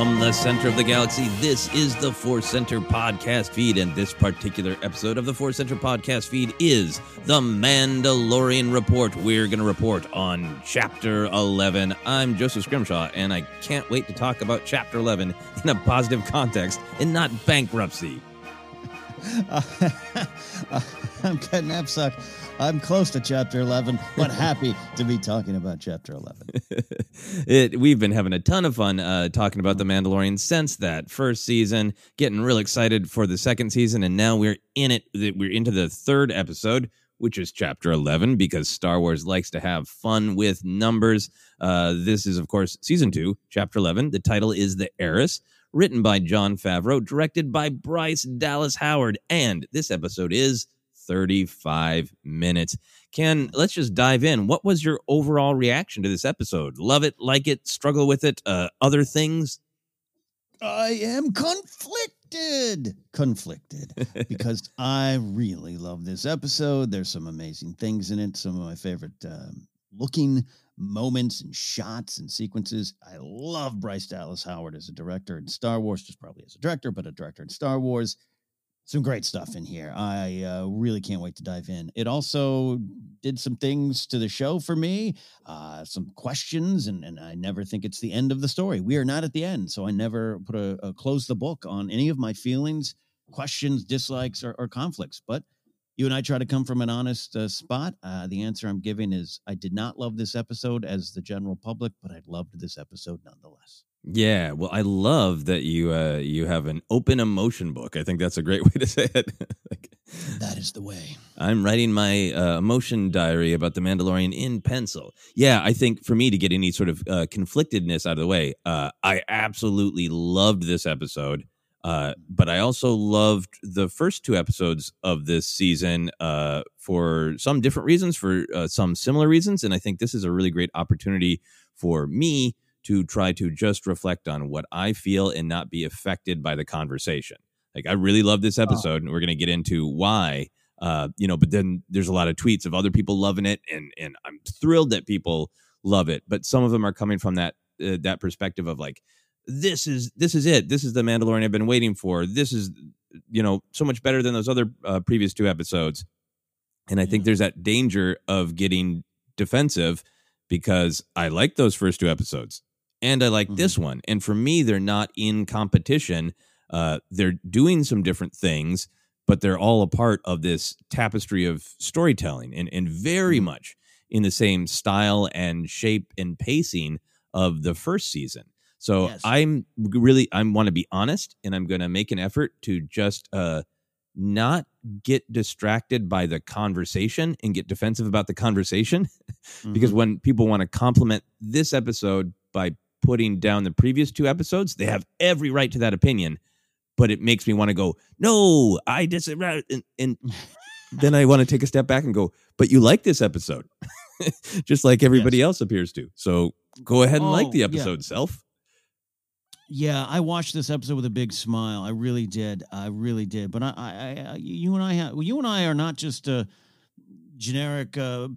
From the center of the galaxy, this is the Force Center podcast feed, and this particular episode of the Force Center podcast feed is the Mandalorian Report. We're going to report on Chapter 11. I'm Joseph Scrimshaw, and I can't wait to talk about Chapter 11 in a positive context and not bankruptcy. I'm Ken Napzok. I'm close to chapter 11, but happy to be talking about chapter 11. it, we've been having a ton of fun uh, talking about The Mandalorian since that first season, getting real excited for the second season, and now we're in it. We're into the third episode, which is chapter 11, because Star Wars likes to have fun with numbers. Uh, this is, of course, season two, chapter 11. The title is The Heiress, written by Jon Favreau, directed by Bryce Dallas Howard, and this episode is 35 minutes. Ken, let's just dive in. What was your overall reaction to this episode? Love it, like it, struggle with it, uh, other things? I am conflicted. Conflicted because I really love this episode. There's some amazing things in it, some of my favorite um, looking moments and shots and sequences. I love Bryce Dallas Howard as a director in Star Wars, just probably as a director, but a director in Star Wars. Some great stuff in here. I uh, really can't wait to dive in. It also did some things to the show for me, uh, some questions, and, and I never think it's the end of the story. We are not at the end, so I never put a, a close the book on any of my feelings, questions, dislikes, or, or conflicts. But you and I try to come from an honest uh, spot. Uh, the answer I'm giving is I did not love this episode as the general public, but I loved this episode nonetheless. Yeah, well, I love that you uh, you have an open emotion book. I think that's a great way to say it. like, that is the way. I'm writing my uh, emotion diary about the Mandalorian in pencil. Yeah, I think for me to get any sort of uh, conflictedness out of the way, uh, I absolutely loved this episode. Uh, but I also loved the first two episodes of this season uh, for some different reasons, for uh, some similar reasons, and I think this is a really great opportunity for me to try to just reflect on what I feel and not be affected by the conversation. Like I really love this episode, oh. and we're going to get into why. Uh, you know, but then there's a lot of tweets of other people loving it, and and I'm thrilled that people love it. But some of them are coming from that uh, that perspective of like, this is this is it. This is the Mandalorian I've been waiting for. This is you know so much better than those other uh, previous two episodes. And I think there's that danger of getting defensive because I like those first two episodes and I like mm-hmm. this one. And for me, they're not in competition. Uh, they're doing some different things, but they're all a part of this tapestry of storytelling and, and very mm-hmm. much in the same style and shape and pacing of the first season. So yes. I'm really I want to be honest and I'm going to make an effort to just uh not get distracted by the conversation and get defensive about the conversation mm-hmm. because when people want to compliment this episode by putting down the previous two episodes, they have every right to that opinion. But it makes me want to go, no, I disagree. And, and then I want to take a step back and go, but you like this episode, just like everybody yes. else appears to. So go ahead and oh, like the episode, yeah. self. Yeah, I watched this episode with a big smile. I really did. I really did. But I, I, I you and I, have, you and I are not just uh, generic uh,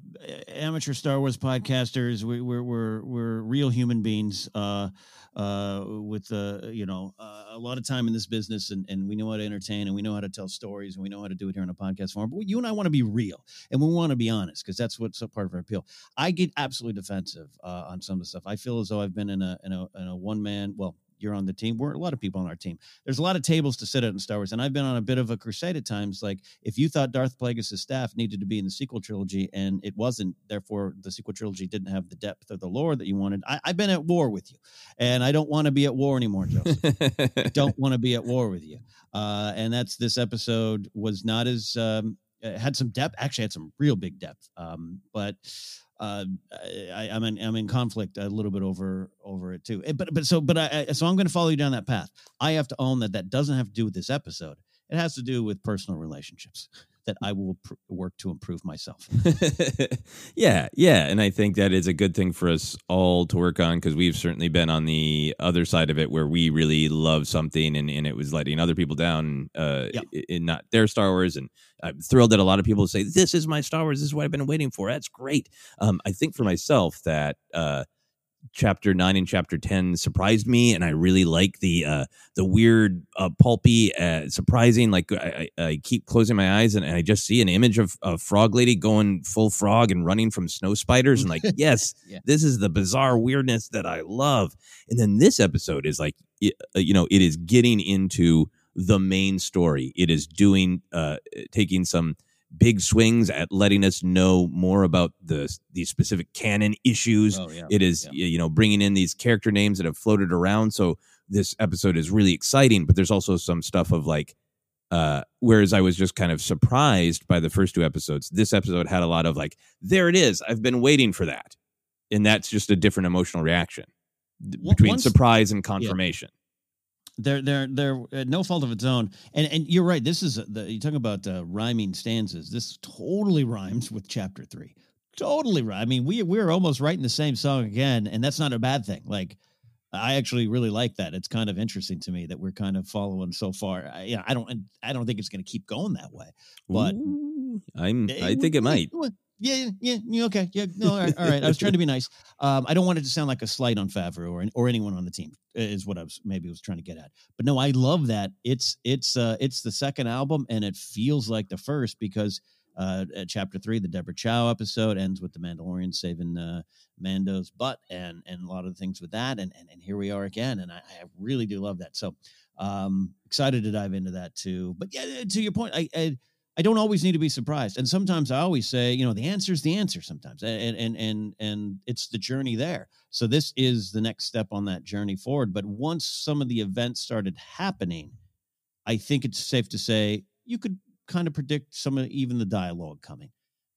amateur Star Wars podcasters. We, we're we're we're real human beings uh, uh, with uh, you know a lot of time in this business, and, and we know how to entertain, and we know how to tell stories, and we know how to do it here in a podcast form. But you and I want to be real, and we want to be honest because that's what's a part of our appeal. I get absolutely defensive uh, on some of the stuff. I feel as though I've been in a in a, in a one man well you're on the team. We're a lot of people on our team. There's a lot of tables to sit at in Star Wars, and I've been on a bit of a crusade at times. Like if you thought Darth Plagueis' staff needed to be in the sequel trilogy and it wasn't, therefore the sequel trilogy didn't have the depth of the lore that you wanted. I, have been at war with you, and I don't want to be at war anymore, Joseph. I don't want to be at war with you. Uh, and that's this episode was not as um, had some depth. Actually, had some real big depth. Um, but uh, I, am in I'm in conflict a little bit over over it too. Eh, but but so but I, so I'm going to follow you down that path. I have to own that that doesn't have to do with this episode. It has to do with personal relationships that I will pr- work to improve myself. yeah, yeah, and I think that is a good thing for us all to work on because we've certainly been on the other side of it where we really love something and, and it was letting other people down uh, yeah. in not their Star Wars. And I'm thrilled that a lot of people say, "This is my Star Wars. This is what I've been waiting for." That's great. Um, I think for myself that. Uh, chapter 9 and chapter 10 surprised me and i really like the uh the weird uh pulpy uh surprising like i i, keep closing my eyes and, and, i just see an image of a frog lady going full frog and running from snow spiders and like yes yeah. this is the bizarre weirdness that i love and then this episode is like uh, you know it is getting into the main story it is doing uh taking some big swings at letting us know more about the these specific canon issues. Oh, yeah. It is yeah. you know bringing in these character names that have floated around. So this episode is really exciting, but there's also some stuff of like. Uh, whereas I was just kind of surprised by the first two episodes, this episode had a lot of like, there it is. I've been waiting for that. And that's just a different emotional reaction between Once, surprise and confirmation. Yeah they're they're they're uh, no fault of its own. And and you're right this is the you talk about uh, rhyming stanzas. This totally rhymes with chapter three. Totally right i mean we we're almost writing the same song again and that's not a bad thing. Like i actually really like that. It's kind of interesting to me that we're kind of following so far. I, you know, I don't i don't think it's going to keep going that way but Ooh, i'm i think it might yeah, yeah, yeah, okay, yeah, no, all right, all right. I was trying to be nice. Um, I don't want it to sound like a slight on Favreau or or anyone on the team is what I was maybe was trying to get at. But no, I love that it's it's uh, it's the second album and it feels like the first because uh, chapter three, the Deborah Chow episode ends with the Mandalorian saving uh, Mando's butt and and a lot of things with that, and and, and here we are again, and I, I really do love that. So um, excited to dive into that too. But yeah, to your point, I, I I don't always need to be surprised. And sometimes I always say, you know, the answer is the answer sometimes. And and and and it's the journey there. So this is the next step on that journey forward. But once some of the events started happening, I think it's safe to say you could kind of predict some of even the dialogue coming.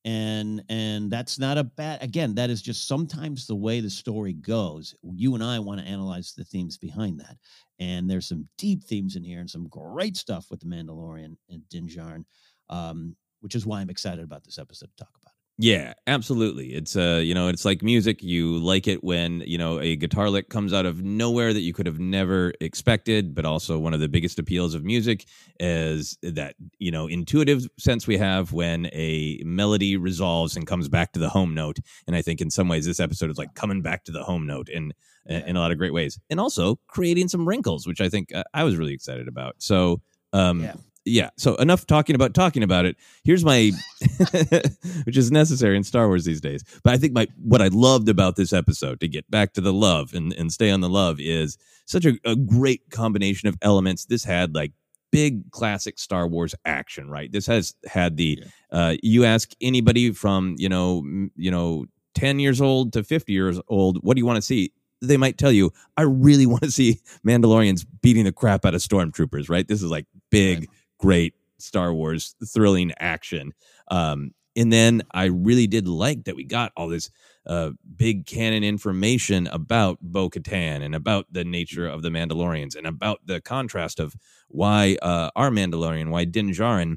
And and that's not a bad again, that is just sometimes the way the story goes. You and I want to analyze the themes behind that. And there's some deep themes in here and some great stuff with the Mandalorian and Din Djarin um, which is why I'm excited about this episode to talk about it. Yeah, absolutely. It's uh, you know, it's like music. You like it when you know a guitar lick comes out of nowhere that you could have never expected. But also, one of the biggest appeals of music is that you know intuitive sense we have when a melody resolves and comes back to the home note. And I think in some ways, this episode is like coming back to the home note in in a lot of great ways, and also creating some wrinkles, which I think uh, I was really excited about. So. Um, yeah yeah so enough talking about talking about it. Here's my which is necessary in star wars these days. But i think my what i loved about this episode to get back to the love and, and stay on the love is such a, a great combination of elements. This had like big classic star wars action right? This has had the uh, you ask anybody from you know you know 10 years old to 50 years old what do you want to see? They might tell you, I really want to see Mandalorians beating the crap out of stormtroopers, right? This is like big, right great Star Wars thrilling action. Um, and then I really did like that we got all this uh, big canon information about Bo Katan and about the nature of the Mandalorians and about the contrast of why uh, our Mandalorian, why Din Djarin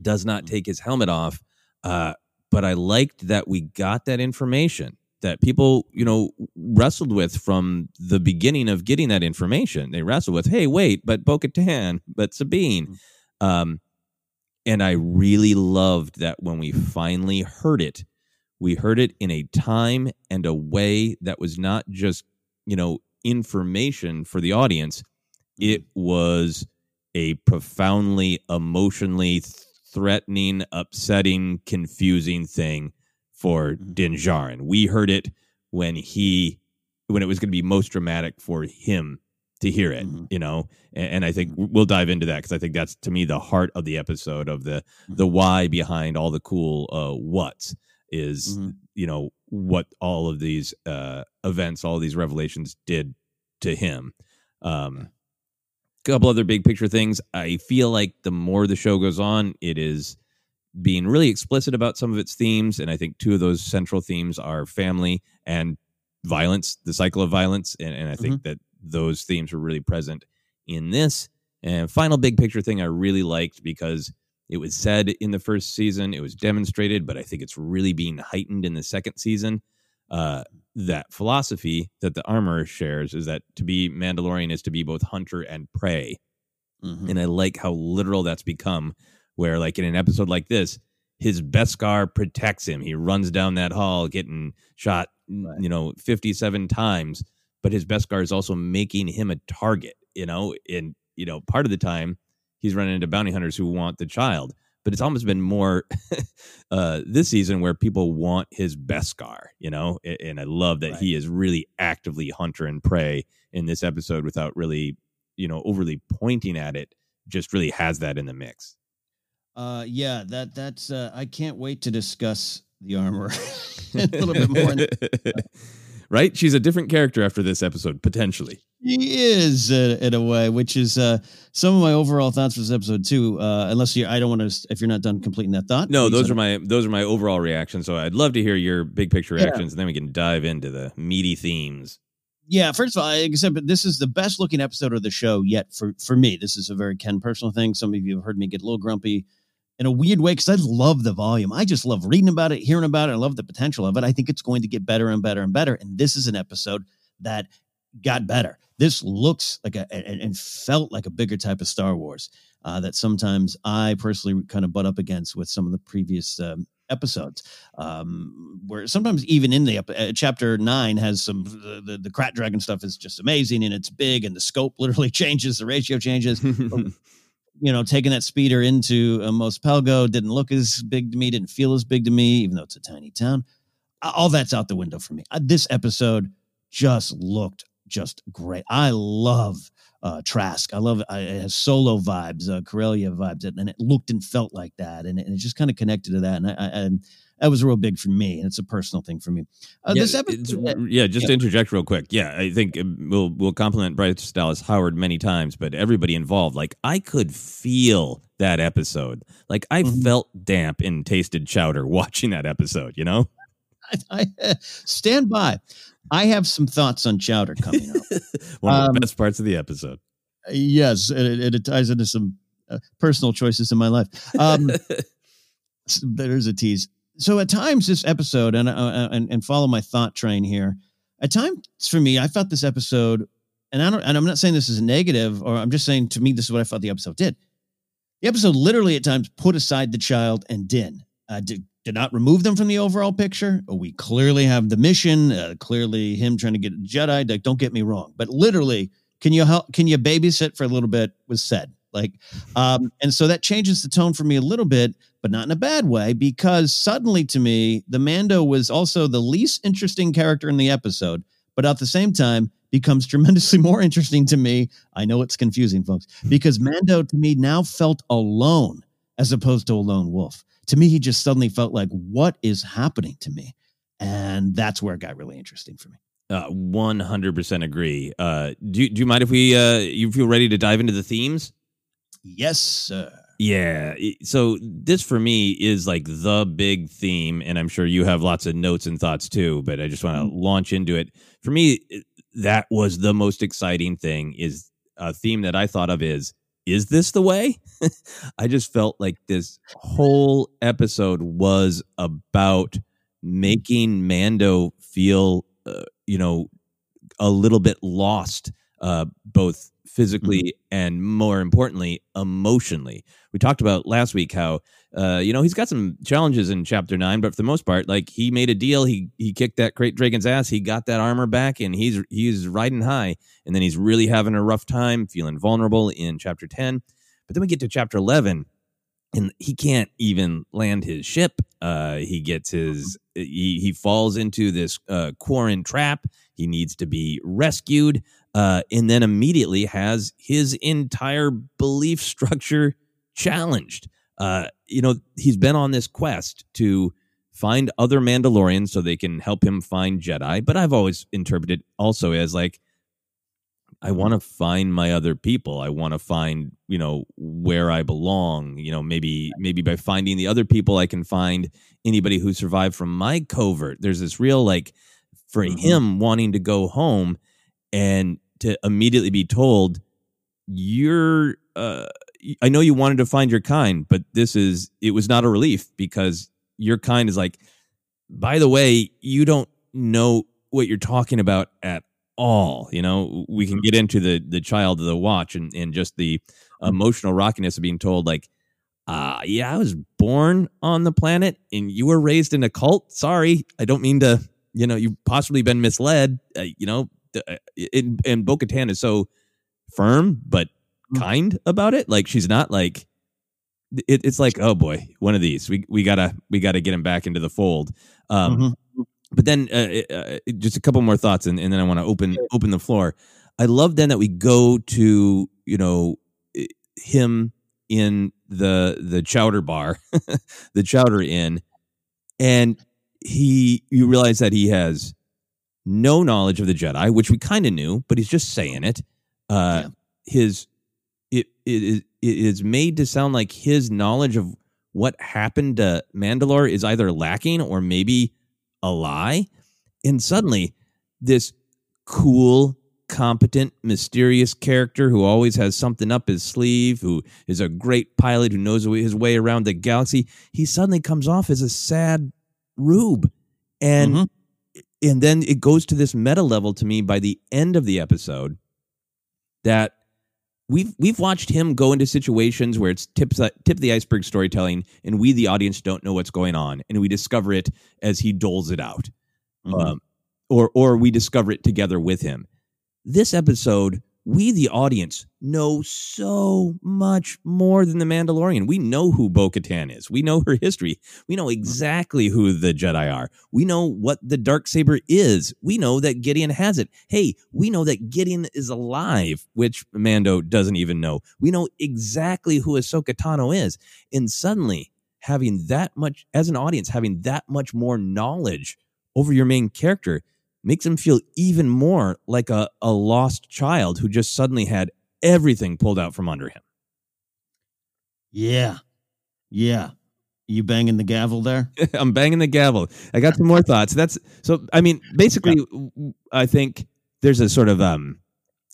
does not take his helmet off. Uh, but I liked that we got that information that people, you know, wrestled with from the beginning of getting that information. They wrestled with, hey, wait, but Bo Katan, but Sabine. Mm-hmm um, and I really loved that when we finally heard it, we heard it in a time and a way that was not just, you know, information for the audience. It mm-hmm. was a profoundly emotionally threatening, upsetting, confusing thing for mm-hmm. Din Djarin. We heard it when he when it was going to be most dramatic for him to hear it, mm-hmm. you know. And, and, I think we'll dive into that because I think that's to me the heart of the episode of the mm-hmm. the why behind all the cool uh, what's is mm-hmm. you know what all of these uh, events, all these revelations did to him. Um, couple other big picture things. I feel like the more the show goes on, it is being really explicit about some of its themes, and I think two of those central themes are family and violence, the cycle of violence, and, and I think mm-hmm. that those themes were really present in this. And final big picture thing I really liked because it was said in the first season, it was demonstrated, but I think it's really being heightened in the second season. Uh, that philosophy that the armor shares is that to be Mandalorian is to be both hunter and prey. Mm-hmm. And I like how literal that's become, where, like, in an episode like this, his Beskar protects him. He runs down that hall getting shot, right. you know, 57 times but his best Beskar is also making him a target, you know, and you know, part of the time he's running into bounty hunters who want the child. But it's almost been more uh, this season where people want his Beskar, you know, and, and I love that right. he is really actively hunter and prey in this episode without really, you know, overly pointing at it. Just really has that in the mix. Uh, yeah, that that's. Uh, I can't wait to discuss the armor a little bit more. right? She's a different character after this episode, potentially. She is uh, in a way, which is uh, some of my overall thoughts for this episode too. Uh, unless you, I don't want to. If you're not done completing that thought, no, those are my those are my overall reactions. So I'd love to hear your big picture reactions, yeah. and then we can dive into the meaty themes. Yeah, first of all, i except this is the best looking episode of the show yet for for me. This is a very Ken personal thing. Some of you have heard me get a little grumpy in a weird way because I love the volume. I just love reading about it, hearing about it. I love the potential of it. I think it's going to get better and better and better. And this is an episode that got better. This looks like a and, and felt like a bigger type of Star Wars uh, that sometimes I personally kind of butt up against with some of the previous um, episodes, um, where sometimes even in the uh, chapter nine has some the, the, the Krayt Dragon stuff is just amazing and it's big and the scope literally changes, the ratio changes. You know, taking that speeder into uh, Mos Pelgo didn't look as big to me, didn't feel as big to me, even though it's a tiny town. All that's out the window for me. Uh, this episode just looked just great. I love uh, Trask. I love it. Has solo vibes, uh, Corellia vibes, and it looked and felt like that, and it, and it just kind of connected to that. And I, I, that was real big for me, and it's a personal thing for me. Uh, yeah, this episode, yeah, just yeah. to interject real quick. Yeah, I think uh, we'll we'll compliment Bryce Dallas Howard many times, but everybody involved, like I could feel that episode. Like I Mhm. felt damp and tasted chowder watching that episode. You know, I, I stand by. I have some thoughts on Chowder coming up. one of Um, the best parts of the episode. yes, and it, it ties into some uh, personal choices in my life. Um, there's a tease. So at times this episode, and, uh, and and follow my thought train here. At times for me, I felt this episode, and I don't, and I'm not saying this is negative, or I'm just saying to me this is what I felt the episode did. The episode literally at times put aside the child and Din. Uh, did, did not remove them from the overall picture. We clearly have the mission. Uh, clearly, him trying to get a Jedi. Like, don't get me wrong, but literally, can you help? Can you babysit for a little bit? Was said like, um, and so that changes the tone for me a little bit, but not in a bad way because suddenly to me, the Mando was also the least interesting character in the episode, but at the same time becomes tremendously more interesting to me. I know it's confusing, folks, because Mando to me now felt alone as opposed to a lone wolf. To me, he just suddenly felt like, what is happening to me? And that's where it got really interesting for me. Uh, One hundred percent agree. Uh, do do you mind if we uh, you feel ready to dive into the themes? Yes, sir. Yeah. So this for me is like the big theme, and I'm sure you have lots of notes and thoughts too. But I just want to launch into it. For me, that was the most exciting thing. Is a theme that I thought of is is this the way? I just felt like this whole episode was about making Mando feel, uh, you know, a little bit lost, uh, both physically and more importantly, emotionally. We talked about last week how, uh, you know, he's got some challenges in chapter nine, but for the most part, like he made a deal. He he kicked that great dragon's ass. He got that armor back, and he's he's riding high. And then he's really having a rough time, feeling vulnerable in chapter ten. But then we get to chapter eleven, and he can't even land his ship. Uh, he gets his he he falls into this uh, quarren trap. He needs to be rescued, uh, and then immediately has his entire belief structure challenged. Uh, you know, he's been on this quest to find other Mandalorians so they can help him find Jedi. But I've always interpreted also as like I want to find my other people. I want to find, you know, where I belong. You know, maybe maybe by finding the other people, I can find anybody who survived from my covert. There's this real like for him wanting to go home and to immediately be told, "You're." Uh, I know you wanted to find your kind, but this is it was not a relief because your kind is like. By the way, you don't know what you're talking about at all. You know, we can get into the the child of the watch and, and just the emotional rockiness of being told like, uh, yeah, I was born on the planet and you were raised in a cult. Sorry, I don't mean to, you know, you've possibly been misled. Uh, you know, and, and Bo Katan is so firm but kind about it. Like she's not like it, it's like, oh boy, one of these. We we gotta we gotta get him back into the fold. Um, but then uh, uh, just a couple more thoughts and, and then i want to open open the floor i love then that we go to you know him in the the chowder bar the chowder inn and he you realize that he has no knowledge of the jedi which we kind of knew but he's just saying it uh his it, it is it is made to sound like his knowledge of what happened to Mandalore is either lacking or maybe a lie. And suddenly, this cool, competent, mysterious character who always has something up his sleeve, who is a great pilot who knows his way around the galaxy, he suddenly comes off as a sad rube. And and then it goes to this meta level to me by the end of the episode that we've we've watched him go into situations where it's tip tip of the iceberg storytelling, and we the audience don't know what's going on, and we discover it as he doles it out, um, or or we discover it together with him. This episode we, the audience, know so much more than the Mandalorian. We know who Bo Katan is. We know her history. We know mm-hmm. exactly who the Jedi are. We know what the dark saber is. We know that Gideon has it. Hey, we know that Gideon is alive, which Mando doesn't even know. We know exactly who Ahsoka Tano is. And suddenly, having that much, as an audience, having that much more knowledge over your main character makes him feel even more like a, a lost child who just suddenly had everything pulled out from under him. Yeah. Yeah. You banging the gavel there? I'm banging the gavel. I got some more thoughts. That's so I mean, basically I think there's a sort of um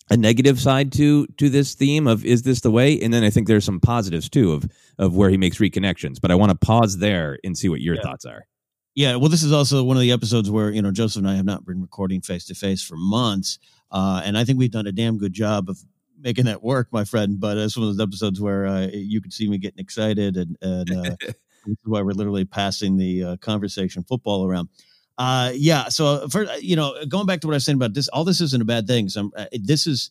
a negative side to to this theme of is this the way? And then I think there's some positives too of of where he makes reconnections. But I want to pause there and see what your yeah. thoughts are. Yeah, well, this is also one of the episodes where you know Joseph and I have not been recording face to face for months, uh, and I think we've done a damn good job of making that work, my friend. But it's one of those episodes where uh, you can see me getting excited, and, and uh, this is why we're literally passing the uh, conversation football around. Uh, yeah, so uh, for you know, going back to what I was saying about this, all this isn't a bad thing. So this is,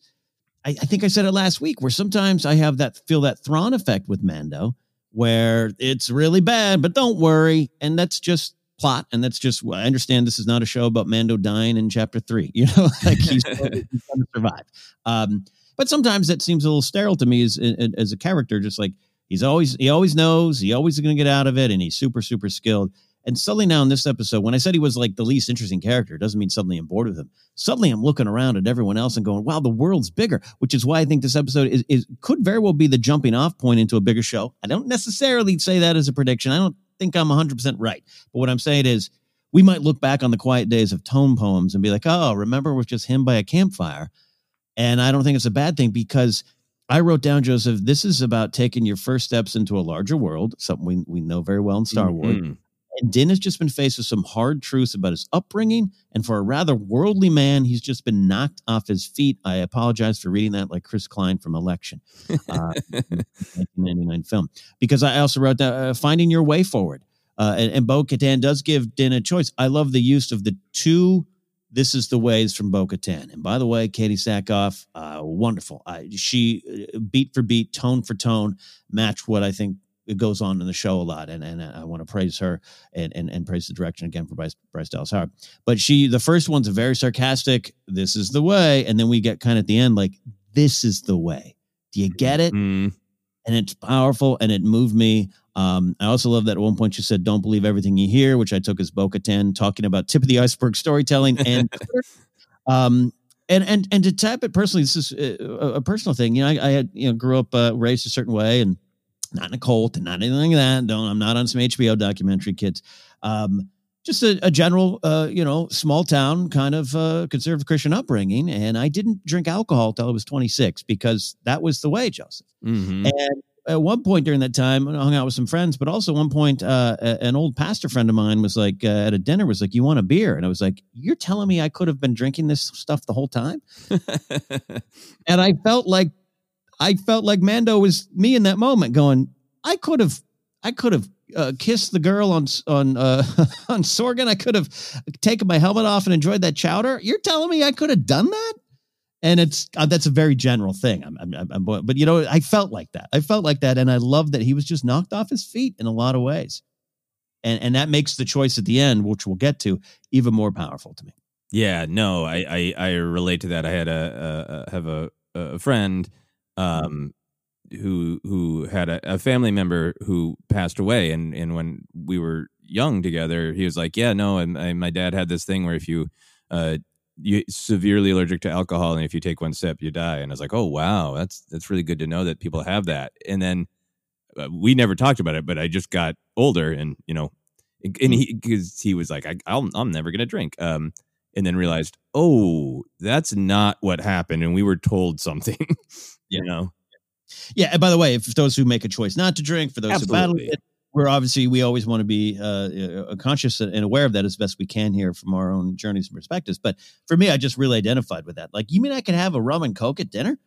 I, I think I said it last week, where sometimes I have that feel that Thrawn effect with Mando, where it's really bad, but don't worry, and that's just plot and that's just i understand this is not a show about mando dying in chapter three you know like he's, he's going to survive. Um, but sometimes that seems a little sterile to me as, as a character just like he's always he always knows he always is going to get out of it and he's super super skilled. And suddenly now in this episode when i said he was like the least interesting character doesn't mean suddenly i'm bored with him. Suddenly i'm looking around at everyone else and going wow the world's bigger which is why i think this episode is, is could very well be the jumping off point into a bigger show. I don't necessarily say that as a prediction. I don't think I'm 100% right. But what I'm saying is, we might look back on the quiet days of tone poems and be like, oh, remember it was just him by a campfire. And I don't think it's a bad thing because I wrote down, Joseph, this is about taking your first steps into a larger world, something we, we know very well in Star mm-hmm. Wars. And Din has just been faced with some hard truths about his upbringing. And for a rather worldly man, he's just been knocked off his feet. I apologize for reading that like Chris Klein from Election, uh, 1999 film, because I also wrote that uh, finding your way forward. Uh, and, and Bo Katan does give Din a choice. I love the use of the two this is the ways from Bo Katan. And by the way, Katee Sackhoff, uh, wonderful. she uh, beat for beat, tone for tone, matched what I think it goes on in the show a lot, and and I want to praise her and, and and praise the direction again for Bryce Bryce Dallas Howard. But she, the first one's very sarcastic. This is the way, and then we get kind of at the end like this is the way. Do you get it? Mm. And it's powerful, and it moved me. Um, I also love that at one point she said, "Don't believe everything you hear," which I took as Bo Katan talking about tip of the iceberg storytelling and. um, and and and to tap it personally, this is a, a personal thing. You know, I, I had you know grew up uh, raised a certain way, and not in a cult and not anything like that. Don't I'm not on some HBO documentary, kids. Um, just a, a general, uh, you know, small town kind of uh, conservative Christian upbringing, and I didn't drink alcohol till I was 26 because that was the way, Joseph. Mm-hmm. And at one point during that time, I hung out with some friends, but also one point, uh, an old pastor friend of mine was like uh, at a dinner was like, "You want a beer?" And I was like, "You're telling me I could have been drinking this stuff the whole time?" and I felt like I felt like Mando was me in that moment, going, I could have, I could have uh, kissed the girl on on uh, on Sorgan. I could have taken my helmet off and enjoyed that chowder. You're telling me I could have done that? And it's uh, that's a very general thing. I'm, I'm, I'm, but you know, I felt like that. I felt like that, and I love that he was just knocked off his feet in a lot of ways, and and that makes the choice at the end, which we'll get to, even more powerful to me. Yeah, no, I I, I relate to that. I had a, a have a a friend um, who who had a, a, family member who passed away, and and when we were young together, he was like, "Yeah, no," and, and my dad had this thing where if you uh, you severely allergic to alcohol, and if you take one sip, you die. And I was like, "Oh wow, that's that's really good to know that people have that." And then uh, we never talked about it, but I just got older, and you know, and he because he was like, I, I'll, I'm never gonna drink. Um, and then realized, oh, that's not what happened, and we were told something. you know. Yeah. And by the way, if those who make a choice not to drink, for those Absolutely. who battle it, we're obviously we always want to be uh, uh, conscious and aware of that as best we can here from our own journeys and perspectives. But for me, I just really identified with that. Like, you mean I could have a rum and coke at dinner?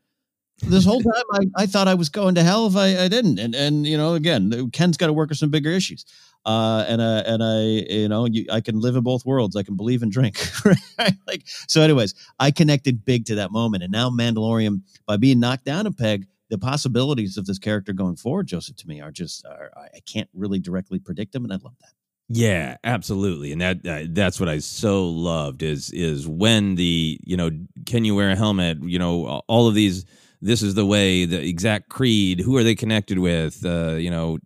this whole time I, I thought I was going to hell if I, I didn't. And and you know, again, Ken's got to work with some bigger issues. Uh, and uh, and I, you know, you, I can live in both worlds. I can believe and drink. Right? Like so. Anyways, I connected big to that moment, and now Mandalorian, by being knocked down a peg, the possibilities of this character going forward, Joseph, to me are just are, I can't really directly predict them, and I love that. Yeah, absolutely, and that uh, that's what I so loved is is when the you know can you wear a helmet? You know all of these. This is the way. The exact creed. Who are they connected with? Uh, you know,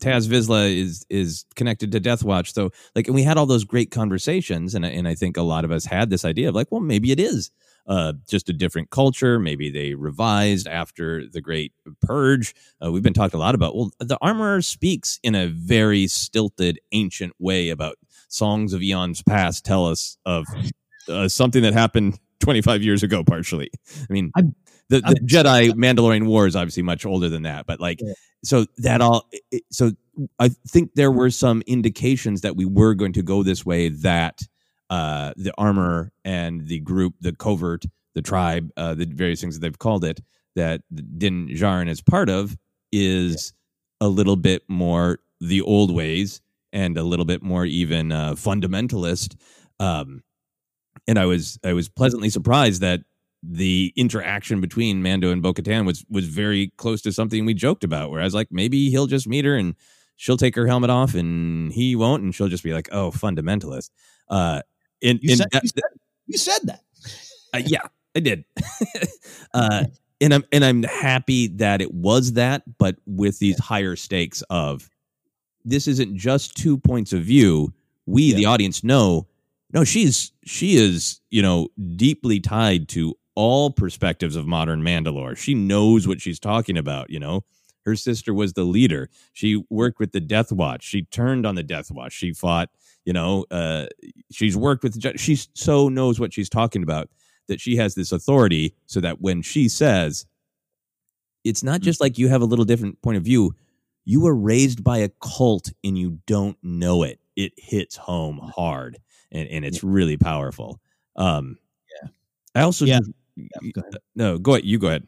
Taz Vizsla is is connected to Death Watch. So like, and we had all those great conversations, and and I think a lot of us had this idea of like, well, maybe it is uh, just a different culture. Maybe they revised after the Great Purge. Uh, we've been talking a lot about. Well, the Armorer speaks in a very stilted, ancient way about songs of eons past. Tell us of uh, something that happened 25 years ago, partially. I mean. I'm, the, the Jedi Mandalorian War is obviously much older than that, but like, yeah. so that all, so I think there were some indications that we were going to go this way that uh, the armor and the group, the covert, the tribe, uh, the various things that they've called it, that Din Djarin is part of, is yeah. a little bit more the old ways and a little bit more even uh, fundamentalist. Um, and I was I was pleasantly surprised that the interaction between Mando and Bo-Katan was was very close to something we joked about. Where I was like, maybe he'll just meet her and she'll take her helmet off and he won't, and she'll just be like, "Oh, fundamentalist." Uh, in, you, in said, that, you, said, you, said, that. Uh, yeah, I did. uh, and I'm and I'm happy that it was that, but with these higher stakes of this isn't just two points of view. We, yeah. the audience, know no, she's she is you know deeply tied to all perspectives of modern Mandalore. She knows what she's talking about. You know, her sister was the leader. She worked with the Death Watch. She turned on the Death Watch. She fought you know uh, she's worked with she so knows what she's talking about that she has this authority so that when she says it's not just like you have a little different point of view you were raised by a cult and you don't know it it hits home hard and, and it's really powerful um yeah i also yeah. Yeah go no go ahead you go ahead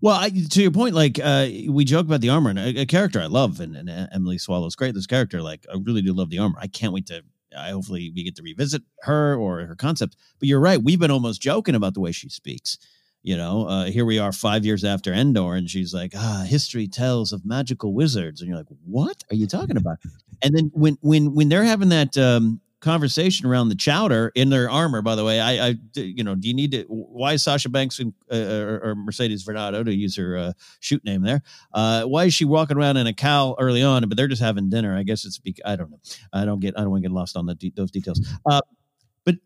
well, I, to your point, like uh, we joke about the armor and a, a character I love, and, and, Emily Swallow's great. This character, like I really do love the armor. I can't wait to I hopefully we get to revisit her or her concept. But you're right. We've been almost joking about the way she speaks. You know, uh, here we are five years after Endor, and she's like, "Ah, history tells of magical wizards," and you're like, "What are you talking about?" and then when when when they're having that um, conversation around the chowder in their armor. By the way, I, I you know, do you need to? Why is Sasha Banks and, uh, or, or, Mercedes Varnado to use her uh, shoot name there? Uh, why is she walking around in a cowl early on? But they're just having dinner. I guess it's because I don't know. I don't get. I don't want to get lost on the those details. Uh, but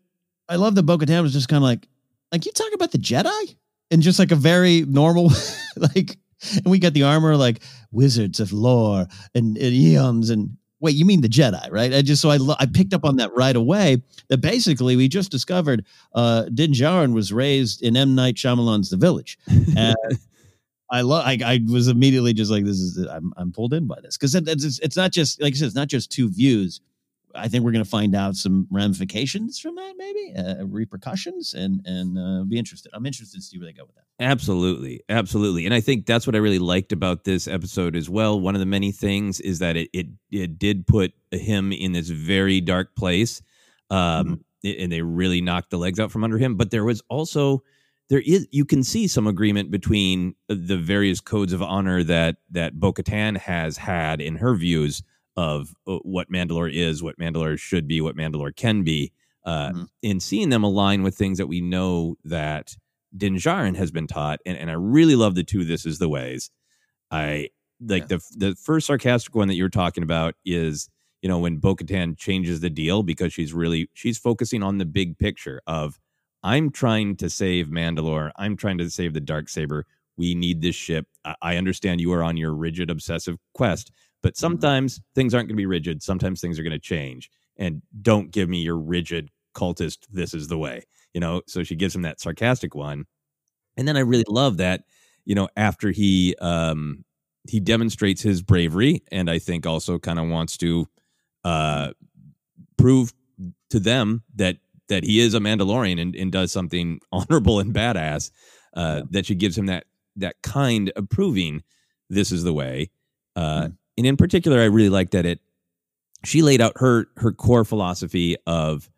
I love that Bo-Katan was just kind of like, like you talk about the Jedi, and just like a very normal, like. And we got the armor like wizards of lore and, and eons and wait, you mean the Jedi, right? I just so I I picked up on that right away. That basically we just discovered uh, Din Djarin was raised in M Night Shyamalan's The Village. And I love. I, I, was immediately just like, this is. I'm I'm pulled in by this because it, it's it's not just like I said, it's not just two views. I think we're going to find out some ramifications from that, maybe uh, repercussions, and and uh, be interested. I'm interested to see where they go with that. Absolutely, absolutely, and I think that's what I really liked about this episode as well. One of the many things is that it it, it did put him in this very dark place, um, mm-hmm. and they really knocked the legs out from under him. But there was also there is you can see some agreement between the various codes of honor that that Bo-Katan has had in her views of uh, what Mandalore is, what Mandalore should be, what Mandalore can be, uh, mm-hmm. and seeing them align with things that we know that Din Djarin has been taught. And, and I really love the two This Is the Ways. I like yeah. the the first sarcastic one that you're talking about is you know when Bo-Katan changes the deal because she's really she's focusing on the big picture of I'm trying to save Mandalore. I'm trying to save the dark saber. We need this ship. I, I understand you are on your rigid obsessive quest, but mm-hmm. sometimes mm-hmm. things aren't going to be rigid. Sometimes things are going to change. And don't give me your rigid cultist, this is the way, you know? So she gives him that sarcastic one. And then I really love that, you know, after he, um, he demonstrates his bravery and I think also kind of wants to, uh, prove to them that, that he is a Mandalorian and, and does something honorable and badass, uh, yeah. that she gives him that that kind approving this is the way. Uh, Mm. And in particular, I really like that it she laid out her her core philosophy of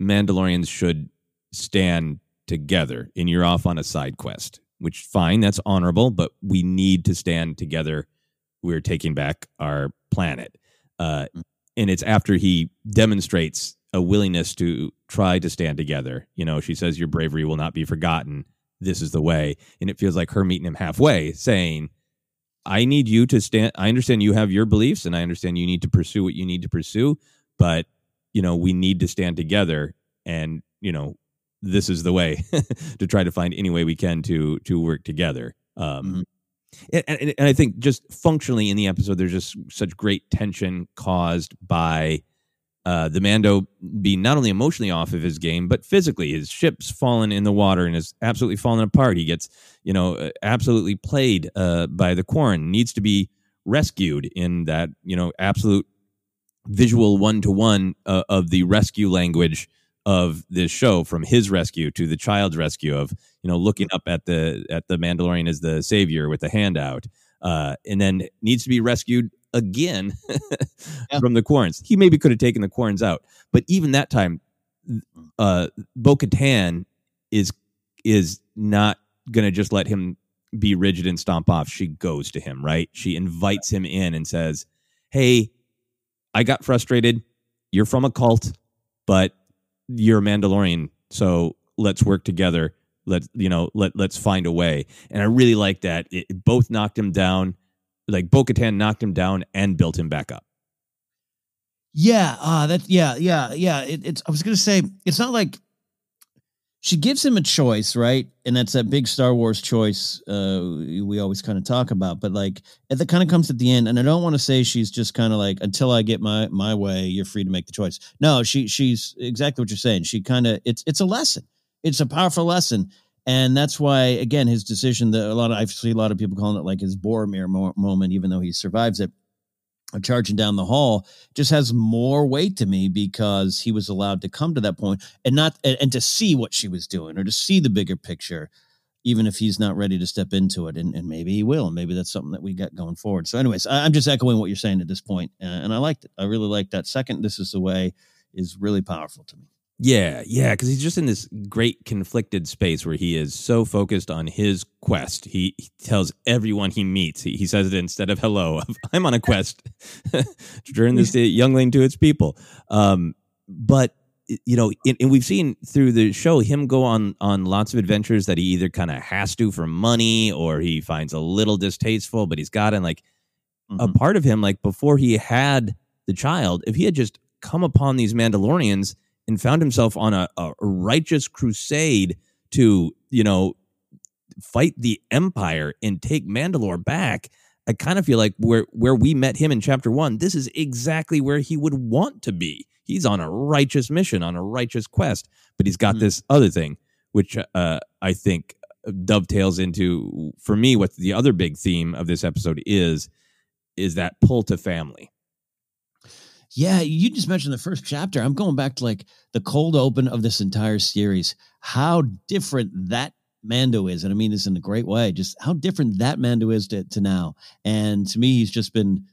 Mandalorians should stand together, and you're off on a side quest. Which fine, that's honorable, but we need to stand together. We're taking back our planet, uh, and it's after he demonstrates a willingness to try to stand together. You know, she says, "Your bravery will not be forgotten. This is the way," and it feels like her meeting him halfway, saying, I need you to stand. I understand you have your beliefs, and I understand you need to pursue what you need to pursue. But you know, we need to stand together, and you know, this is the way to try to find any way we can to to work together. Um, and, and, and I think just functionally in the episode, there's just such great tension caused by uh, the Mando being not only emotionally off of his game, but physically. His ship's fallen in the water and is absolutely fallen apart. He gets, you know, uh, absolutely played uh, by the Quarren. Needs to be rescued in that, you know, absolute visual one to one of the rescue language of this show, from his rescue to the child's rescue of, you know, looking up at the at the Mandalorian as the savior with the handout, uh, and then needs to be rescued again from the Quarrens. He maybe could have taken the Quarrens out, but even that time, uh, Bo Katan is is not going to just let him be rigid and stomp off. She goes to him, right? She invites him in and says, "Hey, I got frustrated. You're from a cult, but you're a Mandalorian, so let's work together. Let you know, let let's find a way." And I really like that. It, it both knocked him down like Bo Katan knocked him down and built him back up. Yeah, uh that yeah, yeah, yeah. It, it's I was gonna say it's not like she gives him a choice, right? And that's that big Star Wars choice uh we always kind of talk about. But like it that kind of comes at the end, and I don't want to say she's just kind of like until I get my my way, you're free to make the choice. No, she she's exactly what you're saying. She kind of it's it's a lesson. It's a powerful lesson. And that's why, again, his decision that a lot of I see a lot of people calling it like his Boromir mo- moment, even though he survives it, charging down the hall, just has more weight to me because he was allowed to come to that point and not and, and to see what she was doing or to see the bigger picture, even if he's not ready to step into it. And, and maybe he will. And maybe that's something that we got going forward. So, anyways, I, I'm just echoing what you're saying at this point, uh, and I liked it. I really liked that second. This is the way is really powerful to me. Yeah, yeah, because he's just in this great conflicted space where he is so focused on his quest. He, he tells everyone he meets, he, he says it instead of hello, I'm on a quest to turn this youngling to its people. Um, but you know, and, and we've seen through the show him go on on lots of adventures that he either kind of has to for money or he finds a little distasteful, but he's got and like a part of him, like before he had the child, if he had just come upon these Mandalorians and found himself on a, a righteous crusade to, you know, fight the Empire and take Mandalore back. I kind of feel like where where we met him in chapter one, this is exactly where he would want to be. He's on a righteous mission, on a righteous quest, but he's got this other thing, which uh, I think dovetails into for me what the other big theme of this episode is is that pull to family. Yeah, you just mentioned the first chapter. I'm going back to like the cold open of this entire series. How different that Mando is, and I mean this in a great way. Just how different that Mando is to, to now. And to me, he's just been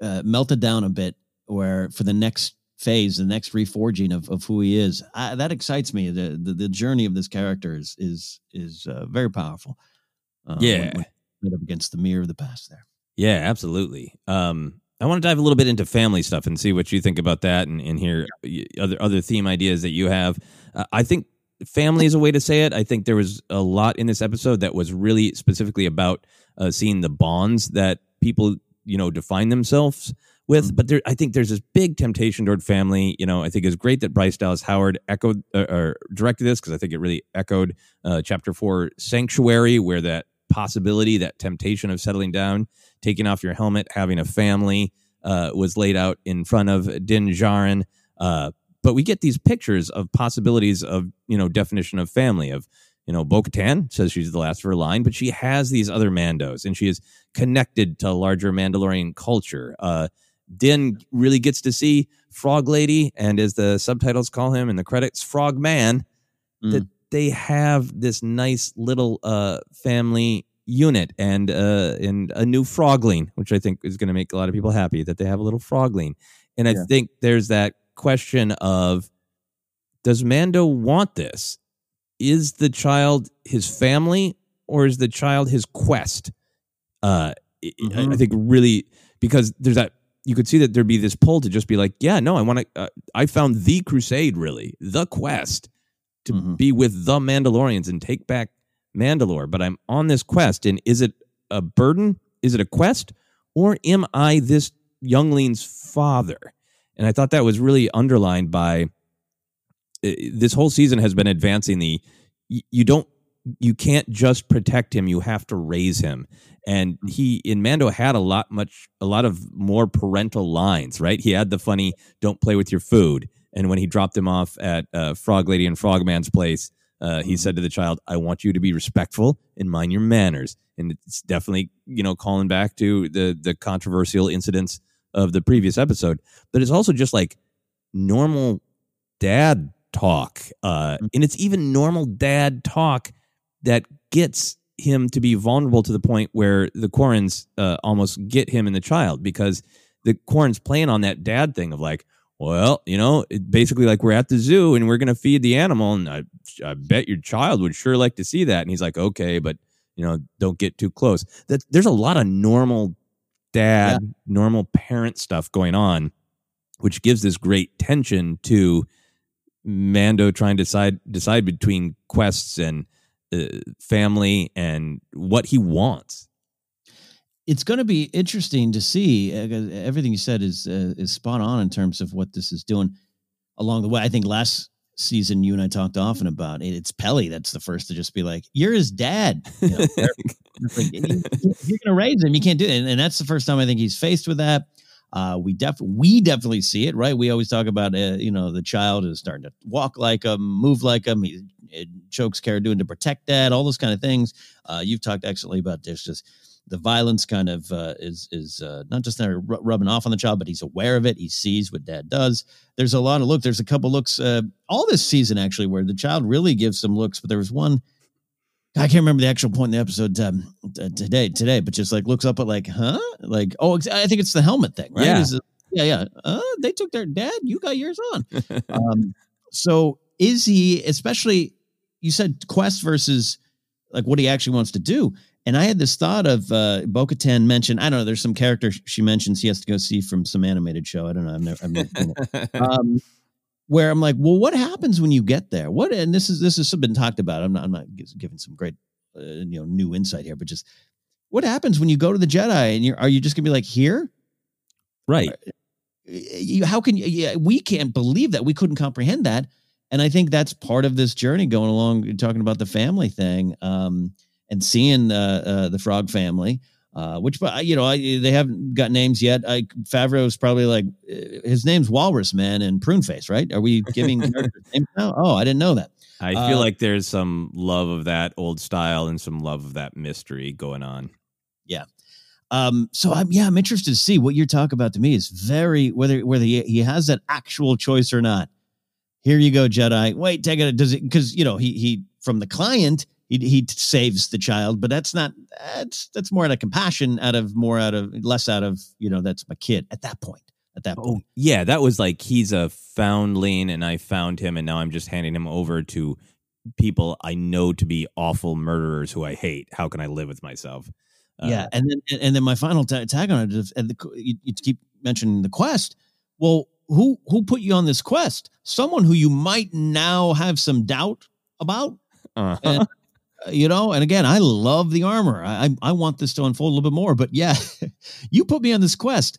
uh, melted down a bit. Where for the next phase, the next reforging of, of who he is, I, that excites me. The, the the journey of this character is is is uh, very powerful. Uh, Yeah. when- when up against the mirror of the past there. Yeah, absolutely. Um, I want to dive a little bit into family stuff and see what you think about that, and, and hear other other theme ideas that you have. Uh, I think family is a way to say it. I think there was a lot in this episode that was really specifically about uh, seeing the bonds that people you know define themselves with. But there, I think there's this big temptation toward family. You know, I think it's great that Bryce Dallas Howard echoed uh, or directed this because I think it really echoed uh, chapter four Sanctuary, where that possibility, that temptation of settling down, taking off your helmet, having a family, uh, was laid out in front of Din Djarin. Uh, but we get these pictures of possibilities of you know definition of family of you know Bo-Katan says she's the last of her line, but she has these other Mandos and she is connected to larger Mandalorian culture. Uh, Din really gets to see Frog Lady, and as the subtitles call him in the credits, Frog Man. That they have this nice little uh, family unit and uh and a new frogling, which I think is going to make a lot of people happy that they have a little frogling. And I Yeah. think there's that question of does Mando want this? Is the child his family or is the child his quest? Uh, I, Mhm. I think really because there's that you could see that there'd be this pull to just be like, yeah, no, I want to. Uh, I found the crusade, really, the quest to Mhm. be with the Mandalorians and take back Mandalore. But I'm on this quest, and is it a burden? Is it a quest, or am I this youngling's father? And I thought that was really underlined by uh, this whole season has been advancing the you don't you can't just protect him you have to raise him and he in mando had a lot much a lot of more parental lines right he had the funny don't play with your food and when he dropped him off at uh, frog lady and frogman's place uh, he said to the child i want you to be respectful and mind your manners. And it's definitely you know calling back to the the controversial incidents of the previous episode. But it's also just like normal dad talk uh and it's even normal dad talk that gets him to be vulnerable to the point where the Quarrens uh, almost get him and the child because the Quarrens playing on that dad thing of like, well, you know, basically like we're at the zoo and we're going to feed the animal. And I, I bet your child would sure like to see that. And he's like, okay, but, you know, don't get too close. That There's a lot of normal dad, normal parent stuff going on, which gives this great tension to Mando trying to decide decide between quests and uh, family and what he wants. It's going to be interesting to see. uh, 'cause Everything you said is uh, is spot on in terms of what this is doing along the way. I think last season you and I talked often about it. It's Pelly that's the first to just be like, "You're his dad." You know, like, you- you're going to raise him. You can't do it, and, and that's the first time I think he's faced with that. Uh, we def we definitely see it, right? We always talk about, uh, you know, the child is starting to walk like him, move like him. He it chokes Cara doing to protect dad, all those kind of things. Uh, you've talked excellently about this, just the violence kind of uh, is is uh, not just there ru- rubbing off on the child, but he's aware of it. He sees what dad does. There's a lot of look. There's a couple looks uh, all this season actually where the child really gives some looks, but there was one. I can't remember the actual point in the episode um, t- today, today, but just like looks up at like, huh? Like, oh, I think it's the helmet thing, right? Yeah. Is it- yeah, yeah. Uh, they took their dad. You got yours on. um, so is he, especially, you said quest versus like what he actually wants to do. And I had this thought of uh, Bo Katan mentioned, I don't know, there's some character she mentions he has to go see from some animated show. I don't know. I've never, I've never seen it. Um, where I'm like, well, what happens when you get there? What, and this is, this has been talked about. I'm not, I'm not giving some great, uh, you know, new insight here, but just what happens when you go to the Jedi and you're, are you just gonna be like here? right. you, how can you, yeah, we can't believe that we couldn't comprehend that and i think that's part of this journey going along talking about the family thing um and seeing uh, uh the frog family uh which but you know I, they haven't got names yet i favreau's probably like uh, his name's walrus man and prune face right are we giving names now oh i didn't know that I feel Uh, like there's some love of that old style and some love of that mystery going on. Yeah. Um, so I'm yeah, I'm interested to see what you're talking about to me is very whether whether he, he has that actual choice or not. Here you go, Jedi. Wait, take it. Does it because you know he he from the client he he saves the child, but that's not that's that's more out of compassion, out of more out of less out of you know that's my kid at that point. At that Oh, point, yeah, that was like he's a foundling and I found him and now I'm just handing him over to people I know to be awful murderers who I hate. How can I live with myself? Uh, yeah, and then and then my final ta- tag on it is and the, you, you keep mentioning the quest. Well, who who put you on this quest? Someone who you might now have some doubt about. uh-huh. You know, and again, I love the armor. I I want this to unfold a little bit more. But yeah, you put me on this quest.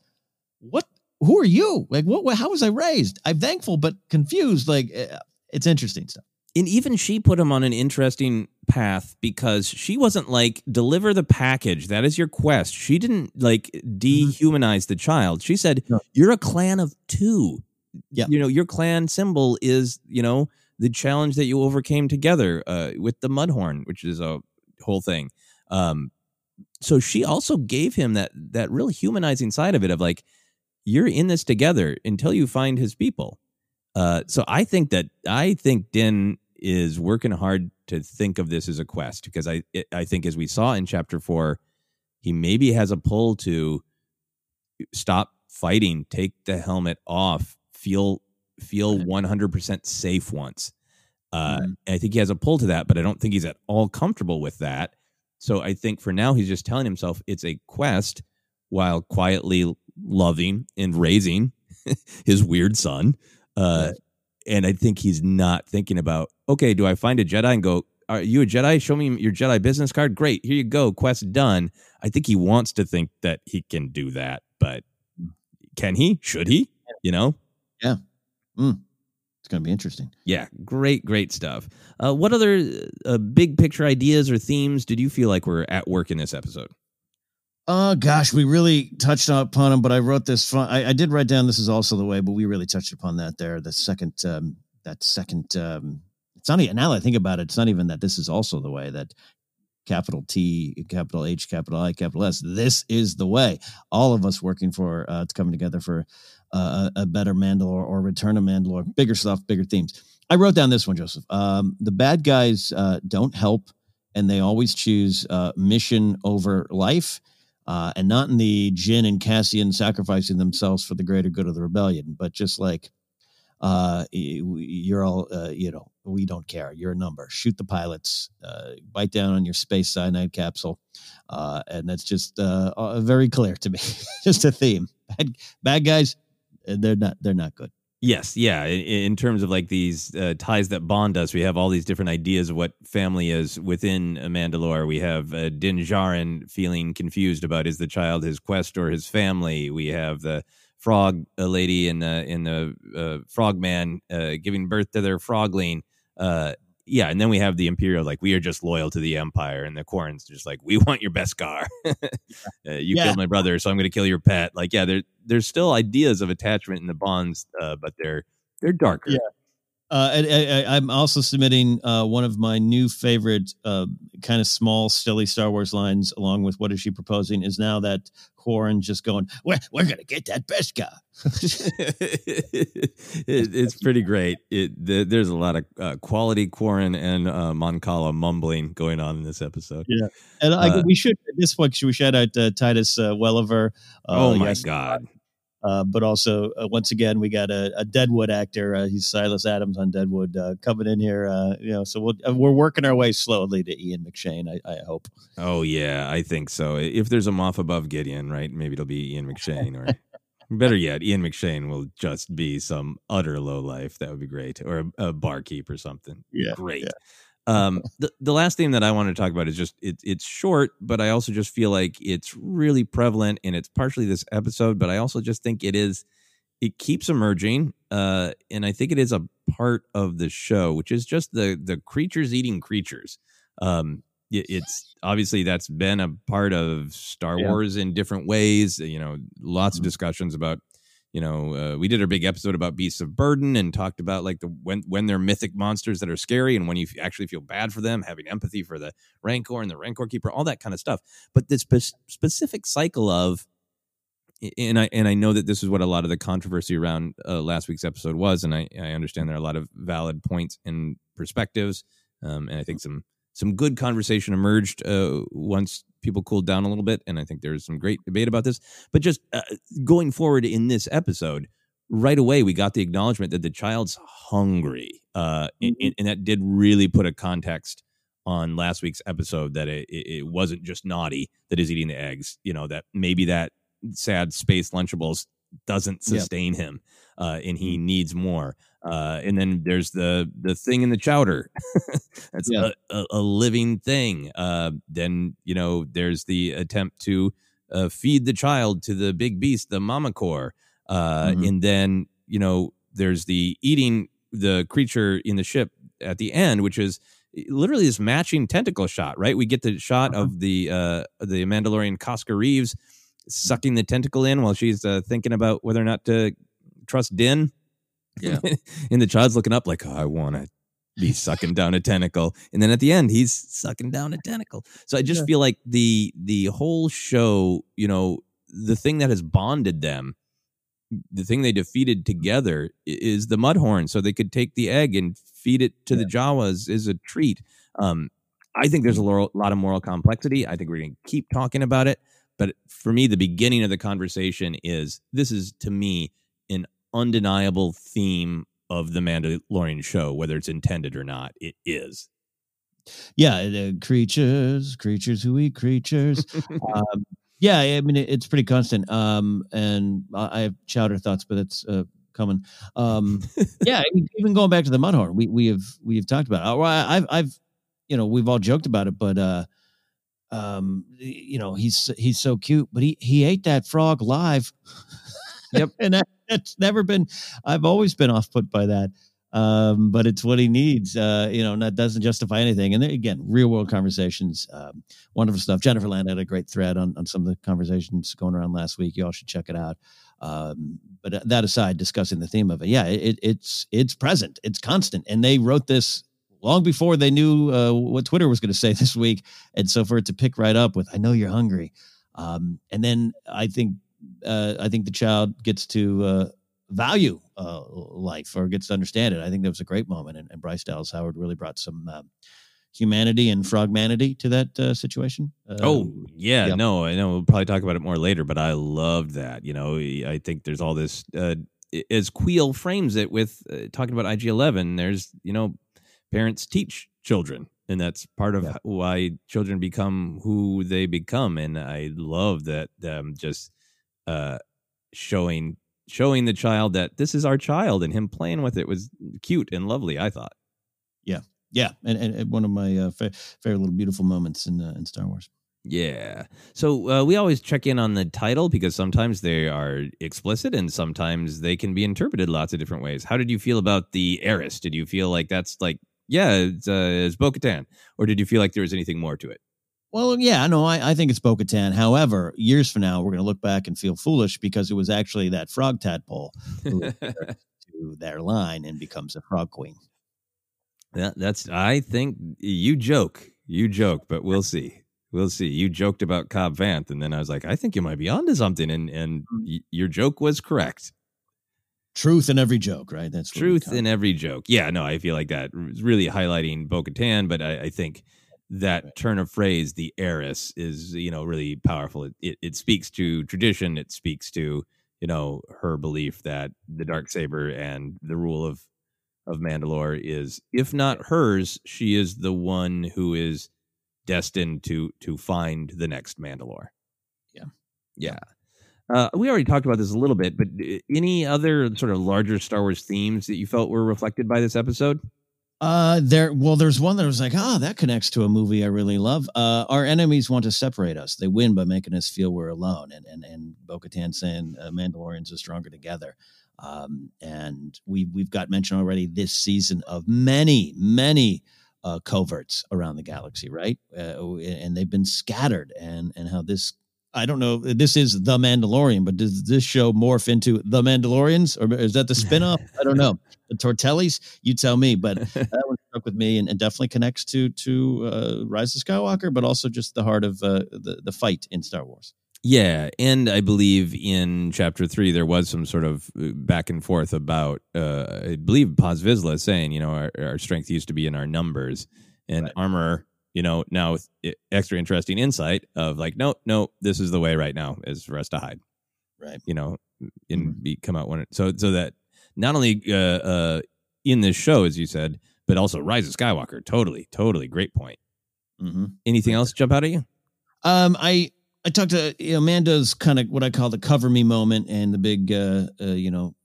What? Who are you? Like, what? how was I raised? I'm thankful but confused. Like, uh, it's interesting stuff. and even she put him on an interesting path because she wasn't like deliver the package that is your quest she didn't like dehumanize the child she said No. you're a clan of two Yeah. you know your clan symbol is you know the challenge that you overcame together uh, with the mudhorn which is a whole thing um so she also gave him that that real humanizing side of it of like you're in this together until you find his people. Uh, so I think that I think Din is working hard to think of this as a quest because I I think as we saw in chapter four, he maybe has a pull to stop fighting, take the helmet off, feel feel one hundred percent safe once. Uh, Mhm. I think he has a pull to that, but I don't think he's at all comfortable with that. So I think for now he's just telling himself it's a quest while quietly loving and raising his weird son. Uh, And I think he's not thinking about, okay, do I find a Jedi and go, are you a Jedi? Show me your Jedi business card. Great. Here you go. Quest done. I think he wants to think that he can do that, but can he? Should he? You know? Yeah. Mm. It's going to be interesting. Yeah, great, great stuff. Uh, what other uh, big picture ideas or themes did you feel like were at work in this episode? Oh gosh, we really touched upon them, but I wrote this. Fun, I, I did write down this is also the way, but we really touched upon that there. The second, um, that second, um, it's not even now that I think about it. It's not even that this is also the way that capital T, capital H, capital I, capital S. This is the way. All of us working for uh, it's coming together for a better Mandalore or Return of Mandalore, bigger stuff, bigger themes. I wrote down this one, Joseph. Um, the bad guys uh, don't help, and they always choose uh, mission over life uh, and not in the Jyn and Cassian sacrificing themselves for the greater good of the rebellion, but just like uh, you're all, uh, you know, we don't care. You're a number. Shoot the pilots. Bite down on your space cyanide capsule, and that's just very clear to me. just a theme. Bad, bad guys, they're not. They're not good. Yes, yeah. In, in terms of like these uh, ties that bond us, we have all these different ideas of what family is within Mandalore. We have uh, Din Djarin feeling confused about is the child his quest or his family. We have the frog uh, lady in the in the uh, frogman uh, giving birth to their frogling. Yeah, and then we have the Imperial like we are just loyal to the Empire, and the Quarrens just like we want your Beskar. uh, you Yeah. killed my brother, so I'm going to kill your pet. Like, yeah, there there's still ideas of attachment in the bonds, uh, but they're they're darker. Yeah. Uh, and, and- I'm also submitting uh, one of my new favorite uh, kind of small, silly Star Wars lines, along with what is she proposing, is now that Quarren just going, we're, we're going to get that best guy. it, it's pretty great. It th- there's a lot of uh, quality Quarren and uh, Mon Cala mumbling going on in this episode. Yeah. And I, Uh, we should, at this point, should we shout out uh, Titus uh, Welliver? Uh, oh my yes, god! Uh, but also, uh, once again, we got a, a Deadwood actor. Uh, he's Silas Adams on Deadwood uh, coming in here. Uh, you know, so we'll, uh, we're working our way slowly to Ian McShane. I, I hope. Oh yeah, I think so. If there's a Moff Gideon, right? Maybe it'll be Ian McShane, or better yet, Ian McShane will just be some utter low life. That would be great, or a, a barkeep or something. Yeah, great. Um, the the last thing that I want to talk about is just it, it's short, but I also just feel like it's really prevalent, and it's partially this episode, but I also just think it is. It keeps emerging, uh, and I think it is a part of the show, which is just the the creatures eating creatures. Um, it- it's obviously that's been a part of Star Yeah. Wars in different ways. You know, lots Mm-hmm. of discussions about. You know, uh, we did our big episode about beasts of burden and talked about like the when when they're mythic monsters that are scary and when you f- actually feel bad for them, having empathy for the Rancor and the Rancor Keeper, all that kind of stuff. But this spe- specific cycle of and I and I know that this is what a lot of the controversy around uh, last week's episode was, and I, I understand there are a lot of valid points and perspectives, um, and I think some some good conversation emerged uh, once people cooled down a little bit, and I think there's some great debate about this. But just uh, going forward in this episode, right away we got the acknowledgement that the child's hungry, uh, and, and- and that did really put a context on last week's episode that it it wasn't just naughty that is eating the eggs. You know that maybe that sad space Lunchables doesn't Yep. sustain him, uh, and he needs more. Uh, and then there's the the thing in the chowder. That's a, a, a living thing. Uh, then you know there's the attempt to uh, feed the child to the big beast, the mama core. Uh, Mhm. And then you know there's the eating the creature in the ship at the end, which is literally this matching tentacle shot. Right, we get the shot of the uh, the Mandalorian Koska Reeves sucking the tentacle in while she's uh, thinking about whether or not to trust Din. Yeah. and the child's looking up like, oh, I want to be sucking down a tentacle. And then at the end, he's sucking down a tentacle. So I just Yeah. feel like the the whole show, you know, the thing that has bonded them the thing they defeated together is the Mudhorn, so they could take the egg and feed it to the Jawas as a treat. Um, I think there's a lot of moral complexity. I think we're going to keep talking about it. But for me, the beginning of the conversation is this is to me an undeniable theme of the Mandalorian show, whether it's intended or not. It is. Yeah, the creatures, creatures who eat creatures. um, yeah, I mean it's pretty constant. Um, and I have chowder thoughts, but it's uh, coming. Um, yeah, I mean, even going back to the Mudhorn, we we have we have talked about. It. I've I've you know we've all joked about it, but uh, um, you know he's he's so cute, but he he ate that frog live. Yep, and that, that's never been. I've always been off put by that. Um, but it's what he needs. Uh, you know, and that doesn't justify anything. And then, again, real world conversations, um, wonderful stuff. Jennifer Land had a great thread on, on some of the conversations going around last week. You all should check it out. Um, but that aside, discussing the theme of it, yeah, it, it's it's present, it's constant, and they wrote this long before they knew uh, what Twitter was going to say this week, and so for it to pick right up with "I know you're hungry," um, and then I think uh, I think the child gets to uh, value uh, life or gets to understand it. I think that was a great moment, and, and Bryce Dallas Howard really brought some uh, humanity and frogmanity to that uh, situation. Uh, Oh yeah, yeah. no, I know. We'll probably talk about it more later, but I loved that. You know, I think there's all this uh, as Kuiil frames it with uh, talking about IG Eleven. There's you know, parents teach children, and that's part of why children become who they become. And I love that um, just uh, showing showing the child that this is our child, and him playing with it was cute and lovely. I thought. yeah, yeah, and, and, and one of my uh, fa- favorite little beautiful moments in uh, in Star Wars. Yeah. So uh, we always check in on the title because sometimes they are explicit and sometimes they can be interpreted lots of different ways. How did you feel about the heiress? Did you feel like that's like, yeah, it's, uh, it's Bo Katan? Or did you feel like there was anything more to it? Well, yeah, no, I, I think it's Bo Katan. However, years from now, we're going to look back and feel foolish because it was actually that frog tadpole who to their line and becomes a frog queen. That, that's, I think you joke. You joke, but we'll see. We'll see. You joked about Cobb Vanth, and then I was like, I think you might be onto something. And, and y- your joke was correct. Truth in every joke, right? That's truth in every joke. Yeah, no, I feel like that is really highlighting Bo Katan, but I, I think that turn of phrase, the heiress, is, you know, really powerful. It, it, it speaks to tradition. It speaks to, you know, her belief that the dark saber and the rule of of Mandalore is, if not hers, she is the one who is destined to to find the next Mandalore. Yeah. Yeah. Uh, we already talked about this a little bit, but uh, any other sort of larger Star Wars themes that you felt were reflected by this episode? Uh, there. Well, there's one that was like, ah, that connects to a movie I really love. Uh, our enemies want to separate us. They win by making us feel we're alone. And and and Bo-Katan saying uh, Mandalorians are stronger together. Um, and we we've got mention already this season of many many uh, coverts around the galaxy, right? Uh, and they've been scattered. And and how this. I don't know. This is the Mandalorian, but does this show morph into the Mandalorians, or is that the spinoff? I don't know. The Tortellis, you tell me. But that one stuck with me and, and definitely connects to to uh, Rise of Skywalker, but also just the heart of uh, the the fight in Star Wars. Yeah, and I believe in chapter three there was some sort of uh, back and forth about, uh, I believe Paz Vizsla saying, you know, our, our strength used to be in our numbers, and armor, you know, now with extra interesting insight of like, no, no, this is the way right now is for us to hide, Right. you know, and be come out when so so that not only uh, uh, in this show as you said, but also Rise of Skywalker, totally, totally great point. Mm-hmm. Anything else jump out at you? Um, I I talked to you know, Amanda's kind of what I call the cover me moment, and the big uh, uh you know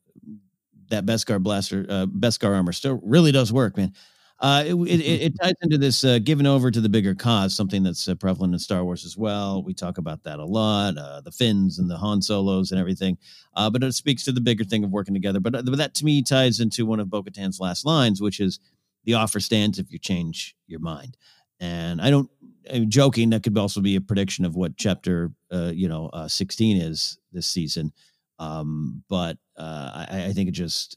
that Beskar blaster, uh, Beskar armor still really does work, man. Uh, it, it, it it ties into this uh, giving over to the bigger cause, something that's uh, prevalent in Star Wars as well. We talk about that a lot, uh, the Finns and the Han Solos and everything. Uh, but it speaks to the bigger thing of working together. But, but that to me ties into one of Bo-Katan's last lines, which is the offer stands if you change your mind. And I don't, I'm joking. That could also be a prediction of what chapter, uh, you know, uh, 16 is this season. Um, but uh, I, I think it just,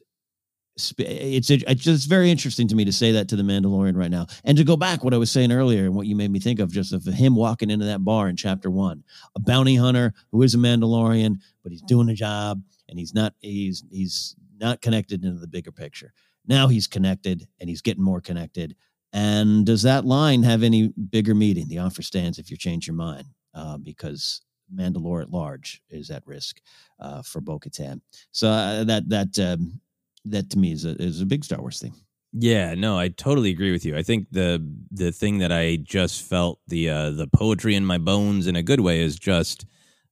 it's it's just very interesting to me to say that to the Mandalorian right now, and to go back what I was saying earlier and what you made me think of, just of him walking into that bar in chapter one, a bounty hunter who is a Mandalorian, but he's doing a job, and he's not he's he's not connected into the bigger picture. Now he's connected, and he's getting more connected. And does that line have any bigger meaning? The offer stands if you change your mind, uh, because Mandalore at large is at risk uh, for Bo Katan. So uh, that that um, that to me is a is a big Star Wars thing. Yeah, no, I totally agree with you. I think the the thing that I just felt the uh, the poetry in my bones in a good way is just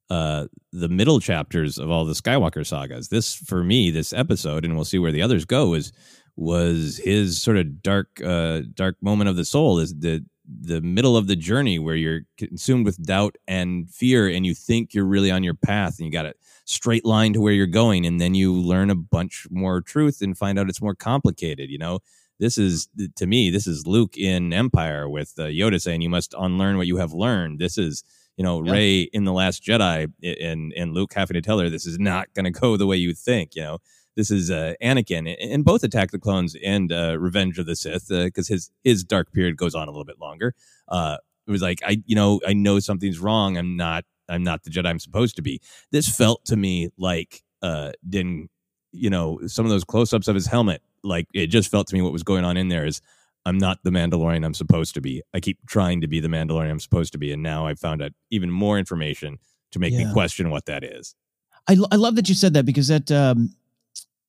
uh, the middle chapters of all the Skywalker sagas. This for me, this episode, and we'll see where the others go, is was his sort of dark uh, dark moment of the soul. Is the the middle of the journey where you're consumed with doubt and fear and you think you're really on your path and you got a straight line to where you're going and then you learn a bunch more truth and find out it's more complicated you know? This is to me this is luke in empire with uh, yoda saying you must unlearn what you have learned. This is you know yeah. rey in the last jedi and and luke having to tell her this is not going to go the way you think you know this is uh, Anakin in both Attack the Clones and uh, Revenge of the Sith because uh, his his dark period goes on a little bit longer. Uh, it was like I you know I know something's wrong. I'm not I'm not the Jedi I'm supposed to be. This felt to me like uh Din, you know, some of those close ups of his helmet. Like it just felt to me what was going on in there is I'm not the Mandalorian I'm supposed to be. I keep trying to be the Mandalorian I'm supposed to be, and now I found out even more information to make yeah. me question what that is. I, I love that you said that because that um,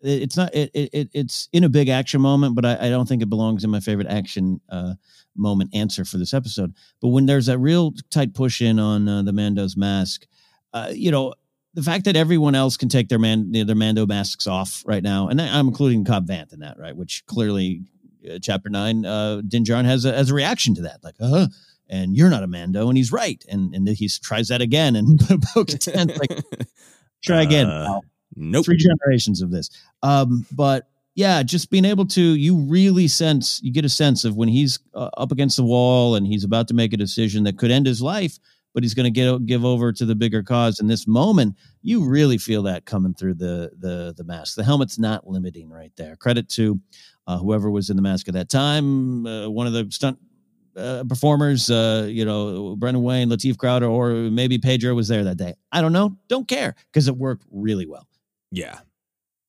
it's not it, it it's in a big action moment but I, I, don't think it belongs in my favorite action uh, moment answer for this episode but when there's a real tight push in on uh, the mando's mask uh, you know the fact that everyone else can take their man their mando masks off right now and i'm including cobb vanth in that right which clearly uh, chapter 9 uh din has a, has a reaction to that like uh huh. and you're not a mando and he's right and and he tries that again and like try again uh, Nope. Three generations of this. Um, but yeah, just being able to, you really sense, you get a sense of when he's uh, up against the wall and he's about to make a decision that could end his life, but he's going to give over to the bigger cause. In this moment, you really feel that coming through the the the mask. The helmet's not limiting right there. Credit to uh, whoever was in the mask at that time. Uh, one of the stunt uh, performers, uh, you know, Brendan Wayne, Lateef Crowder, or maybe Pedro was there that day. I don't know. Don't care because it worked really well. Yeah.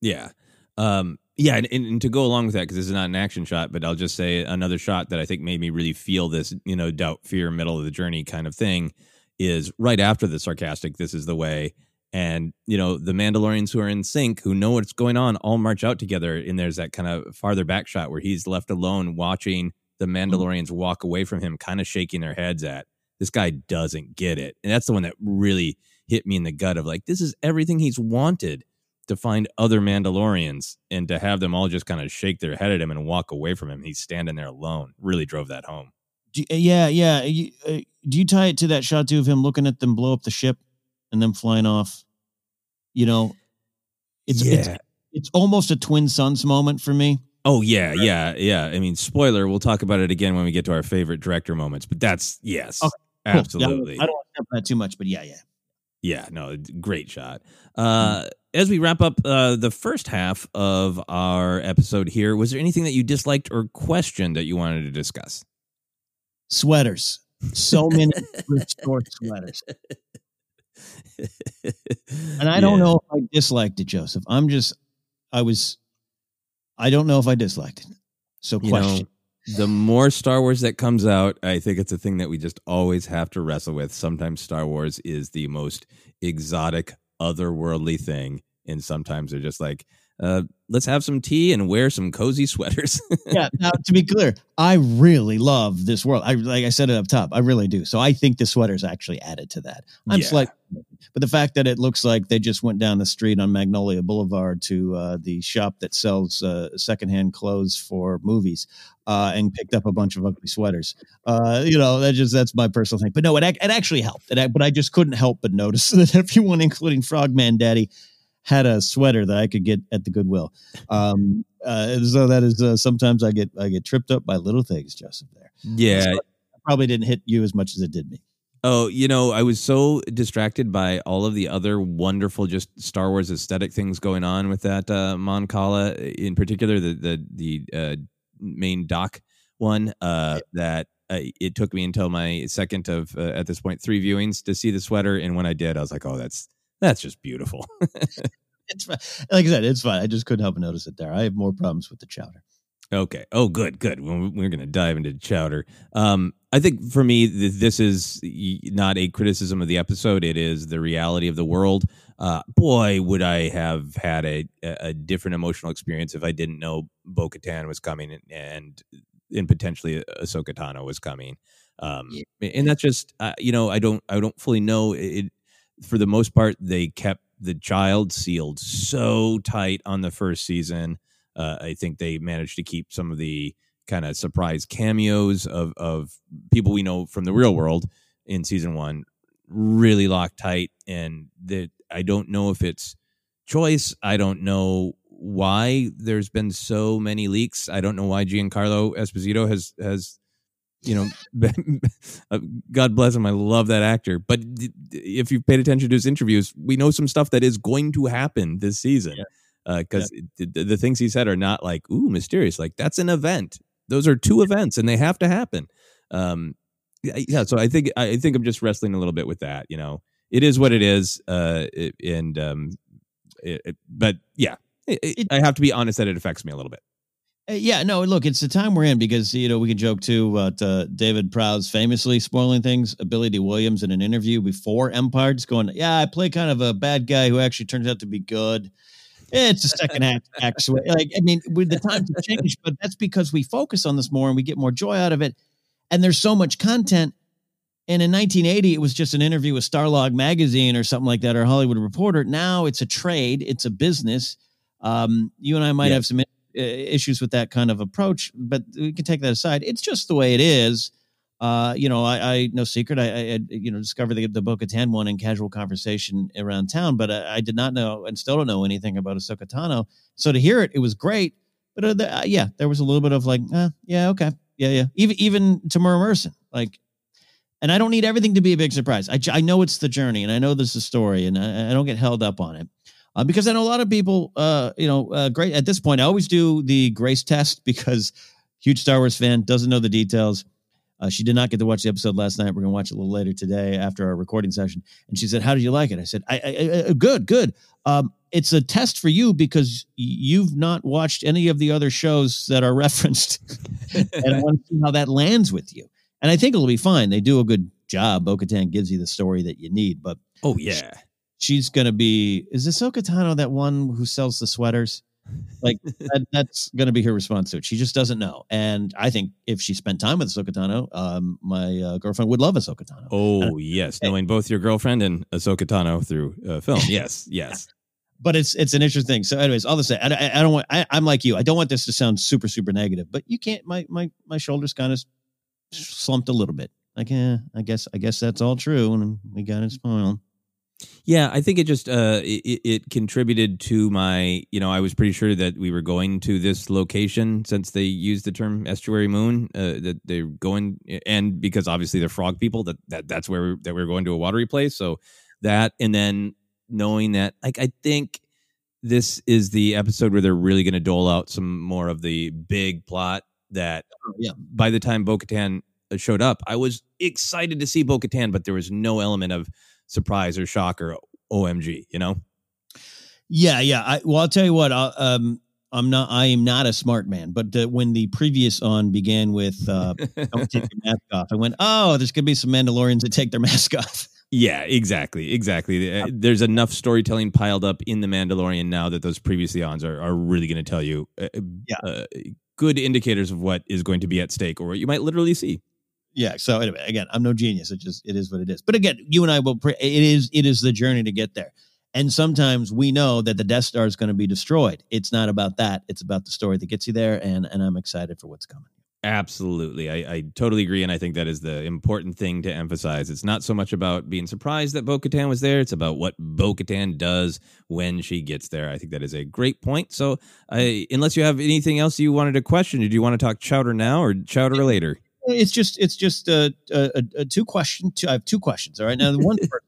Yeah. Um, yeah, and, and, to go along with that, because this is not an action shot, but I'll just say another shot that I think made me really feel this, you know, doubt, fear, middle of the journey kind of thing is right after the sarcastic, this is the way. And, you know, the Mandalorians who are in sync, who know what's going on, all march out together. And there's that kind of farther back shot where he's left alone watching the mm-hmm. Mandalorians mm-hmm. walk away from him, kind of shaking their heads at this guy doesn't get it. And that's the one that really hit me in the gut of like, this is everything he's wanted to find other Mandalorians and to have them all just kind of shake their head at him and walk away from him. He's standing there alone. Really drove that home. Do, uh, yeah, yeah. You, uh, do you tie it to that shot too of him looking at them blow up the ship and them flying off? You know, it's yeah. it's, it's almost a twin suns moment for me. Oh yeah, yeah, yeah. I mean, spoiler. We'll talk about it again when we get to our favorite director moments. But that's yes, okay, cool. absolutely. Yeah, I don't want to that too much, but yeah, yeah. Yeah, no, great shot. Uh, as we wrap up uh, the first half of our episode here, was there anything that you disliked or questioned that you wanted to discuss? Sweaters. So many short sweaters. and I don't know if I disliked it, Joseph. I'm just, I was, I don't know if I disliked it. So, question. You know, the more Star Wars that comes out, I think it's a thing that we just always have to wrestle with. Sometimes Star Wars is the most exotic, otherworldly thing, and sometimes they're just like, uh, let's have some tea and wear some cozy sweaters. yeah. Now, to be clear, I really love this world. I like I said it up top. I really do. So I think the sweaters actually added to that. I'm yeah. slightly, but the fact that it looks like they just went down the street on Magnolia Boulevard to uh, the shop that sells uh, secondhand clothes for movies uh, and picked up a bunch of ugly sweaters. Uh, you know, that just that's my personal thing. But no, it it actually helped. It, but I just couldn't help but notice that everyone, including Frogman Daddy had a sweater that I could get at the Goodwill. Um, uh, so that is uh, sometimes I get I get tripped up by little things, Joseph. There, yeah, so probably didn't hit you as much as it did me. Oh, you know, I was so distracted by all of the other wonderful, just Star Wars aesthetic things going on with that uh, Mon Cala, in particular, the the the uh, main dock one. Uh, that uh, it took me until my second of uh, at this point three viewings to see the sweater, and when I did, I was like, oh, that's that's just beautiful. it's fine. Like I said, it's fine. I just couldn't help but notice it there. I have more problems with the chowder. Okay. Oh, good, good. We're going to dive into chowder. Um, I think for me, this is not a criticism of the episode. It is the reality of the world. Uh, boy, would I have had a, a different emotional experience if I didn't know Bo Katan was coming and, and, and potentially Ahsoka Tano was coming. Um, and that's just, uh, you know, I don't, I don't fully know it. For the most part, they kept the child sealed so tight on the first season. Uh, I think they managed to keep some of the kind of surprise cameos of of people we know from the real world in season one really locked tight, and that I don't know if it's choice. I don't know why there's been so many leaks. I don't know why Giancarlo Esposito has has you know uh, god bless him i love that actor. But if you've paid attention to his interviews we know some stuff that is going to happen this season because yeah. uh, the, the, things he said are not like ooh mysterious like that's an event. Those are two events and they have to happen. Um yeah so i think i think i'm just wrestling a little bit with that you know? It is what it is uh and um it, it, but yeah it, i have to be honest that it affects me a little bit yeah, no, look, it's the time we're in because, you know, we can joke too about uh, David Prowse famously spoiling things. Uh, Billy Dee Williams in an interview before Empire just going, Yeah, I play kind of a bad guy who actually turns out to be good. It's a second act, actually. Like, I mean, with the times have changed, but that's because we focus on this more and we get more joy out of it. And there's so much content. And in 1980, it was just an interview with Starlog magazine or something like that, or Hollywood Reporter. Now it's a trade, it's a business. Um, you and I might yeah. have some uh, issues with that kind of approach, but we can take that aside. It's just the way it is. Uh, you know, I, I no secret, I, I, you know discovered the, the Bo Katan one in casual conversation around town, but I, I, did not know and still don't know anything about Ahsoka Tano. So to hear it, it was great. But uh, the, uh, yeah, there was a little bit of like, uh, yeah, okay, yeah, yeah. Even even Temuera Morrison, like, and I don't need everything to be a big surprise. I, I know it's the journey, and I know this is a story, and I, I don't get held up on it. Uh, because I know a lot of people, uh, you know, uh, great at this point. I always do the grace test because huge Star Wars fan doesn't know the details. Uh, she did not get to watch the episode last night. We're going to watch it a little later today after our recording session. And she said, "How did you like it?" I said, I, I, I "Good, good. Um, it's a test for you because you've not watched any of the other shows that are referenced, and I want to see how that lands with you. And I think it'll be fine. They do a good job. Bo-Katan gives you the story that you need, but oh yeah, she's going to be. Is Ahsoka Tano that one who sells the sweaters? Like that, that's going to be her response to it. She just doesn't know. And I think if she spent time with Ahsoka Tano, um, my uh, girlfriend would love Ahsoka Tano. Oh yes, knowing both your girlfriend and Ahsoka Tano through uh, film. Yes, yes. but it's it's an interesting thing. So, anyways, all this I, I, I don't want. I, am like you. I don't want this to sound super super negative. But you can't. My my my shoulders kind of slumped a little bit. Like, eh, I guess I guess that's all true, and we got it spoiled. Yeah, I think it just uh, it, it, contributed to my. You know, I was pretty sure that we were going to this location since they used the term estuary moon. Uh, that they're going, and because obviously they're frog people, that, that that's where we, that we're going to a watery place. So that, and then knowing that, like, I think this is the episode where they're really going to dole out some more of the big plot. That oh, yeah. by the time Bo Katan showed up, I was excited to see Bo Katan, but there was no element of surprise or shock or OMG, you know? Yeah, yeah. I, well, I'll tell you what. I'll, um, I'm not. I am not a smart man. But uh, when the previous on began with uh, "Don't take your mask off," I went, "Oh, there's gonna be some Mandalorians that take their mask off." Yeah, exactly, exactly. There's enough storytelling piled up in the Mandalorian now that those previously ons are, are really going to tell you, uh, yeah. Uh, good indicators of what is going to be at stake or what you might literally see yeah so anyway again i'm no genius it just it is what it is. But again you and i will it is it is the journey to get there. And sometimes we know that the death star is going to be destroyed. It's not about that it's about the story that gets you there and and i'm excited for what's coming. Absolutely I, I totally agree and i think that is the important thing to emphasize. It's not so much about being surprised that bo-katan was there it's about what bo-katan does when she gets there. I think that is a great point so I, unless you have anything else you wanted to question do you want to talk chowder now or chowder later it's just it's just a, a, a two question. Two, I have two questions. All right, now the one first,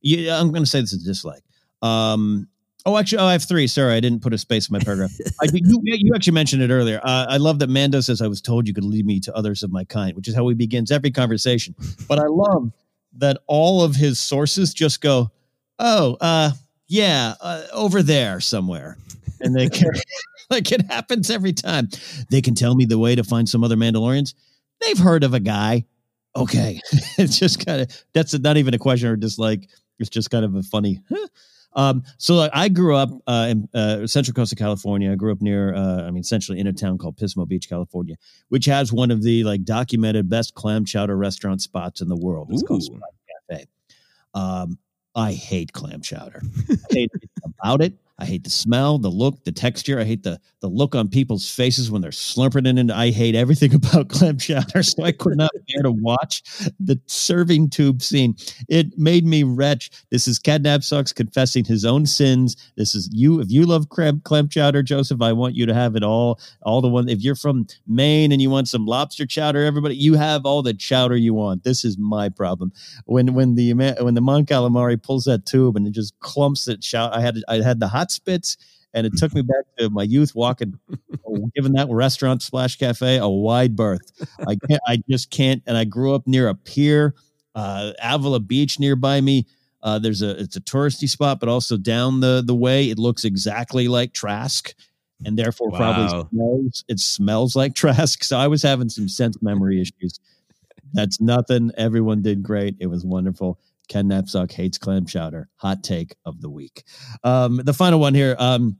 yeah, I'm going to say this is a dislike. Um, oh, actually, oh, I have three. Sorry, I didn't put a space in my paragraph. I, you, you actually mentioned it earlier. Uh, I love that Mando says, "I was told you could lead me to others of my kind," which is how he begins every conversation. But I love that all of his sources just go, "Oh, uh, yeah, uh, over there somewhere. And they can, like it happens every time. They can tell me the way to find some other Mandalorians. They've heard of a guy. Okay. it's just kind of, that's not even a question or just like, it's just kind of a funny, huh? Um, so like, I grew up uh, in uh, Central Coast of California. I grew up near, uh, I mean, essentially in a town called Pismo Beach, California, which has one of the like documented best clam chowder restaurant spots in the world. It's called Ooh. Splash Cafe. Um, I hate clam chowder. I hate about it. I hate the smell, the look, the texture. I hate the the look on people's faces when they're slurping it in. I hate everything about clam chowder. So I could not bear to watch the serving tube scene. It made me wretch. This is Ken Napzok confessing his own sins. This is you. If you love clam, clam chowder, Joseph, I want you to have it all. All the one. If you're from Maine and you want some lobster chowder, everybody, you have all the chowder you want. This is my problem. When when the when the Mon Calamari pulls that tube and it just clumps it. I had I had the hot spits. And it took me back to my youth walking, giving that restaurant Splash Cafe a wide berth. I can't, I just can't. And I grew up near a pier, uh, Avila Beach nearby me. Uh, there's a it's a touristy spot, but also down the the way it looks exactly like Trask, and therefore probably smells it smells like Trask. So I was having some sense memory issues. That's nothing. Everyone did great. It was wonderful. Ken Napzok hates clam chowder. Hot take of the week. Um, the final one here. Um,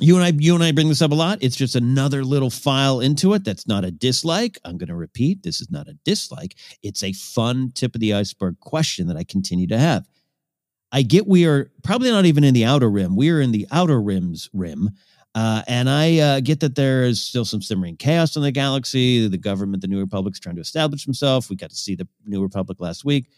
you and I, you and I bring this up a lot. It's just another little file into it. That's not a dislike. I'm going to repeat. This is not a dislike. It's a fun tip of the iceberg question that I continue to have. I get we are probably not even in the outer rim. We are in the outer rim's rim. Uh, and I uh, get that there is still some simmering chaos in the galaxy. The government, the New Republic, is trying to establish himself. We got to see the New Republic last week.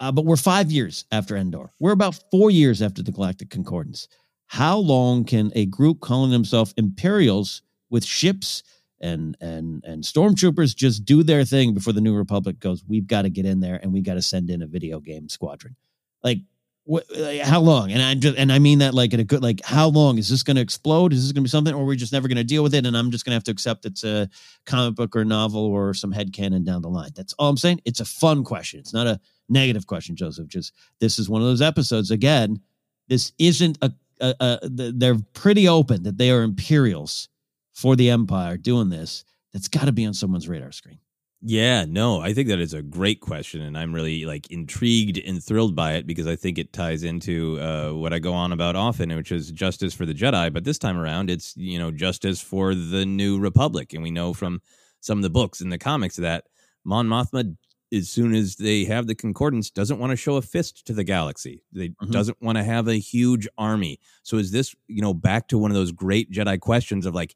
Uh, but we're five years after Endor. We're about four years after the Galactic Concordance. How long can a group calling themselves Imperials with ships and and and stormtroopers just do their thing before the New Republic goes? We've got to get in there and we got to send in a video game squadron. Like what, like, how long? And I just and I mean that like in a good like how long is this going to explode? Is this going to be something, or we're we just never going to deal with it? And I'm just going to have to accept it's a comic book or novel or some head headcanon down the line. That's all I'm saying. It's a fun question. It's not a negative question, Joseph. Just this is one of those episodes. Again, this isn't a, a, a they're pretty open that they are Imperials for the Empire doing this. That's got to be on someone's radar screen. Yeah, no, I think that is a great question, and I'm really like intrigued and thrilled by it because I think it ties into uh, what I go on about often, which is justice for the Jedi. But this time around, it's you know justice for the New Republic, and we know from some of the books and the comics that Mon Mothma, as soon as they have the concordance, doesn't want to show a fist to the galaxy. They Mhm. doesn't want to have a huge army. So is this you know back to one of those great Jedi questions of like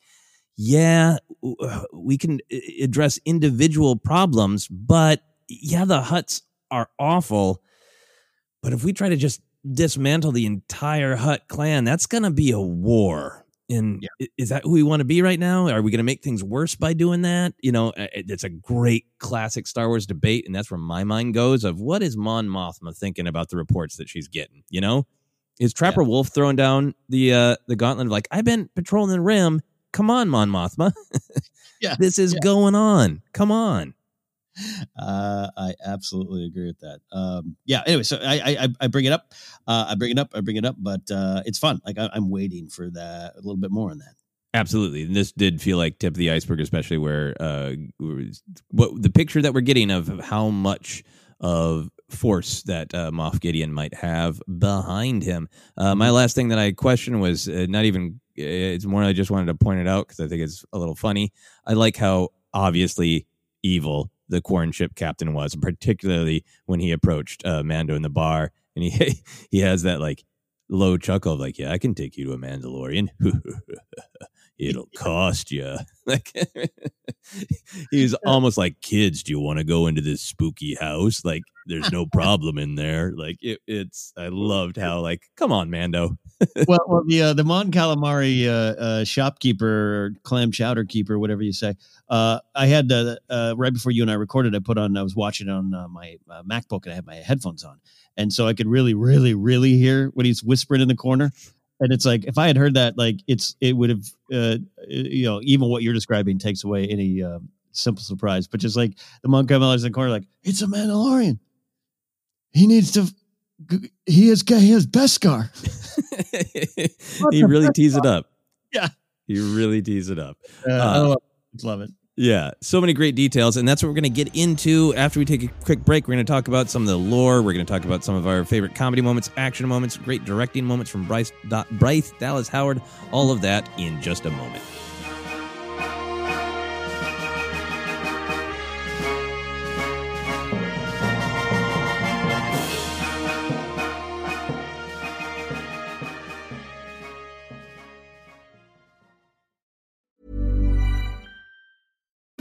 yeah, uh, we can address individual problems, but yeah, the Hutts are awful. But if we try to just dismantle the entire Hutt clan, that's going to be a war. And i- is that who we want to be right now? Are we going to make things worse by doing that? You know, it's a great classic Star Wars debate, and that's where my mind goes of what is Mon Mothma thinking about the reports that she's getting? You know, is Trapper Wolf throwing down the uh, the gauntlet of like I've been patrolling the rim? Come on, Mon Mothma. Yeah, this is yeah. going on. Come on. Uh, I absolutely agree with that. Um, yeah. Anyway, so I I, I- I bring it up. Uh, I bring it up. I bring it up. But uh, it's fun. Like I, I'm waiting for that a little bit more on that. Absolutely. And this did feel like tip of the iceberg, especially where uh what the picture that we're getting of how much of force that uh, Moff Gideon might have behind him. Uh, my last thing that I questioned was uh, not even it's more I just wanted to point it out because I think it's a little funny. I like how obviously evil the Quarren ship captain was, particularly when he approached uh, Mando in the bar and he he has that like low chuckle of like, yeah, I can take you to a Mandalorian. It'll cost you. Like he's almost like, kids, do you want to go into this spooky house? Like, there's no problem in there. Like, it, it's. I loved how like, come on, Mando. Well, well, the uh, the Mon Calamari uh, uh, shopkeeper, clam chowder keeper, whatever you say. Uh, I had uh, right before you and I recorded. I put on. I was watching on uh, my MacBook, and I had my headphones on, and so I could really, really, really hear what he's whispering in the corner. And it's like if I had heard that, like it's it would have, you know, even what you're describing takes away any um, simple surprise. But just like the Mon Calamari's in the corner, like it's a Mandalorian. He needs to he has he has Beskar. he really tees it up. Yeah. He really tees it up. Uh, Uh, I love it. Yeah, so many great details, and that's what we're going to get into after we take a quick break. We're going to talk about some of the lore. We're going to talk about some of our favorite comedy moments, action moments, great directing moments from Bryce, Bryce Dallas Howard. All of that in just a moment.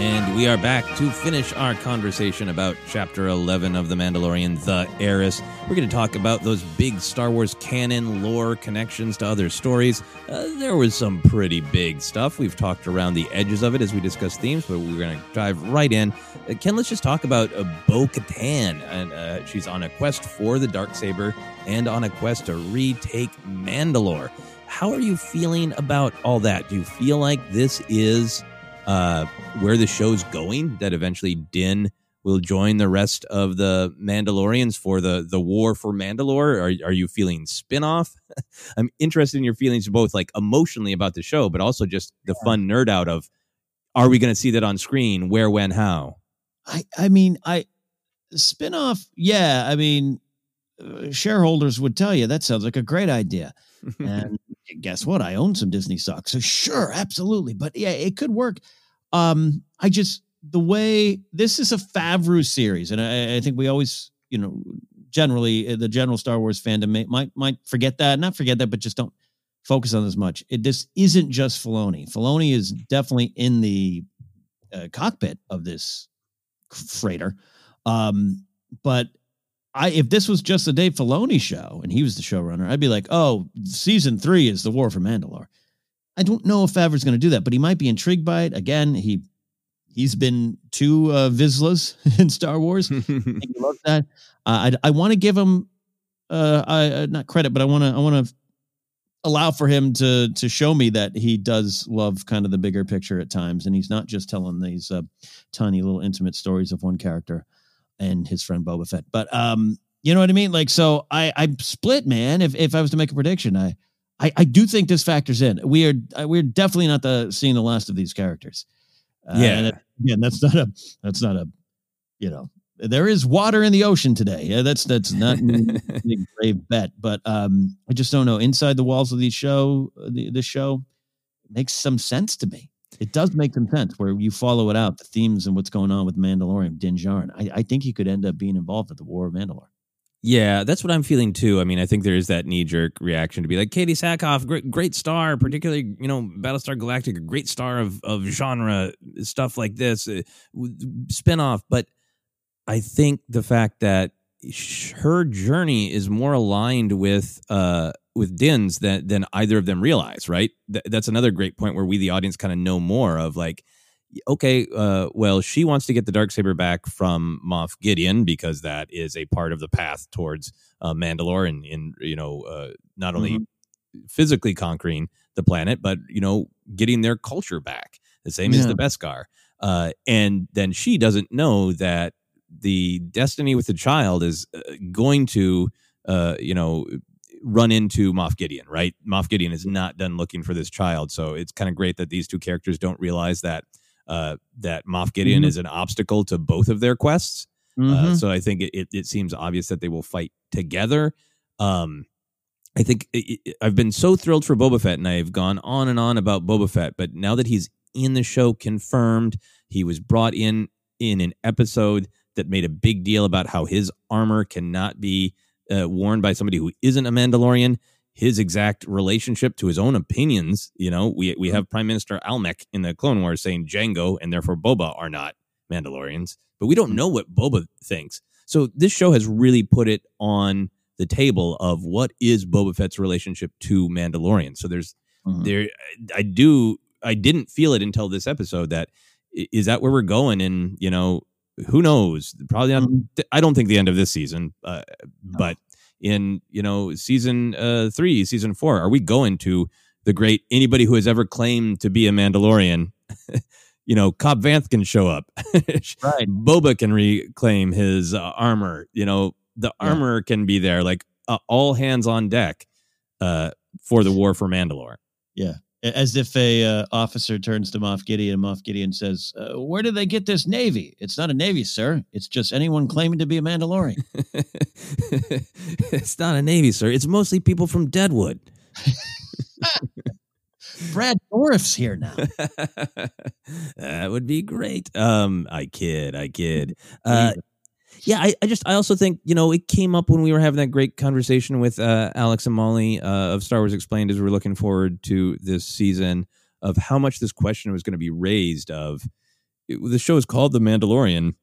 And we are back to finish our conversation about Chapter 11 of The Mandalorian, The Heiress. We're going to talk about those big Star Wars canon lore connections to other stories. Uh, there was some pretty big stuff. We've talked around the edges of it as we discuss themes, but we're going to dive right in. Uh, Ken, let's just talk about uh, Bo Katan. And, uh, she's on a quest for the dark saber and on a quest to retake Mandalore. How are you feeling about all that? Do you feel like this is uh, where the show's going. That eventually Din will join the rest of the Mandalorians for the the war for Mandalore. Are are you feeling spinoff? I'm interested in your feelings both like emotionally about the show, but also just the fun nerd out of are we going to see that on screen? Where, when, how? I I mean I spinoff. Yeah, I mean uh, shareholders would tell you that sounds like a great idea. and guess what? I own some Disney stock, so sure, absolutely. But yeah, it could work. Um, I just the way this is a Favreau series, and I, I think we always, you know, generally uh, the general Star Wars fandom may, might might forget that, not forget that, but just don't focus on this much. It, this isn't just Filoni. Filoni is definitely in the uh, cockpit of this freighter. Um, but I if this was just a Dave Filoni show and he was the showrunner, I'd be like, oh, season three is the War for Mandalore. I don't know if Favreau's going to do that, but he might be intrigued by it. Again, he he's been two uh, Vizslas in Star Wars. he loves that. Uh, I I want to give him uh, I, uh, not credit, but I want to I want to allow for him to to show me that he does love kind of the bigger picture at times, and he's not just telling these uh, tiny little intimate stories of one character and his friend Boba Fett. But um, you know what I mean? Like, so I I'm split, man. If if I was to make a prediction, I I, I do think this factors in. We are uh, we're definitely not the seeing the last of these characters. Uh, yeah. And again, that's not a that's not a you know there is water in the ocean today. Yeah, that's that's not a brave bet, but um, I just don't know. Inside the walls of these show, uh, the, this show makes some sense to me. It does make some sense where you follow it out, the themes and what's going on with Mandalorian, Din Djarin. I, I think he could end up being involved with the War of Mandalore. Yeah, that's what I'm feeling too. I mean, I think there is that knee jerk reaction to be like Katee Sackhoff, great, great star, particularly you know Battlestar Galactica, great star of of genre stuff like this, uh, spinoff. But I think the fact that her journey is more aligned with uh with Din's than than either of them realize. Right. Th- that's another great point where we the audience kind of know more of like okay, uh, well, she wants to get the dark saber back from Moff Gideon because that is a part of the path towards uh, Mandalore and in you know uh, not only mm-hmm. physically conquering the planet, but you know getting their culture back, the same yeah. as the Beskar. Uh, and then she doesn't know that the destiny with the child is uh, going to, uh, you know, run into Moff Gideon, right? Moff Gideon is not done looking for this child, so it's kind of great that these two characters don't realize that uh, that Moff Gideon mm-hmm. is an obstacle to both of their quests. Uh, mm-hmm. Uh, so I think it, it, it, seems obvious that they will fight together. Um, I think it, it, I've been so thrilled for Boba Fett, and I've gone on and on about Boba Fett. But now that he's in the show, confirmed, he was brought in in an episode that made a big deal about how his armor cannot be uh, worn by somebody who isn't a Mandalorian his exact relationship to his own opinions. You know, we we have Prime Minister Almec in the Clone Wars saying Jango and therefore Boba are not Mandalorians, but we don't know what Boba thinks. So this show has really put it on the table of what is Boba Fett's relationship to Mandalorian. So there's mm-hmm. there I do I didn't feel it until this episode that is that where we're going and you know who knows probably not mm-hmm. I don't think the end of this season uh, but in you know season uh, three, season four? Are we going to the great anybody who has ever claimed to be a Mandalorian? you know, Cobb Vanth can show up. right. Boba can reclaim his uh, armor. You know, the yeah. armor can be there. Like uh, all hands on deck uh, for the war for Mandalore. Yeah as if a uh, officer turns to Moff Gideon and Moff Gideon says, uh, "Where did they get this navy? It's not a navy, sir. It's just anyone claiming to be a Mandalorian." it's not a navy, sir. It's mostly people from Deadwood. Brad Dourif's here now. that would be great. Um, I kid, I kid. Uh, yeah, I, I just I also think you know it came up when we were having that great conversation with uh, Alex and Molly uh, of Star Wars Explained as we are looking forward to this season of how much this question was going to be raised of the show is called The Mandalorian.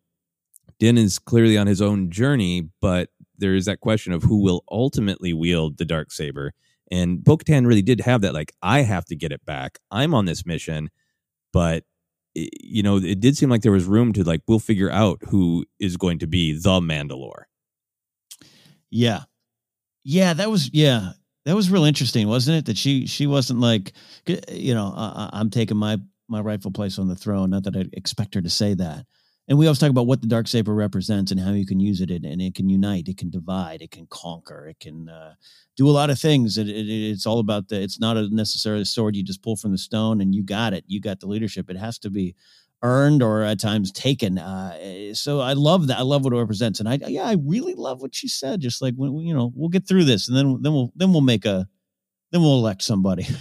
Din is clearly on his own journey, but there is that question of who will ultimately wield the dark saber. And Bo Katan really did have that, like, I have to get it back. I'm on this mission, but you know, it did seem like there was room to like, we'll figure out who is going to be the Mandalore. Yeah. Yeah, that was yeah. That was real interesting, wasn't it? That she she wasn't like you know, I, I'm taking my my rightful place on the throne. Not that I expect her to say that. And we always talk about what the dark saber represents and how you can use it, and, and it can unite, it can divide, it can conquer, it can uh, do a lot of things. It, it, it's all about the. It's not a necessarily a sword you just pull from the stone and you got it. You got the leadership. It has to be earned or at times taken. Uh, so I love that. I love what it represents, and I yeah, I really love what she said. Just like when you know, we'll get through this, and then then we'll then we'll make a then we'll elect somebody.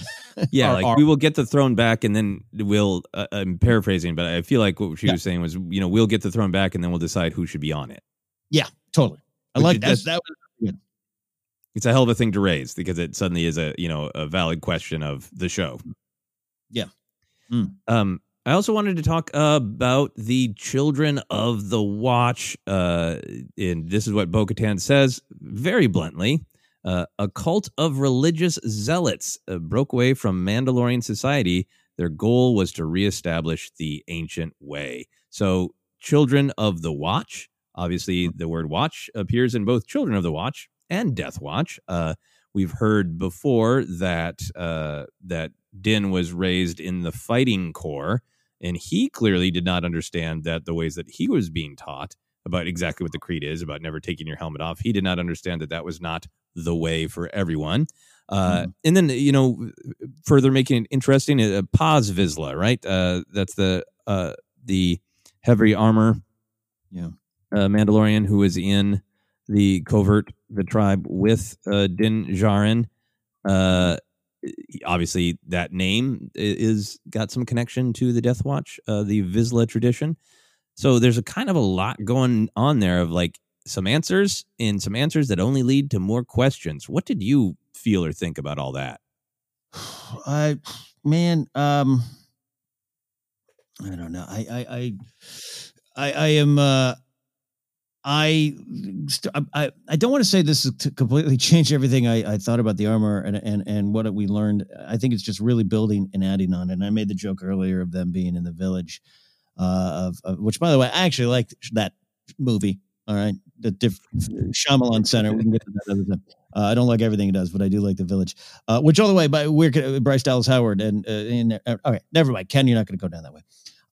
Yeah, Or- like or- we will get the throne back, and then we'll. Uh, I'm paraphrasing, but I feel like what she Yeah. was saying was, you know, we'll get the throne back, and then we'll decide who should be on it. yeah, totally. I Which like that. just- That was good. It's a hell of a thing to raise because it suddenly is a you know a valid question of the show. Yeah. Um, I also wanted to talk about the children of the Watch. Uh, and this is what Bo Katan says very bluntly. Uh, a cult of religious zealots uh, broke away from Mandalorian society. Their goal was to reestablish the ancient way. So, children of the Watch. Obviously, the word "watch" appears in both "Children of the Watch" and "Death Watch." Uh, we've heard before that uh, that Din was raised in the fighting corps, and he clearly did not understand that the ways that he was being taught about exactly what the creed is about never taking your helmet off. He did not understand that that was not the way for everyone. Uh, And then you know, further making it interesting, uh, Paz Vizsla, right? Uh, that's the uh, the heavy armor, Yeah. uh, Mandalorian who is in the covert, the tribe with uh, Din Djarin. Uh, obviously, that name is got some connection to the Death Watch, uh, the Vizsla tradition. So there's a kind of a lot going on there of like some answers and some answers that only lead to more questions. What did you feel or think about all that? I man, um I don't know. I I I I, am uh I I I don't want to say this is to completely change everything I, I thought about the Armorer and and and what we learned. I think it's just really building and adding on. And I made the joke earlier of them being in the village, uh, of, of which by the way I actually liked that movie. All right, the diff- Shyamalan Center. We can get to that other time. Uh, I don't like everything it does, but I do like the village. Uh, which, all the way, by we're uh, Bryce Dallas Howard and uh, in there. Uh, okay, never mind. Ken, you're not going to go down that way.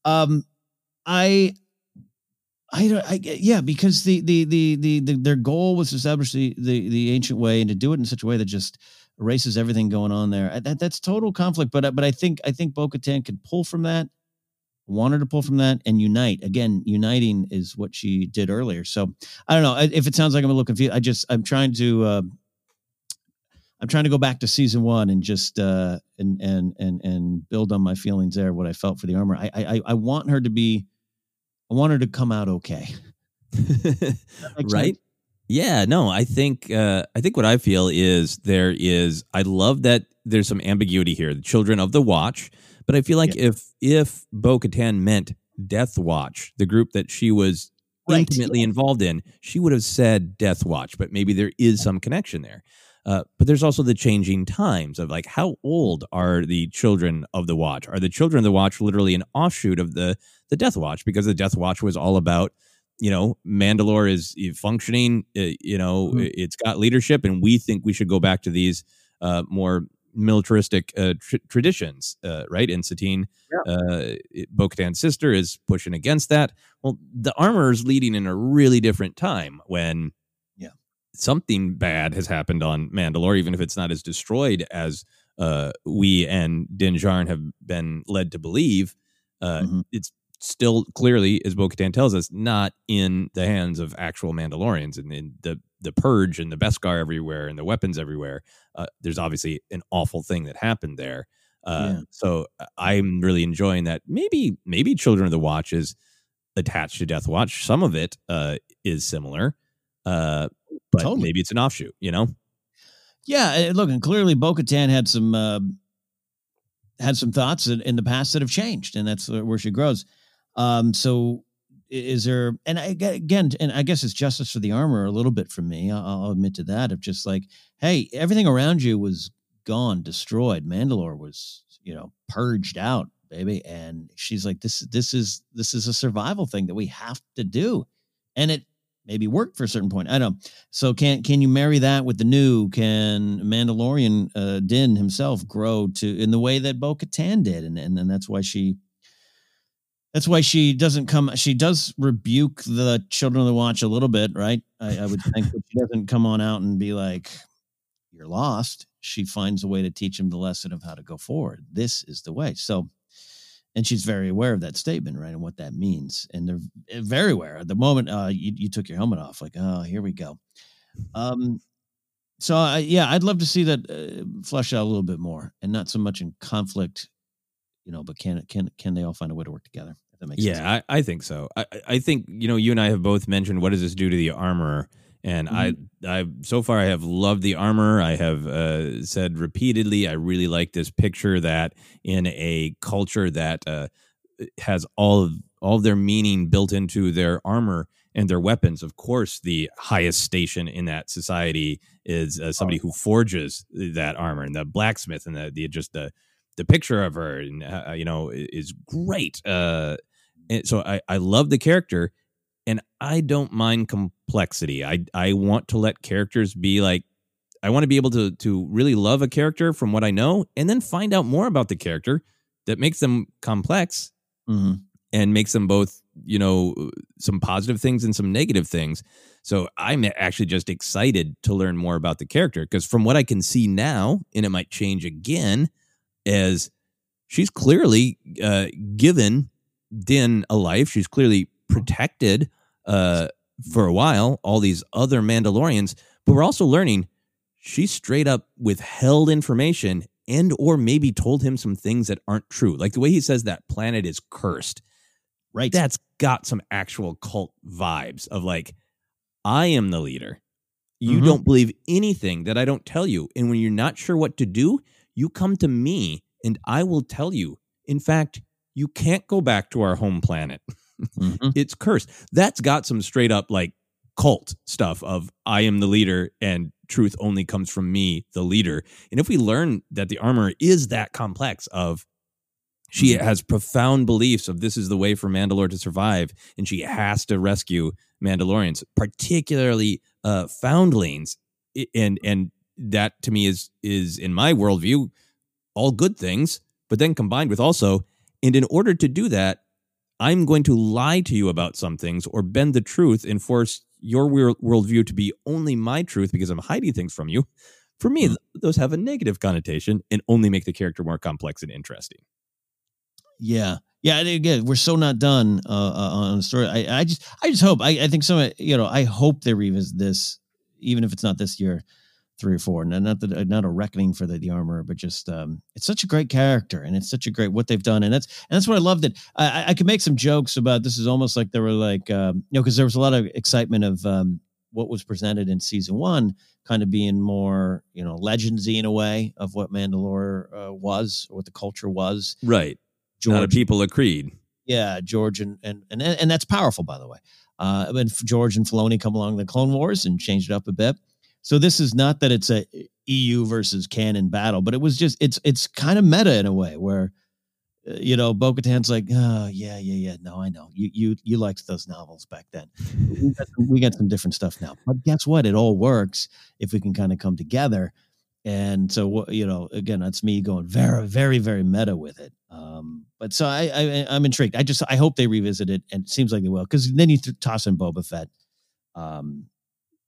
Um, I, I don't. I yeah, because the the the the, the their goal was to establish the, the the ancient way and to do it in such a way that just erases everything going on there. That that's total conflict. But uh, but I think I think Bo-Katan could pull from that. Wanted to pull from that and unite again. Uniting is what she did earlier. So I don't know if it sounds like I'm a little confused. I just I'm trying to. Uh, I'm trying to go back to season one and just uh and and and and build on my feelings there, what I felt for the Armorer. I I I want her to be I want her to come out okay. Right yeah no i think uh i think what i feel is there is i love that there's some ambiguity here the children of the watch but i feel like if if bo-katan meant death watch the group that she was Right, intimately involved in she would have said death watch but maybe there is some connection there. Uh, but there's also the changing times of like how old are the children of the watch? Are the children of the watch literally an offshoot of the the death watch? Because the death watch was all about you know mandalore is uh, functioning uh, you know Mhm. it's got leadership and we think we should go back to these uh, more militaristic uh, tr- traditions uh, right and satine uh, bo-katan's sister is pushing against that well the Armorer is leading in a really different time when Yeah. something bad has happened on mandalore even if it's not as destroyed as uh, we and din Djarin have been led to believe uh, Mhm. it's still clearly, as Bo Katan tells us, not in the hands of actual Mandalorians and in the the purge and the Beskar everywhere and the weapons everywhere. Uh, there's obviously an awful thing that happened there. Uh, Yeah. So uh, I'm really enjoying that. Maybe maybe Children of the Watch is attached to Death Watch. Some of it uh, is similar, uh, but Totally. maybe it's an offshoot. You know? Yeah, look, and clearly Bo-Katan had some uh, had some thoughts in, in the past that have changed, and that's where she grows. Um, so is there? And I, aga- again, and I guess it's justice for the Armorer a little bit for me. I'll, admit to that. Of just like, hey, everything around you was gone, destroyed. Mandalore was, you know, purged out, baby. And she's like, this, this is, this is a survival thing that we have to do, and it maybe worked for a certain point. I don't. know. So can can you marry that with the new? Can Mandalorian uh, Din himself grow to in the way that Bo Katan did, and and, and that's why she. That's why she doesn't come. She does rebuke the children of the watch a little bit, right? I, I would think, she doesn't come on out and be like, "You're lost." She finds a way to teach him the lesson of how to go forward. This is the way. So, and she's very aware of that statement, right, and what that means. And they're eh, very aware. At the moment uh, you, you took your helmet off, like, oh, here we go. Um, so I, yeah, I'd love to see that uh, flesh out a little bit more, and not so much in conflict, you know. But can can can they all find a way to work together? That makes sense. Yeah, I, I think so. I, I- think you know you and I have both mentioned what does this do to the Armorer, and I I so far I have loved the Armorer. I have uh, said repeatedly I really like this picture that in a culture that uh, has all of all of their meaning built into their armor and their weapons. Of course, the highest station in that society is uh, somebody who forges that armor, and the blacksmith, and the, the just the the picture of her, and uh, you know, is great. Uh, and so I I love the character, and I don't mind complexity. I I want to let characters be like. I want to be able to to really love a character from what I know, and then find out more about the character that makes them complex Mhm. and makes them both you know some positive things and some negative things so i'm actually just excited to learn more about the character because from what i can see now and it might change again as she's clearly uh, given din a life she's clearly protected uh, for a while all these other mandalorians but we're also learning she straight up withheld information and or maybe told him some things that aren't true. Like the way he says that planet is cursed right. that's got some actual cult vibes of like i am the leader. You Mhm. don't believe anything that i don't tell you. And when you're not sure what to do you come to me and i will tell you. In fact you can't go back to our home planet Mhm. it's cursed that's got some straight up like cult stuff of i am the leader and truth only comes from me the leader and if we learn that the Armorer is that complex of she has profound beliefs of this is the way for Mandalore to survive, and she has to rescue Mandalorians, particularly uh, foundlings. And and that to me is is in my worldview all good things, but then combined with also, and in order to do that, I'm going to lie to you about some things or bend the truth and force your worldview to be only my truth because I'm hiding things from you. For me, th- those have a negative connotation and only make the character more complex and interesting. Yeah. Yeah, and again, we're so not done uh, uh, on the story. I, I just, I just hope. I, I think some, you know, I hope they revisit this, even if it's not this year, three or four. And not that, not a reckoning for the, the Armorer, but just, um, it's such a great character, and it's such a great what they've done, and that's, and that's what I loved. It. I, I- could make some jokes about this. Is almost like there were like, um, you know, because there was a lot of excitement of um, what was presented in season one, kind of being more, you know, legendsy in a way of what Mandalore uh, was, or what the culture was. Right. Not a George- people of creed. yeah, George and and and and that's powerful, by the way. Uh, and George and Filoni come along the Clone Wars and changed it up a bit. So this is not that it's a EU versus canon battle, but it was just it's it's kind of meta in a way where uh, you know Bo-Katan's like, oh yeah, yeah, yeah. No, I know you you you liked those novels back then. we, got some, we got some different stuff now, but guess what? It all works if we can kind of come together. And so you know, again, that's me going very, very, very meta with it. Um, but so I, I I'm intrigued. I just I hope they revisit it, and it seems like they will because then you th- toss in Boba Fett. Um,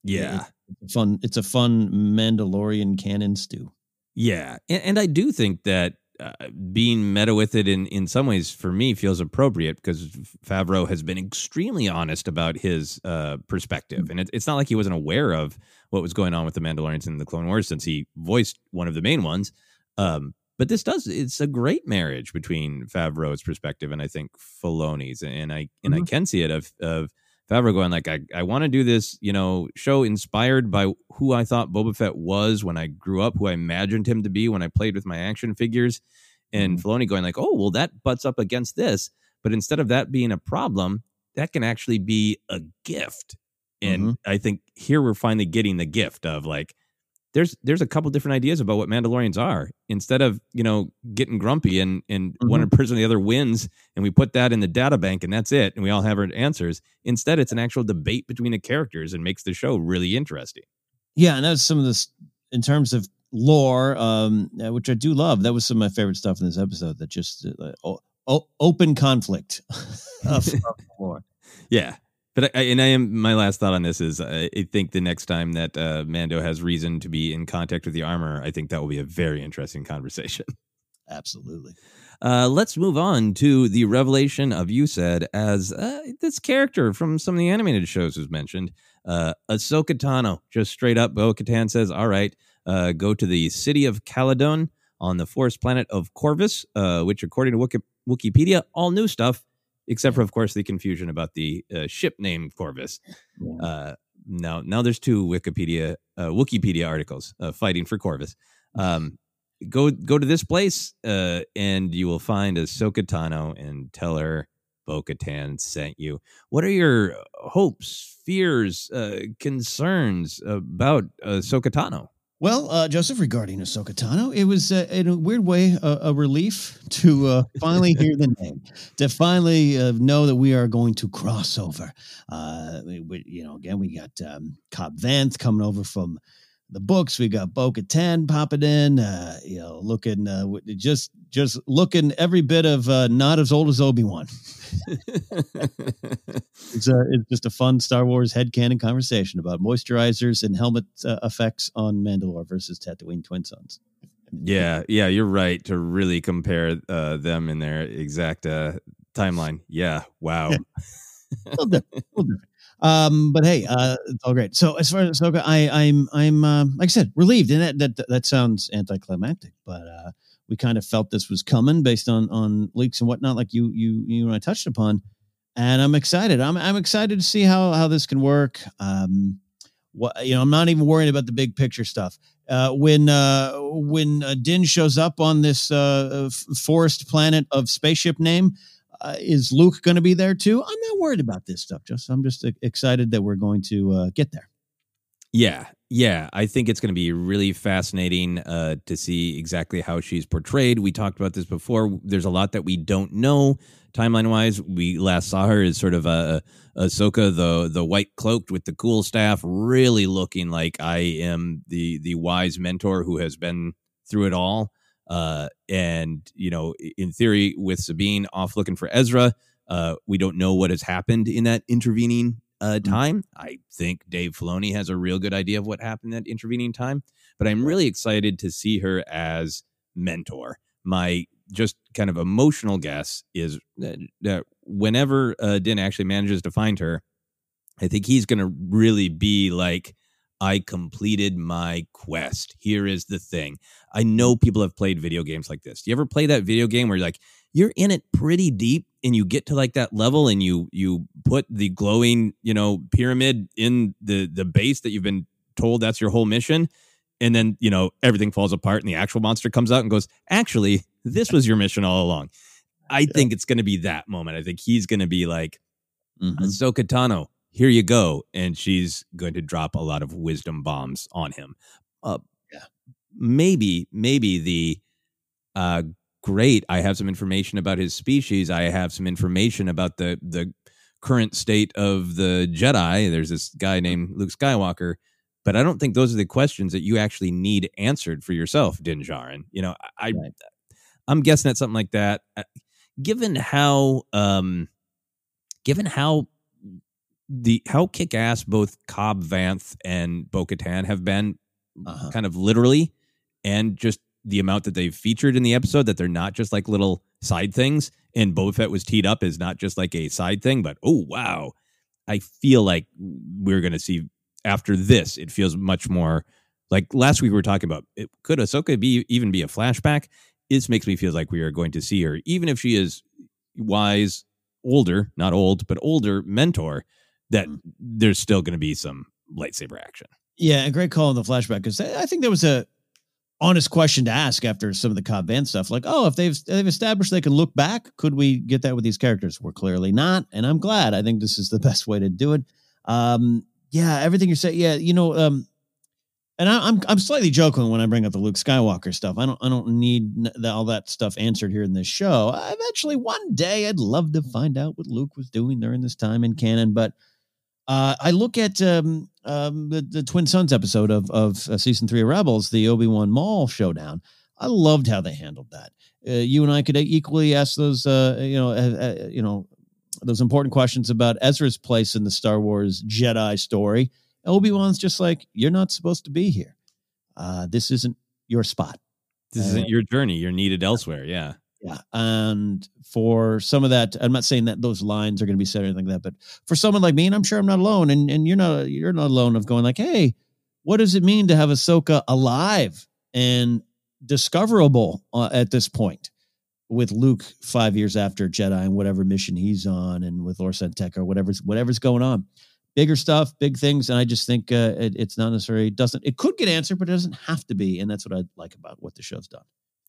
Yeah. it's fun. It's a fun Mandalorian canon stew. Yeah, and, and I do think that uh, being meta with it in in some ways for me feels appropriate because Favreau has been extremely honest about his uh, perspective, and it, it's not like he wasn't aware of what was going on with the Mandalorians in the Clone Wars since he voiced one of the main ones. Um, but this does it's a great marriage between Favreau's perspective and I think Filoni's, and I and I can see it of of Favreau going like I, I want to do this, you know, show inspired by who I thought Boba Fett was when I grew up, who I imagined him to be when I played with my action figures, and Filoni going like, oh well, that butts up against this, But instead of that being a problem, that can actually be a gift. And Mm-hmm. I think here we're finally getting the gift of like, there's there's a couple different ideas about what Mandalorians are. Instead of you know getting grumpy and and Mm-hmm. one person or the other wins, and we put that in the data bank and that's it, and we all have our answers. Instead, it's an actual debate between the characters and makes the show really interesting. Yeah, and that's some of this in terms of lore, um, uh, which I do love. That was some of my favorite stuff in this episode. That just uh, o- o- open conflict of, of lore. Yeah. But I, and I am my last thought on this is I, I think the next time that uh, Mando has reason to be in contact with the Armorer, I think that will be a very interesting conversation. Absolutely. Uh, let's move on to the revelation of you said as uh, this character from some of the animated shows was mentioned. Uh, Ahsoka Tano, just straight up, Bo Katan says, "All right, uh, go to the city of Calodan on the forest planet of Corvus, uh, which, according to Wiki- Wikipedia, all new stuff, except for, of course, the confusion about the uh, ship name Corvus. Uh, now, now there's two Wikipedia uh, Wikipedia articles uh, fighting for Corvus. Um, go go to this place, uh, and you will find Ahsoka Tano and tell her Bo Katan sent you. What are your hopes, fears, uh, concerns about Ahsoka Tano? Well, uh, Joseph, regarding Ahsoka Tano, it was uh, in a weird way a, a relief to uh, finally hear the name, to finally uh, know that we are going to cross over. Uh, we, you know, again, we got um, Cobb Vanth coming over from the books. We got Bo Katan popping in, uh, you know, looking uh, just just looking every bit of uh, not as old as Obi Wan. it's a, it's just a fun Star Wars headcanon conversation about moisturizers and helmet uh, effects on Mandalore versus Tatooine Twin Suns. Yeah, yeah, you're right to really compare uh, them in their exact uh, timeline. Yeah, wow. a little different, a little different. Um, but hey, uh, it's all great. So as far as Ahsoka, I, I'm, I'm, um, like I said, relieved, and that that that sounds anticlimactic, but uh, we kind of felt this was coming based on on leaks and whatnot, like you you you and I touched upon, and I'm excited. I'm I'm excited to see how how this can work. Um, what you know, I'm not even worried about the big picture stuff. Uh, when uh, when uh, Din shows up on this uh, forest planet of spaceship name, uh, is Luke going to be there too? I'm not worried about this stuff. Just I'm just uh, excited that we're going to uh, get there. Yeah, yeah. I think it's going to be really fascinating uh, to see exactly how she's portrayed. We talked about this before. There's a lot that we don't know timeline wise. We last saw her as sort of a, Ahsoka, the the white cloaked with the cool staff, really looking like I am the the wise mentor who has been through it all. Uh, and you know, in theory, with Sabine off looking for Ezra, uh, we don't know what has happened in that intervening uh, time. I think Dave Filoni has a real good idea of what happened in that intervening time, but I'm really excited to see her as mentor. My just kind of emotional guess is that, that whenever uh, Din actually manages to find her, I think he's going to really be like, I completed my quest. Here is the thing. I know people have played video games like this. Do you ever play that video game where you're like, you're in it pretty deep and you get to like that level and you you put the glowing, you know, pyramid in the the base that you've been told that's your whole mission and then, you know, everything falls apart and the actual monster comes out and goes, "Actually, this was your mission all along." I think it's going to be that moment. I think he's going to be like, Ahsoka Tano, here you go. And she's going to drop a lot of wisdom bombs on him. Uh, Maybe, maybe the uh, great. I have some information about his species. I have some information about the the current state of the Jedi. There's this guy named Luke Skywalker, but I don't think those are the questions that you actually need answered for yourself, Din Djarin. You know, I, I'm guessing at something like that. Uh, Given how, um, given how the how kick ass both Cobb Vanth and Bo Katan have been, kind of literally, and just the amount that they've featured in the episode, that they're not just like little side things. And Boba Fett was teed up as not just like a side thing, but oh wow, I feel like we're going to see after this. It feels much more like last week we were talking about. It, could Ahsoka be even be a flashback? This makes me feel like we are going to see her, even if she is wise, older, not old, but older mentor. That mm-hmm. there's still going to be some lightsaber action. Yeah, a great call on the flashback because I think there was a honest question to ask after some of the Cobb Vanth stuff. Like, oh, if they've they've established they can look back, could we get that with these characters? We're clearly not, and I'm glad. I think this is the best way to do it. Um, yeah, everything you're saying. Yeah, you know, um, and I, I'm I'm slightly joking when I bring up the Luke Skywalker stuff. I don't I don't need all that stuff answered here in this show. Eventually, one day, I'd love to find out what Luke was doing during this time in canon. But uh, I look at um, um, the the Twin Suns episode of of uh, season three of Rebels, the Obi Wan Maul showdown. I loved how they handled that. Uh, you and I could equally ask those, uh, you know, uh, uh, you know, those important questions about Ezra's place in the Star Wars Jedi story. Obi Wan's just like, you're not supposed to be here. Uh, this isn't your spot. This isn't your journey. You're needed elsewhere. Yeah. Yeah. And for some of that, I'm not saying that those lines are going to be said or anything like that, but for someone like me, and I'm sure I'm not alone, and, and you're not you're not alone of going like, hey, what does it mean to have Ahsoka alive and discoverable uh, at this point with Luke five years after Jedi and whatever mission he's on, and with Lor San Tekka or whatever's whatever's going on. Bigger stuff, big things, and I just think uh, it, it's not necessarily doesn't. It could get answered, but it doesn't have to be, and that's what I like about what the show's done.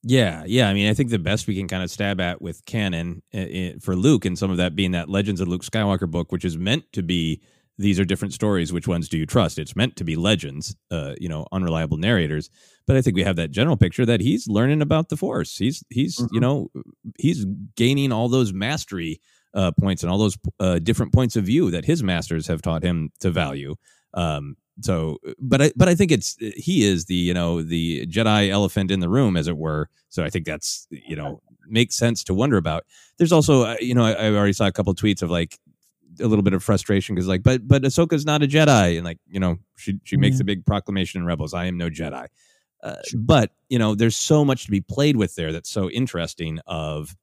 Yeah, yeah. I mean, I think the best we can kind of stab at with canon uh, for Luke, and some of that being that Legends of Luke Skywalker book, which is meant to be these are different stories. Which ones do you trust? It's meant to be legends, uh, you know, unreliable narrators. But I think we have that general picture that he's learning about the Force. He's he's mm-hmm. you know he's gaining all those mastery uh, points and all those uh, different points of view that his masters have taught him to value. Um, so but i but i think it's he is the you know the jedi elephant in the room as it were. So i think that's you know makes sense to wonder about. There's also uh, you know i, I already saw a couple of tweets of like a little bit of frustration because like but but ahsoka's not a jedi. And like you know she she makes a big proclamation in rebels i am no jedi. Uh, but you know there's so much to be played with there that's so interesting of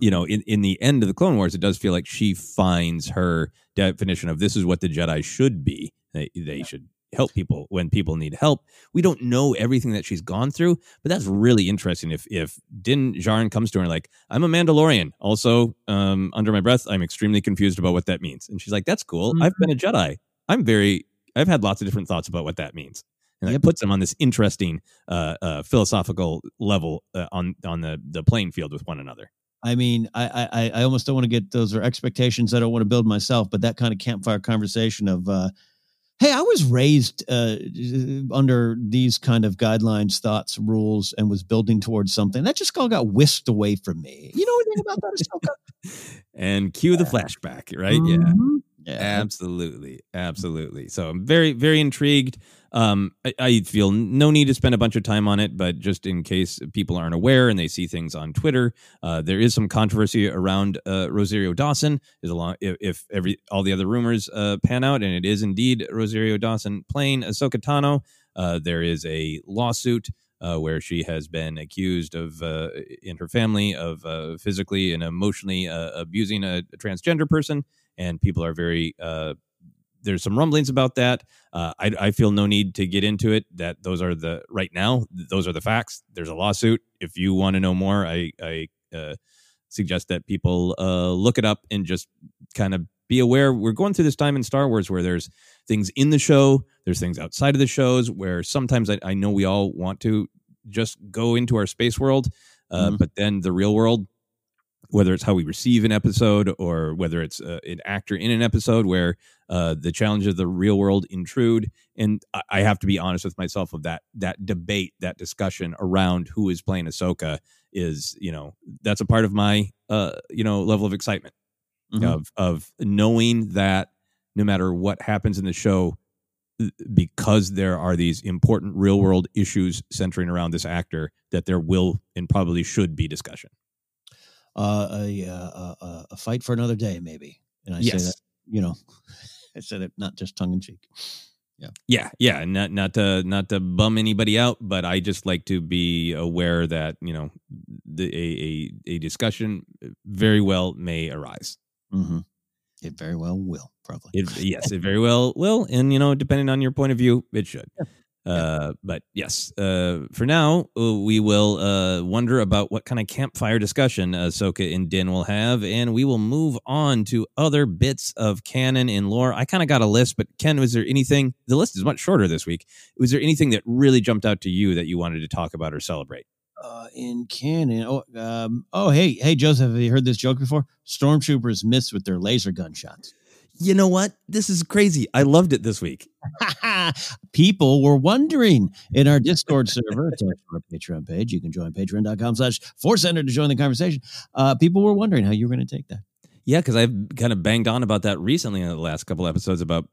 you know in, in the end of the clone wars it does feel like she finds her definition of this is what the jedi should be they, they yeah. should help people when people need help. We don't know everything that she's gone through, but that's really interesting. If if Din Djarin comes to her like, I'm a Mandalorian. Also, um, under my breath, I'm extremely confused about what that means. And she's like, That's cool. Mm-hmm. I've been a Jedi. I'm very I've had lots of different thoughts about what that means. And yep. it puts them on this interesting uh, uh, philosophical level uh, on on the the playing field with one another. I mean, I, I I almost don't want to get those are expectations I don't want to build myself, but that kind of campfire conversation of uh, Hey, I was raised uh, under these kind of guidelines, thoughts, rules, and was building towards something that just all got whisked away from me. You know anything about that? and cue the flashback, right? Mm-hmm. Yeah. Yeah, absolutely, absolutely. So I'm very, very intrigued. Um, I, I, feel no need to spend a bunch of time on it, but just in case people aren't aware and they see things on Twitter, uh, there is some controversy around uh, Rosario Dawson. Is along if, if, every all the other rumors uh, pan out, and it is indeed Rosario Dawson playing Ahsoka Tano. Uh, there is a lawsuit. Uh, where she has been accused of, uh, in her family, of physically and emotionally abusing a, a, transgender person, and people are very there's some rumblings about that. Uh, I, I, feel no need to get into it. That those are the right now. Those are the facts. There's a lawsuit. If you want to know more, I, I uh, suggest that people uh, look it up and just kind of be aware. We're going through this time in Star Wars where there's things in the show, there's things outside of the shows. Where sometimes I, I know we all want to just go into our space world, uh, mm-hmm. but then the real world whether it's how we receive an episode or whether it's uh, an actor in an episode where uh, the challenges of the real world intrude and I, have to be honest with myself of that that debate that discussion around who is playing ahsoka is you know that's a part of my uh you know level of excitement mm-hmm. of of knowing that no matter what happens in the show because there are these important real world issues centering around this actor that there will and probably should be discussion uh, a, uh, a, a fight for another day, maybe. And I yes. say that, you know, I said it not just tongue in cheek. Yeah. Yeah. Yeah. Not, not to, not to bum anybody out, but I just like to be aware that, you know, the, a, a, a discussion very well may arise. Mm-hmm. It very well will, probably. It, yes, it very well will. And, you know, depending on your point of view, it should. Uh, but yes, uh, for now, uh, we will uh, wonder about what kind of campfire discussion Ahsoka and Din will have, and we will move on to other bits of canon and lore. I kind of got a list, but Ken, was there anything? The list is much shorter this week. Was there anything that really jumped out to you that you wanted to talk about or celebrate? Uh, in canon, oh, um, oh, hey, hey, Joseph, have you heard this joke before? Stormtroopers miss with their laser gun shots. You know what? This is crazy. I loved it this week. People were wondering in our Discord server, our Patreon page. You can join patreon.com slash force center to join the conversation. Uh, people were wondering how you were going to take that. Yeah, because I've kind of banged on about that recently in the last couple episodes about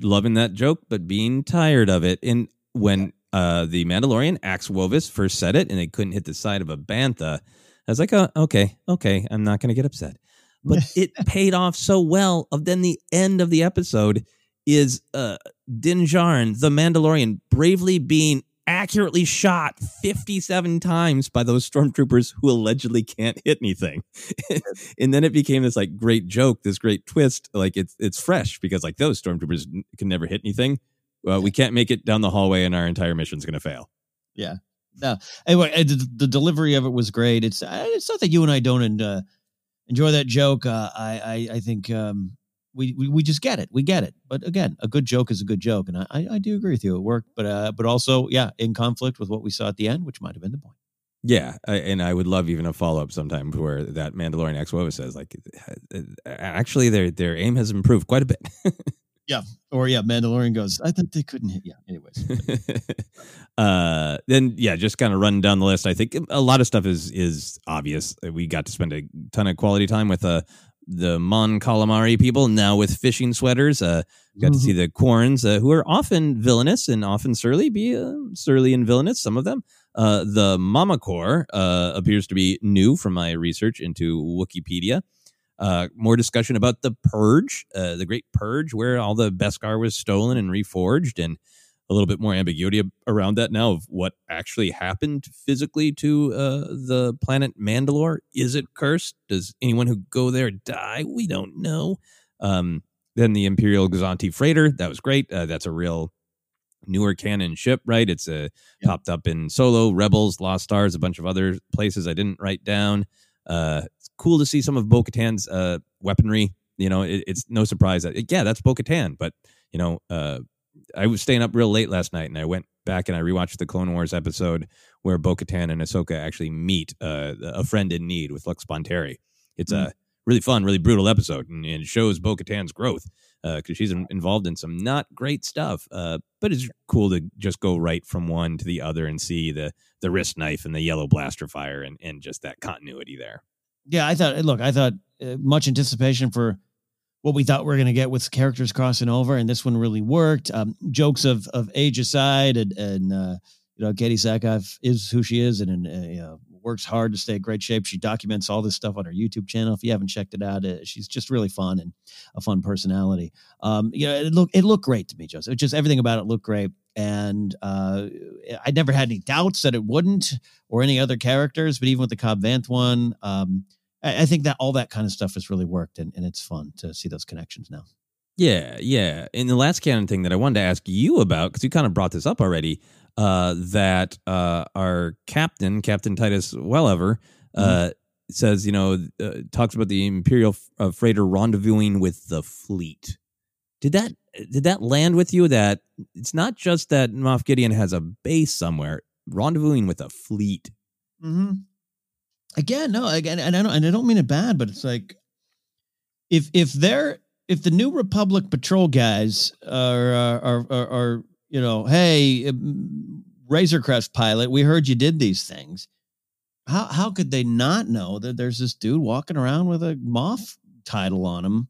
loving that joke, but being tired of it. And when uh, the Mandalorian Axe Woves first said it and they couldn't hit the side of a bantha, I was like, oh, okay, okay, I'm not going to get upset but it paid off so well. Of then the end of the episode is uh Din Djarin, the Mandalorian, bravely being accurately shot 57 times by those stormtroopers who allegedly can't hit anything. and then it became this like great joke, this great twist. Like it's it's fresh because like those stormtroopers can never hit anything. Well, we can't make it down the hallway and our entire mission's going to fail. Yeah. No. Anyway, the, the, delivery of it was great. It's uh, it's not that you and I don't uh, enjoy that joke. Uh, I, I, I think um, we, we we just get it. We get it. But again, a good joke is a good joke, and I I do agree with you. It worked, but uh, but also yeah, in conflict with what we saw at the end, which might have been the point. Yeah, I, and I would love even a follow up sometime where that Mandalorian X Wova says like, uh, actually their their aim has improved quite a bit. yeah, or yeah, Mandalorian goes. I thought they couldn't hit. Yeah. Anyways, uh, then yeah, just kind of run down the list. I think a lot of stuff is is obvious. We got to spend a ton of quality time with uh the Mon Calamari people now with fishing sweaters. Uh, got mm-hmm. to see mm-hmm. the Quarrens, uh, who are often villainous and often surly, be uh, surly and villainous. Some of them. Uh, the Mamacore uh, appears to be new from my research into Wikipedia. Uh, more discussion about the Purge, uh, the Great Purge, where all the Beskar was stolen and reforged, and a little bit more ambiguity around that now of what actually happened physically to uh, the planet Mandalore. Is it cursed? Does anyone who go there die? We don't know. Um, then the Imperial Gozanti freighter, that was great. Uh, that's a real newer canon ship, right? It's a uh, yeah. popped up in Solo, Rebels, Lost Stars, a bunch of other places I didn't write down. Uh, cool to see some of Bo Katan's uh, weaponry. You know, it, it's no surprise that, yeah, that's Bo Katan, but, you know, uh, I was staying up real late last night and I went back and I rewatched the Clone Wars episode where Bo Katan and Ahsoka actually meet uh, a friend in need with Lux Bonteri. It's mm-hmm. a really fun, really brutal episode and, and shows Bo Katan's growth because uh, she's in, involved in some not great stuff. Uh, but it's cool to just go right from one to the other and see the the wrist knife and the yellow blaster fire and, and just that continuity there. Yeah, I thought. Look, I thought uh, much anticipation for what we thought we were going to get with characters crossing over, and this one really worked. Um, jokes of of age aside, and, and uh, you know, Katee Sackhoff is who she is, and, and uh, you know, works hard to stay in great shape. She documents all this stuff on her YouTube channel. If you haven't checked it out, uh, she's just really fun and a fun personality. Um, you know, it looked it looked great to me, Joseph. Just everything about it looked great, and uh, I never had any doubts that it wouldn't, or any other characters. But even with the Cobb Vanth one. Um, I, think that all that kind of stuff has really worked, and, and it's fun to see those connections now. Yeah, yeah. And the last canon thing that I wanted to ask you about, because you kind of brought this up already, uh, that uh, our captain, Captain Titus Welliver, uh, mm-hmm. says, you know, uh, talks about the Imperial uh, freighter rendezvousing with the fleet. Did that did that land with you? That it's not just that Moff Gideon has a base somewhere, rendezvousing with a fleet. Mm-hmm again, no, again, and I don't, and I don't mean it bad, but it's like if if they're if the New Republic patrol guys are are are, are you know, hey, um, Razor Crest pilot, we heard you did these things. How how could they not know that there's this dude walking around with a Moff title on him,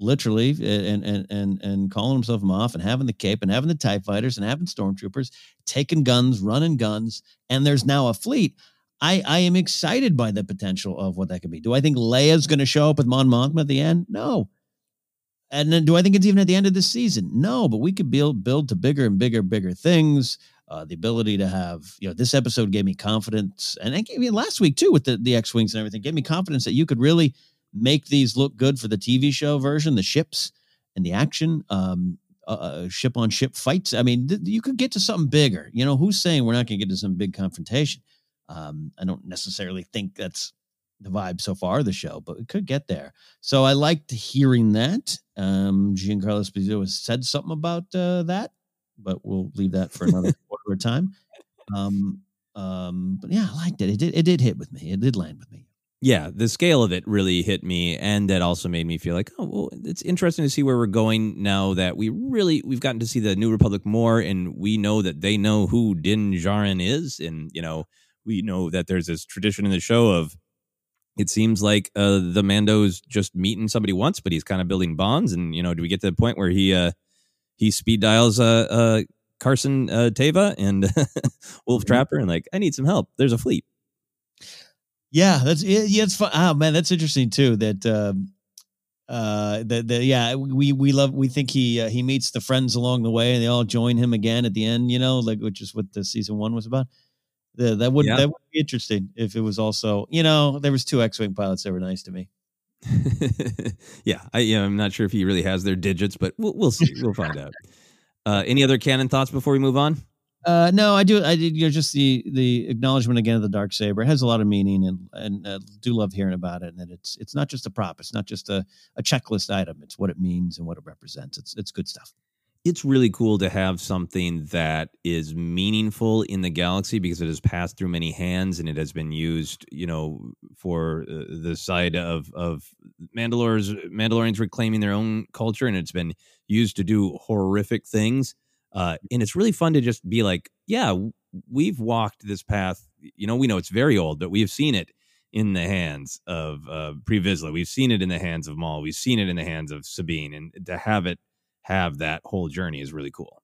literally, and and and and calling himself off and having the cape and having the Tie fighters and having stormtroopers taking guns, running guns, and there's now a fleet. I, I am excited by the potential of what that could be. Do I think Leia's going to show up with Mon Mothma at the end? No. And then do I think it's even at the end of the season? No, but we could build build to bigger and bigger, bigger things. Uh, the ability to have, you know, this episode gave me confidence, and it gave me last week too with the the X wings and everything. Gave me confidence that you could really make these look good for the TV show version, the ships and the action. Um, uh, ship on ship fights. I mean, th- you could get to something bigger. You know, who's saying we're not going to get to some big confrontation? Um, I don't necessarily think that's the vibe so far of the show, but we could get there. So I liked hearing that. Um, Giancarlo Esposito has said something about uh, that, but we'll leave that for another quarter of time. Um, um, but yeah, I liked it. It did. It did hit with me. It did land with me. Yeah, the scale of it really hit me, and that also made me feel like, oh, well, it's interesting to see where we're going now that we really we've gotten to see the New Republic more, and we know that they know who Din Djarin is, and you know we know that there's this tradition in the show of it seems like uh, the Mando's just meeting somebody once, but he's kind of building bonds, and you know, do we get to the point where he uh he speed dials uh, uh Carson uh, Teva and Wolf Trapper, and like, I need some help. There's a fleet. Yeah, that's yeah, it's fun. Oh man, that's interesting too. That um, uh, that the, yeah, we we love we think he uh, he meets the friends along the way, and they all join him again at the end. You know, like which is what the season one was about. The, that would Yeah. that would be interesting if it was also you know there was two X-wing pilots that were nice to me. yeah, I yeah, I'm not sure if he really has their digits, but we'll we'll see. We'll find out. Uh, any other canon thoughts before we move on? Uh, no, I do. I did. You know, just the the acknowledgement again of the dark saber has a lot of meaning, and and uh, do love hearing about it. And that it's it's not just a prop. It's not just a, a checklist item. It's what it means and what it represents. It's it's good stuff. it's really cool to have something that is meaningful in the galaxy because it has passed through many hands and it has been used, you know, for uh, the side of of Mandalores Mandalorians reclaiming their own culture, and it's been used to do horrific things. Uh, and it's really fun to just be like, yeah, we've walked this path. You know, we know it's very old, but we have seen it in the hands of uh, Pre Vizsla. We've seen it in the hands of Maul. We've seen it in the hands of Sabine, and to have it have that whole journey is really cool.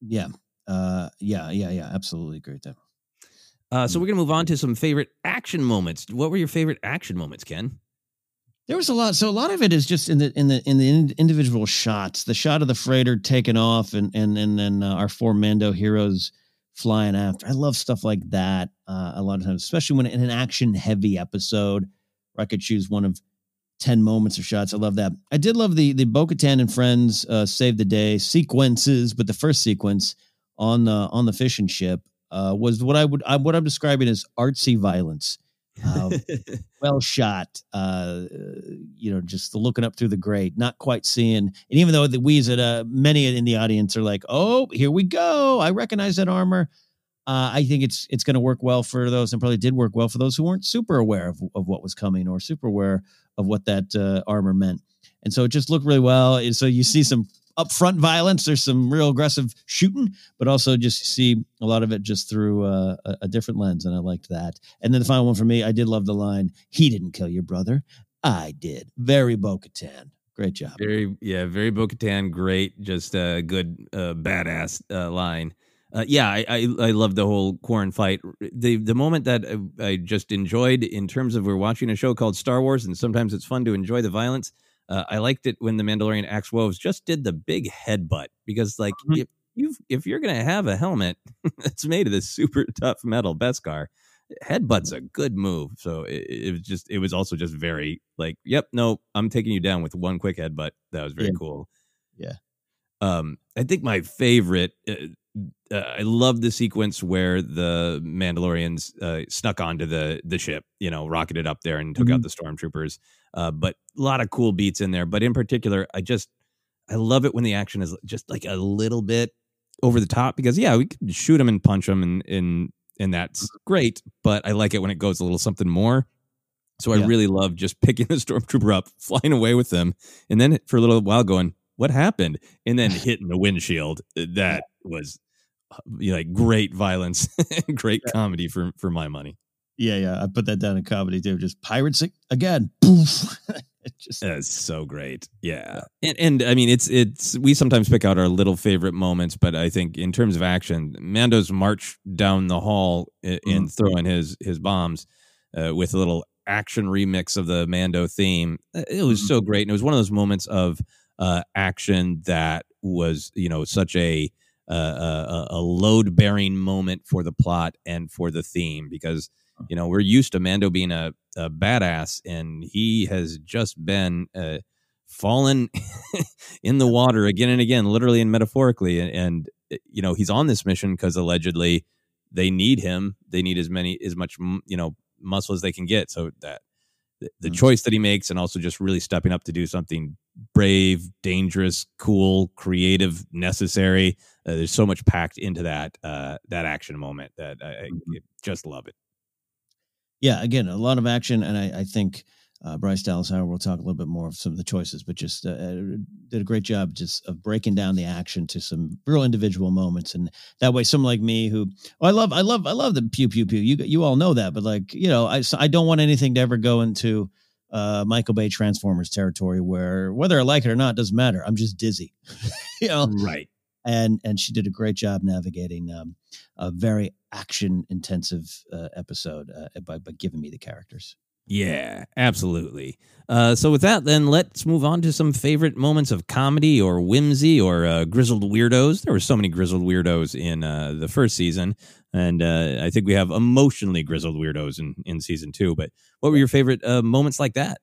Yeah. Uh. Yeah. Yeah. Yeah. Absolutely agree with that. Uh, so we're gonna move on to some favorite action moments. What were your favorite action moments, Ken? There was a lot. So a lot of it is just in the in the in the individual shots. The shot of the freighter taking off, and and and then uh, our four Mando heroes flying after. I love stuff like that. Uh, a lot of times, especially when in an action heavy episode, where I could choose one of ten moments or shots. I love that. I did love the the Bo-Katan and friends uh, save the day sequences, but the first sequence on the on the fishing ship uh, was what I would I, what I'm describing as artsy violence. Um, well shot. Uh, you know, just looking up through the grate, not quite seeing. And even though the we at uh, many in the audience are like, "Oh, here we go! I recognize that armor." Uh, I think it's it's going to work well for those, and probably did work well for those who weren't super aware of, of what was coming or super aware of what that uh, armor meant. And so it just looked really well. And so you see some upfront violence. There's some real aggressive shooting, but also just see a lot of it just through uh, a, a different lens, and I liked that. And then the final one for me, I did love the line, "He didn't kill your brother, I did." Very Bo-Katan. Great job. Very, yeah, very Bo-Katan. Great, just a good, uh, badass uh, line. Uh, yeah, I, I I love the whole Quarren fight. The the moment that I, I just enjoyed in terms of we're watching a show called Star Wars, and sometimes it's fun to enjoy the violence. Uh, I liked it when the Mandalorian Axe Woves just did the big headbutt because, like, if you if you're gonna have a helmet that's made of this super tough metal Beskar, headbutt's a good move. So it, it was just it was also just very like, yep, no, I'm taking you down with one quick headbutt. That was very Yeah. cool. Yeah. Um, I think my favorite. Uh, uh, I love the sequence where the Mandalorians uh, snuck onto the the ship, you know, rocketed up there and took out Mhm. the stormtroopers. Uh, but a lot of cool beats in there. But in particular, I just I love it when the action is just like a little bit over the top because yeah, we can shoot them and punch them and and and that's great. But I like it when it goes a little something more. So I Yeah. really love just picking the stormtrooper up, flying away with them, and then for a little while going, "What happened?" and then hitting the windshield. Uh, That was uh, you know, like great violence, great comedy for for my money. Yeah, yeah. I put that down in comedy too. Just pirates again. Poof. just That's so great. Yeah. And and I mean it's it's we sometimes pick out our little favorite moments, but I think in terms of action, Mando's march down the hall and throwing his his bombs uh, with a little action remix of the Mando theme. uh, It was so great and it was one of those moments of uh, action that was, you know, such a uh, a, a load bearing moment for the plot and for the theme because you know we're used to Mando being a, a badass and he has just been uh, fallen in the water again and again, literally and metaphorically. And, and eh, you know, he's on this mission because allegedly they need him. They need as many, as much, you know, muscle as they can get. So that the, the mm-hmm. choice that he makes and also just really stepping up to do something brave, dangerous, cool, creative, necessary. Uh, there's so much packed into that uh, that action moment that I, I, mm-hmm. just love it. Yeah, again, a lot of action, and I, I think uh, Bryce Dallas Howard will talk a little bit more of some of the choices, but just uh, uh, did a great job just of breaking down the action to some real individual moments, and that way, someone like me who oh, I love, I love, I love the pew pew pew. You you all know that, but like you know, I I don't want anything to ever go into uh, Michael Bay Transformers territory where whether I like it or not doesn't matter. I'm just dizzy, you know. Right. And and she did a great job navigating um, a very action intensive uh, episode uh, by by giving me the characters. Yeah, absolutely. Uh, so with that, then let's move on to some favorite moments of comedy or whimsy or uh, grizzled weirdos. There were so many grizzled weirdos in uh, the first season, and uh, I think we have emotionally grizzled weirdos in in season two. But what were your favorite uh, moments like that?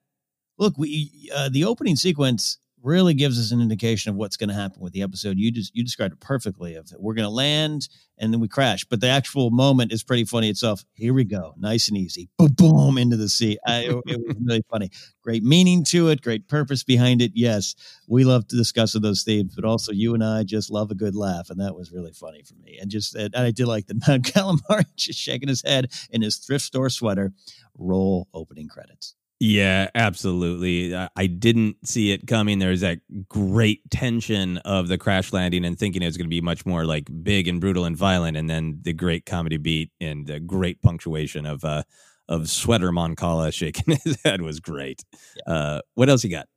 Look, we uh, the opening sequence really gives us an indication of what's going to happen with the episode. You just you described it perfectly. Of we're going to land and then we crash, but the actual moment is pretty funny itself. Here we go, nice and easy, boom, boom into the sea. I, it, was really funny. Great meaning to it, great purpose behind it. Yes, we love to discuss those themes, but also you and I just love a good laugh, and that was really funny for me. And just and I did like the Mon Calamari just shaking his head in his thrift store sweater. Roll opening credits. Yeah, absolutely. I didn't see it coming. There's that great tension of the crash landing and thinking it was going to be much more like big and brutal and violent, and then the great comedy beat and the great punctuation of uh of Sweater Mon Cala shaking his head was great. Yeah. Uh, what else you got?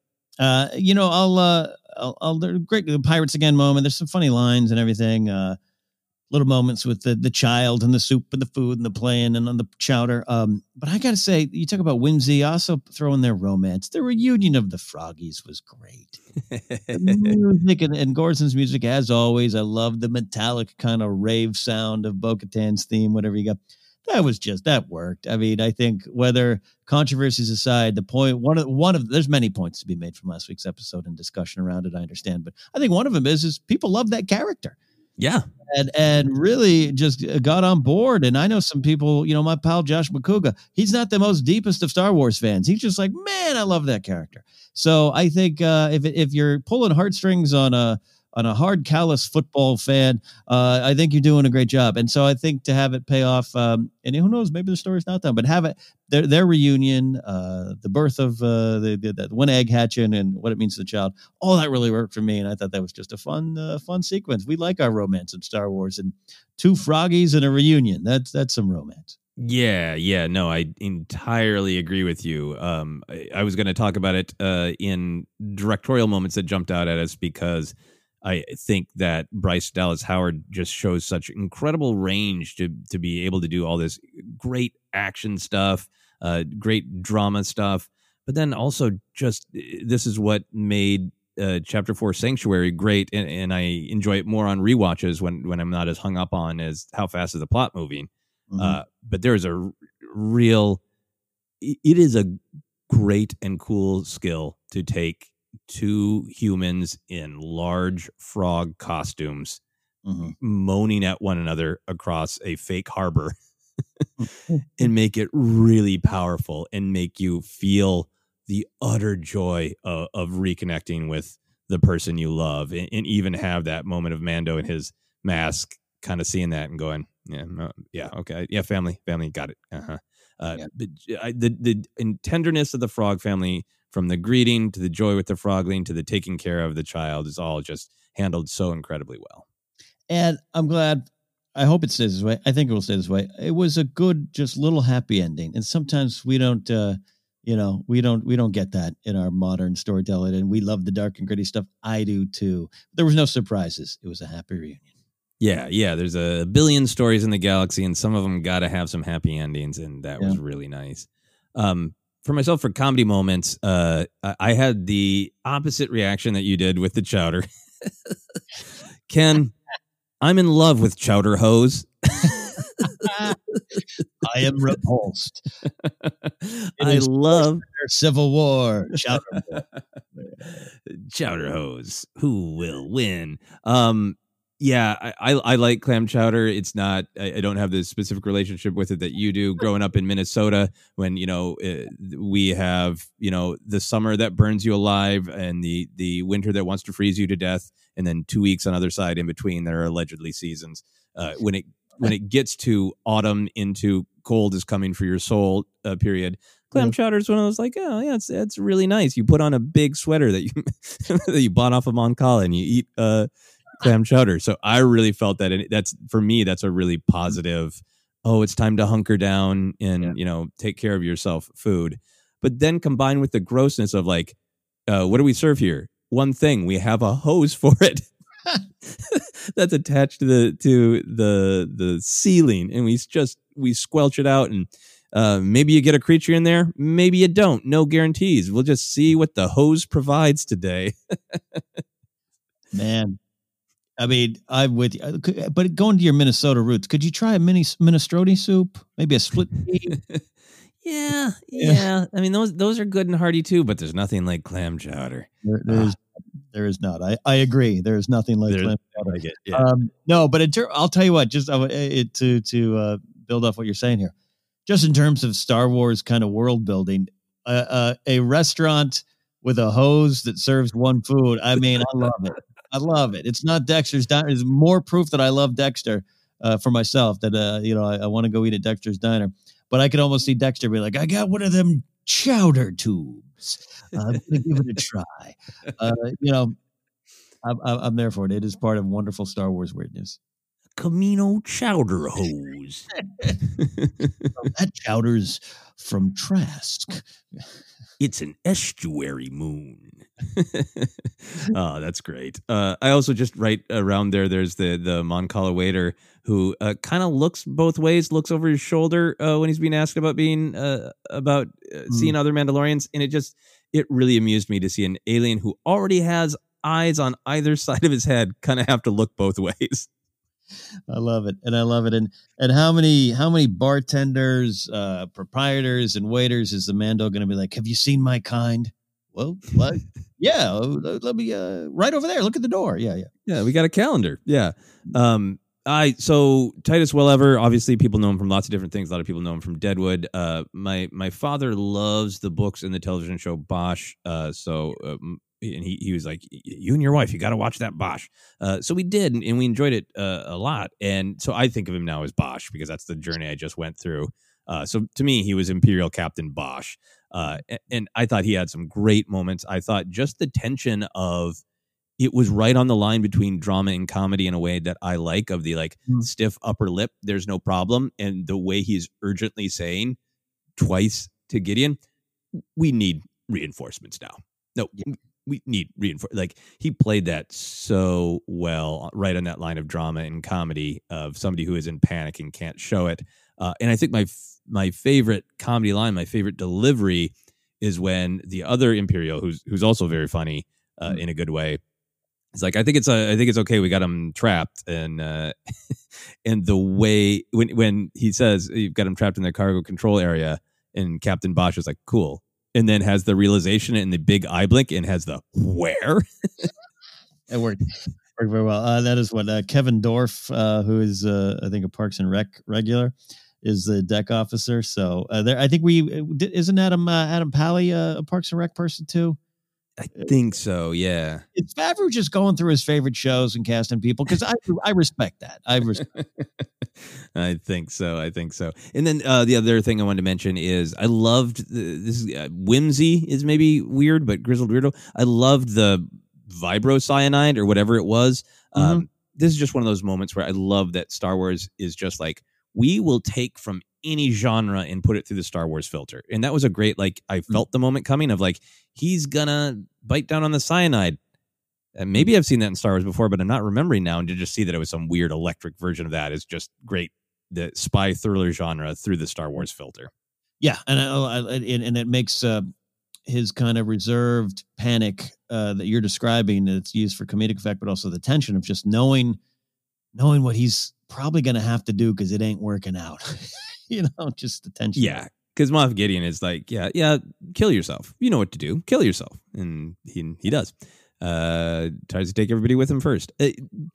Uh, you know, I'll uh, I'll, I'll great pirates again moment. There's some funny lines and everything. Uh, little moments with the the child and the soup and the food and the playing and on the chowder. Um, but I gotta say, you talk about whimsy. Also throw in their romance. The reunion of the Froggies was great. music and, and Göransson's music, as always. I love the metallic kind of rave sound of Bo Katan's theme. Whatever you got, that was just that worked. I mean, I think whether controversies aside, the point one of one of there's many points to be made from last week's episode and discussion around it. I understand, but I think one of them is is people love that character. Yeah. And and really just got on board. And I know some people, you know, my pal Josh McCouga, he's not the most deepest of Star Wars fans. He's just like, man, I love that character. So I think uh, if if you're pulling heartstrings on a on a hard callous football fan, uh, I think you're doing a great job. And so I think to have it pay off, um, and who knows, maybe the story's not done, but have it their their reunion, uh, the birth of uh, the, the, the, one egg hatching, and what it means to the child, all that really worked for me. And I thought that was just a fun uh, fun sequence. We like our romance in Star Wars, and two froggies and a reunion. That's that's some romance. Yeah, yeah, no, I entirely agree with you. Um, I, I was going to talk about it uh, in directorial moments that jumped out at us because I think that Bryce Dallas Howard just shows such incredible range to to be able to do all this great action stuff, uh, great drama stuff, but then also just eh, this is what made uh, Chapter Four Sanctuary great, and, and, I enjoy it more on re-watches when when I'm not as hung up on as how fast is the plot moving. Mm-hmm. Uh, but there's a r- real, it is a great and cool skill to take two humans in large frog costumes mm-hmm. moaning at one another across a fake harbor and make it really powerful and make you feel the utter joy of, of reconnecting with the person you love and, and, even have that moment of Mando in his mask kind of seeing that and going yeah yeah okay yeah family family got it uh-huh. uh, yeah. the, the the tenderness of the frog family from the greeting to the joy with the frogling to the taking care of the child is all just handled so incredibly well. And I'm glad. I hope it stays this way. I think it will stay this way. It was a good, just little happy ending. And sometimes we don't, uh, you know, we don't we don't get that in our modern storytelling. And we love the dark and gritty stuff. I do too. There was no surprises. It was a happy reunion. Yeah, yeah. There's a billion stories in the galaxy, and some of them got to have some happy endings, and that yeah. was really nice. Um, for myself for comedy moments, uh, I had the opposite reaction that you did with the chowder. Ken, I'm in love with chowder hose. I am repulsed. I love Civil War. Chowder chowder hose. Who will win? Um, yeah, I, I, I like clam chowder. It's not. I, I, don't have the specific relationship with it that you do. Growing up in Minnesota, when you know uh, we have you know the summer that burns you alive and the the winter that wants to freeze you to death, and then two weeks on other side in between there are allegedly seasons. Uh, when it when it gets to autumn into cold is coming for your soul uh, period, clam yeah. chowder is one of those like oh yeah it's it's really nice. You put on a big sweater that you that you bought off of Mon Cala and you eat uh clam chowder. So I really felt that, and that's for me, that's a really positive. Oh, it's time to hunker down and yeah. you know take care of yourself. Food, but then combined with the grossness of like, uh, what do we serve here? One thing, we have a hose for it. that's attached to the to the the ceiling and we just we squelch it out and uh, maybe you get a creature in there maybe you don't no guarantees we'll just see what the hose provides today man I mean, I'm with you. Uh, but going to your Minnesota roots, could you try a mini minestrone soup? Maybe a split yeah, yeah, I mean, those those are good and hearty too, but there's nothing like clam chowder. There, there is, there is not. I, I agree. There is nothing like there, clam chowder. Like it, yeah. um, no, but in ter- I'll tell you what. Just uh, it, to to uh, build off what you're saying here, just in terms of Star Wars kind of world building, uh, uh, a restaurant with a hose that serves one food. I mean, I love it. I love it. It's not Dexter's Diner. It's more proof that I love Dexter uh, for myself that, uh, you know, I, I want to go eat at Dexter's Diner. But I could almost see Dexter be like, I got one of them chowder tubes. Uh, I'm going to give it a try. Uh, you know, I'm, I'm there for it. It is part of wonderful Star Wars weirdness. Camino chowder hose. that chowder's from Trask. It's an estuary moon. oh, that's great. Uh, I also just right around there. There's the the Mon Cala waiter who uh, kind of looks both ways, looks over his shoulder uh, when he's being asked about being uh, about mm. seeing other Mandalorians, and it just it really amused me to see an alien who already has eyes on either side of his head kind of have to look both ways. I love it, and I love it, and and how many how many bartenders, uh, proprietors, and waiters is the Mando going to be like? Have you seen my kind? Well, yeah, uh, let me uh, right over there. Look at the door. Yeah, yeah, yeah. We got a calendar. Yeah. Um, I so Titus Welliver. Obviously, people know him from lots of different things. A lot of people know him from Deadwood. Uh, my my father loves the books and the television show Bosch. Uh, so uh, and he, he was like, "You and your wife, you got to watch that Bosch." Uh, so we did, and we enjoyed it uh, a lot. And so I think of him now as Bosch because that's the journey I just went through. Uh, so to me, he was Imperial Captain Bosch, uh, and I thought he had some great moments. I thought just the tension of it was right on the line between drama and comedy in a way that I like. Of the like mm. stiff upper lip, there's no problem, and the way he's urgently saying twice to Gideon, "We need reinforcements now." No, yeah we need reinforce like he played that so well uh, right on that line of drama and comedy of somebody who is in panic and can't show it uh, and i think my my favorite comedy line my favorite delivery is when the other imperial who's who's also very funny uh, mm. in a good way is like i think it's uh, i think it's okay we got him trapped and uh and the way when when he says you've got him trapped in the cargo control area and captain bosch is like cool and then has the realization and the big eye blink and has the where. it worked. Worked very well. Uh, that is what uh, Kevin Dorff, uh, who is uh, I think a Parks and Rec regular, is the deck officer. So uh, there, I think we uh, isn't Adam uh, Adam Pally a Parks and Rec person too. I think so. Yeah. It's Favreau just going through his favorite shows and casting people because I I respect that. I respect. I think so. I think so. And then uh, the other thing I wanted to mention is I loved the, this is, uh, whimsy is maybe weird, but grizzled weirdo. I loved the vibro cyanide or whatever it was. Mm-hmm. Um, this is just one of those moments where I love that Star Wars is just like we will take from any genre and put it through the Star Wars filter. And that was a great like I mm. felt the moment coming of like he's gonna bite down on the cyanide. And maybe I've seen that in Star Wars before, but I'm not remembering now. And to just see that it was some weird electric version of that is just great. The spy thriller genre through the Star Wars filter. Yeah, and I, and, and it makes uh, his kind of reserved panic uh, that you're describing. It's used for comedic effect, but also the tension of just knowing knowing what he's probably going to have to do because it ain't working out. you know, just the tension. Yeah. because Moff Gideon is like, yeah, yeah, kill yourself. You know what to do. Kill yourself, and he he does. Uh, tries to take everybody with him first. Uh,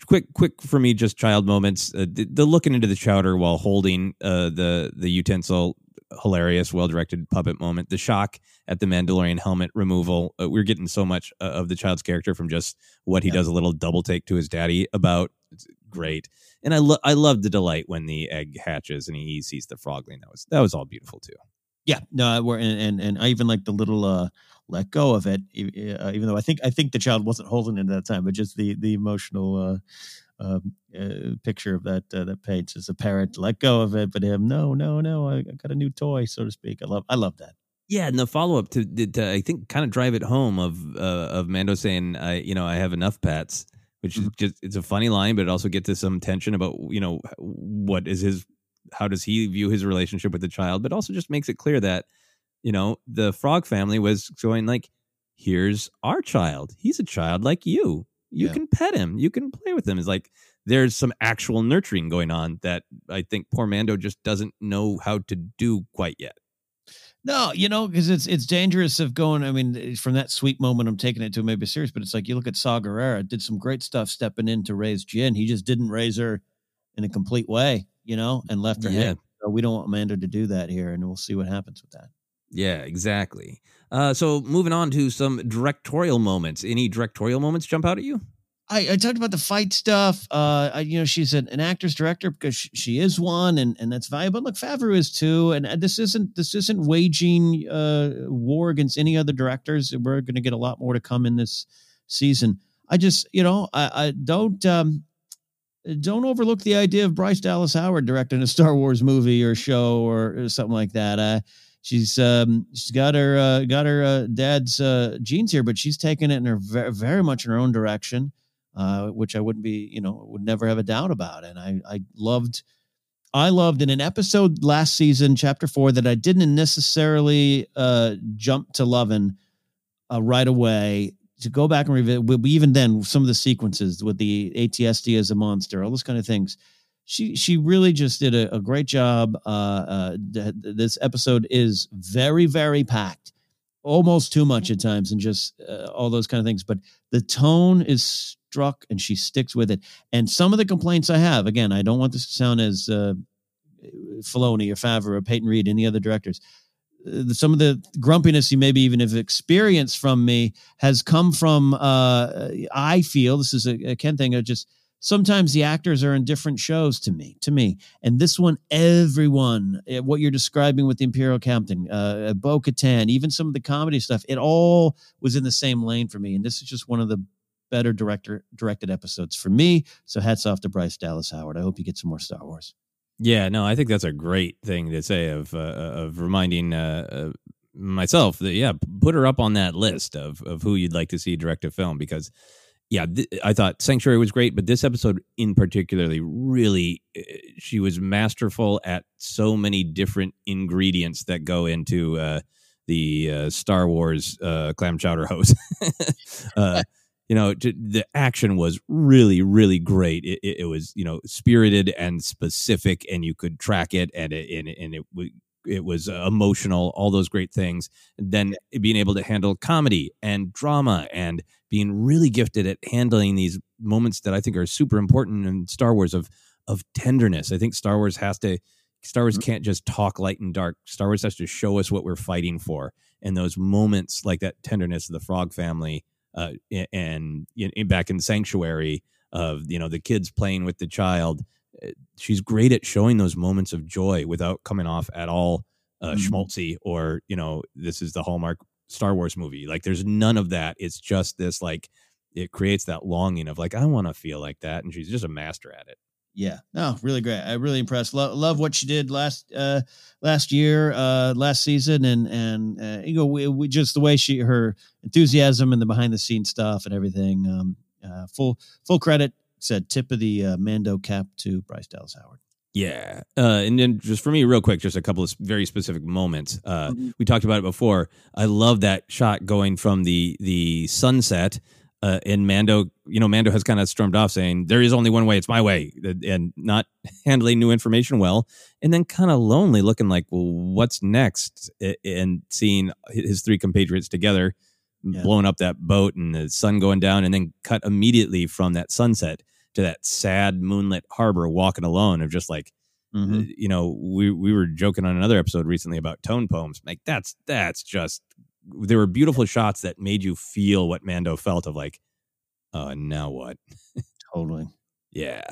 quick, quick for me, just child moments. Uh, the, the looking into the chowder while holding uh, the the utensil, hilarious, well directed puppet moment. The shock at the Mandalorian helmet removal. Uh, we're getting so much uh, of the child's character from just what he Yeah. does. A little double take to his daddy about. It's great, and I lo- I love the delight when the egg hatches and he sees the frogling. That was that was all beautiful too. Yeah, no, we're and, and and I even like the little uh let go of it, uh, even though I think I think the child wasn't holding it at that time, but just the the emotional uh, um, uh, picture of that uh, that paints as a parent let go of it, but him no no no I, I got a new toy so to speak. I love I love that. Yeah, and the follow up to, to I think kind of drive it home of uh, of Mando saying, "I you know I have enough pets," which is mm-hmm. just it's a funny line, but it also gets to some tension about you know what is his how does he view his relationship with the child, but also just makes it clear that you know the Frog family was going like, "Here's our child. He's a child like you. You Yeah. can pet him. You can play with him." It's like there's some actual nurturing going on that I think poor Mando just doesn't know how to do quite yet. No, you know, because it's it's dangerous of going. I mean, eh, from that sweet moment, I'm taking it to maybe serious, but it's like you look at Saw Gerrera, did some great stuff stepping in to raise Jyn. He just didn't raise her in a complete way, you know, and left her Yeah. hanging. So we don't want Mando to do that here, and we'll see what happens with that. Yeah, exactly. Uh, so moving on to some directorial moments. Any directorial moments jump out at you? I, I talked about the fight stuff. Uh, I, you know, she's an, an actress director because she, she is one, and and that's valuable. Look, Favreau is too, and uh, this isn't this isn't waging uh, war against any other directors. We're going to get a lot more to come in this season. I just, you know, I, I don't um, don't overlook the idea of Bryce Dallas Howard directing a Star Wars movie or show or, something like that. Uh, she's um, she's got her uh, got her uh, dad's uh, genes here, but she's taken it in her very, very much in her own direction, uh, which I wouldn't be, you know, would never have a doubt about. And I I loved. I loved in an episode last season, chapter four, that I didn't necessarily uh, jump to loving uh, right away. To go back and revisit, even then, some of the sequences with the AT-ST as a monster, all those kind of things. She she really just did a, a great job. Uh, uh, th- this episode is very very packed, almost too much at times, and just uh, all those kind of things. But the tone is struck, and she sticks with it. And some of the complaints I have, again, I don't want this to sound as uh, Filoni or Favreau or Peyton Reed, any other directors. Uh, Some of the grumpiness you maybe even have experienced from me has come from uh, I feel this is a, a Ken thing. of just sometimes the actors are in different shows to me. To me, and this one, everyone, eh, what you're describing with the Imperial Captain, uh, Bo Katan, even some of the comedy stuff, it all was in the same lane for me. And this is just one of the better director directed episodes for me. So hats off to Bryce Dallas Howard. I hope you get some more Star Wars. Yeah, no, I think that's a great thing to say of uh, of reminding uh, uh, myself that yeah, put her up on that list of of who you'd like to see direct a film because yeah, th- I thought Sanctuary was great, but this episode in particularly really uh, she was masterful at so many different ingredients that go into uh, the uh, Star Wars uh, clam chowder hose. you know, the action was really, really great. It, it, it was, you know, spirited and specific, and you could track it, and it and it, and it, w- it was uh, emotional. All those great things. Then being able to handle comedy and drama, and being really gifted at handling these moments that I think are super important in Star Wars of of tenderness. I think Star Wars has to. Star Wars can't just talk light and dark. Star Wars has to show us what we're fighting for, and those moments like that tenderness of the Frog family uh, and in- back in Sanctuary of you know the kids playing with the child. uh, She's great at showing those moments of joy without coming off at all uh, Mhm. schmaltzy or you know this is the Hallmark Star Wars movie. Like there's none of that. It's just this like it creates that longing of like I want to feel like that, and she's just a master at it. Yeah, no, really great. I really impressed. Love, love what she did last uh last year, uh last season, and and uh, you know, we, we just the way she her enthusiasm and the behind the scenes stuff and everything. Um, uh, full full credit. Said tip of the uh, Mando cap to Bryce Dallas Howard. Yeah. Uh, and then just for me, real quick, just a couple of very specific moments. Uh, We talked about it before. I love that shot going from the the sunset uh, and Mando, you know, Mando has kind of stormed off saying, there is only one way, it's my way, and not handling new information well. And then kind of lonely looking like, well, what's next? And seeing his three compatriots together yeah. blowing up that boat and the sun going down, and then cut immediately from that sunset to that sad moonlit harbor walking alone of just like, mm-hmm. you know, we, we were joking on another episode recently about tone poems. Like, that's, that's just there were beautiful shots that made you feel what Mando felt of like, uh, now what? totally. Yeah.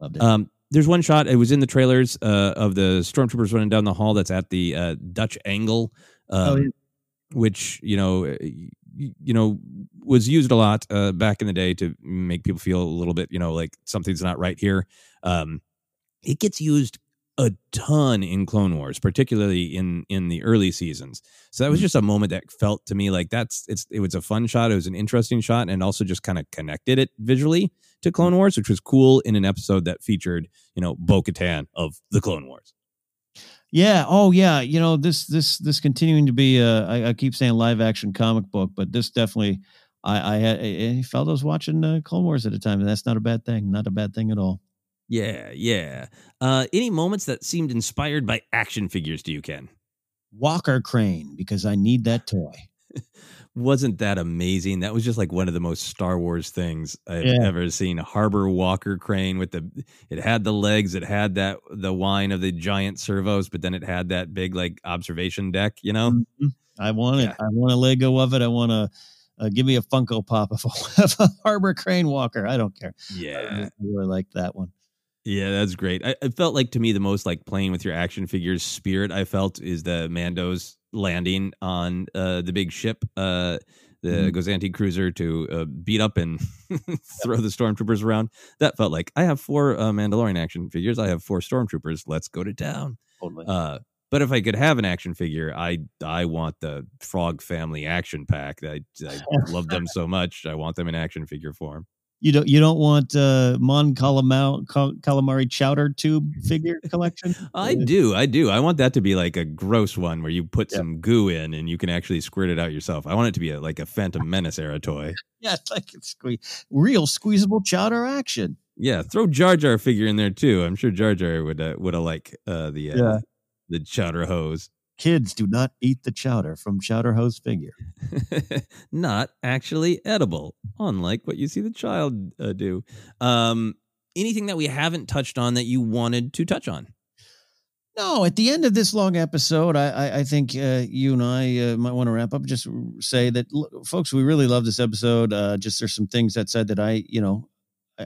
Loved it. Um, there's one shot. It was in the trailers uh, of the stormtroopers running down the hall. That's at the uh, Dutch angle, um, oh, yeah. which you know, uh, you know, was used a lot uh, back in the day to make people feel a little bit, you know, like something's not right here. Um, it gets used a ton in Clone Wars, particularly in in the early seasons. So that was mm-hmm. just a moment that felt to me like that's it's it was a fun shot. It was an interesting shot, and also just kind of connected it visually to mm-hmm. Clone Wars, which was cool in an episode that featured you know Bo Katan of the Clone Wars. Yeah. Oh, yeah. You know this this this continuing to be uh, I, I keep saying live action comic book, but this definitely I I, had, I felt I was watching uh, Clone Wars at a time, and that's not a bad thing. Not a bad thing at all. Yeah, yeah. Uh, any moments that seemed inspired by action figures to you, Ken? Walker Crane, because I need that toy. Wasn't that amazing? That was just like one of the most Star Wars things I've yeah. ever seen. Harbor Walker Crane with the it had the legs, it had that the whine of the giant servos, but then it had that big like observation deck, you know? Mm-hmm. I want it. Yeah. I want a Lego of it. I want to uh, give me a Funko Pop of a, of a Harbor Crane Walker. I don't care. Yeah. I really like that one. Yeah, that's great. I, it felt like to me the most like playing with your action figures spirit I felt is the Mando's landing on uh, the big ship, uh, the mm-hmm. Gozanti cruiser, to uh, beat up and throw the stormtroopers around. That felt like I have four uh, Mandalorian action figures. I have four stormtroopers. Let's go to town. Totally. Uh, but if I could have an action figure, I I want the Frog Family action pack. I I love them so much. I want them in action figure form you don't you don't want uh Mon Calamari, calamari chowder tube figure collection? I do, I do. I want that to be like a gross one where you put yeah. some goo in and you can actually squirt it out yourself. I want it to be a, like a Phantom Menace era toy. yeah, like it's sque- real squeezable chowder action. Yeah, throw Jar Jar figure in there too. I'm sure Jar Jar would uh, would have like uh, the uh, yeah. the chowder hose. Kids do not eat the chowder from Chowder Hose figure. not actually edible, unlike what you see the child uh, do. Um, anything that we haven't touched on that you wanted to touch on? No, at the end of this long episode, I, I, I think uh, you and I uh, might want to wrap up. Just say that, look, folks, we really love this episode. Uh, just there's some things that said that I, you know,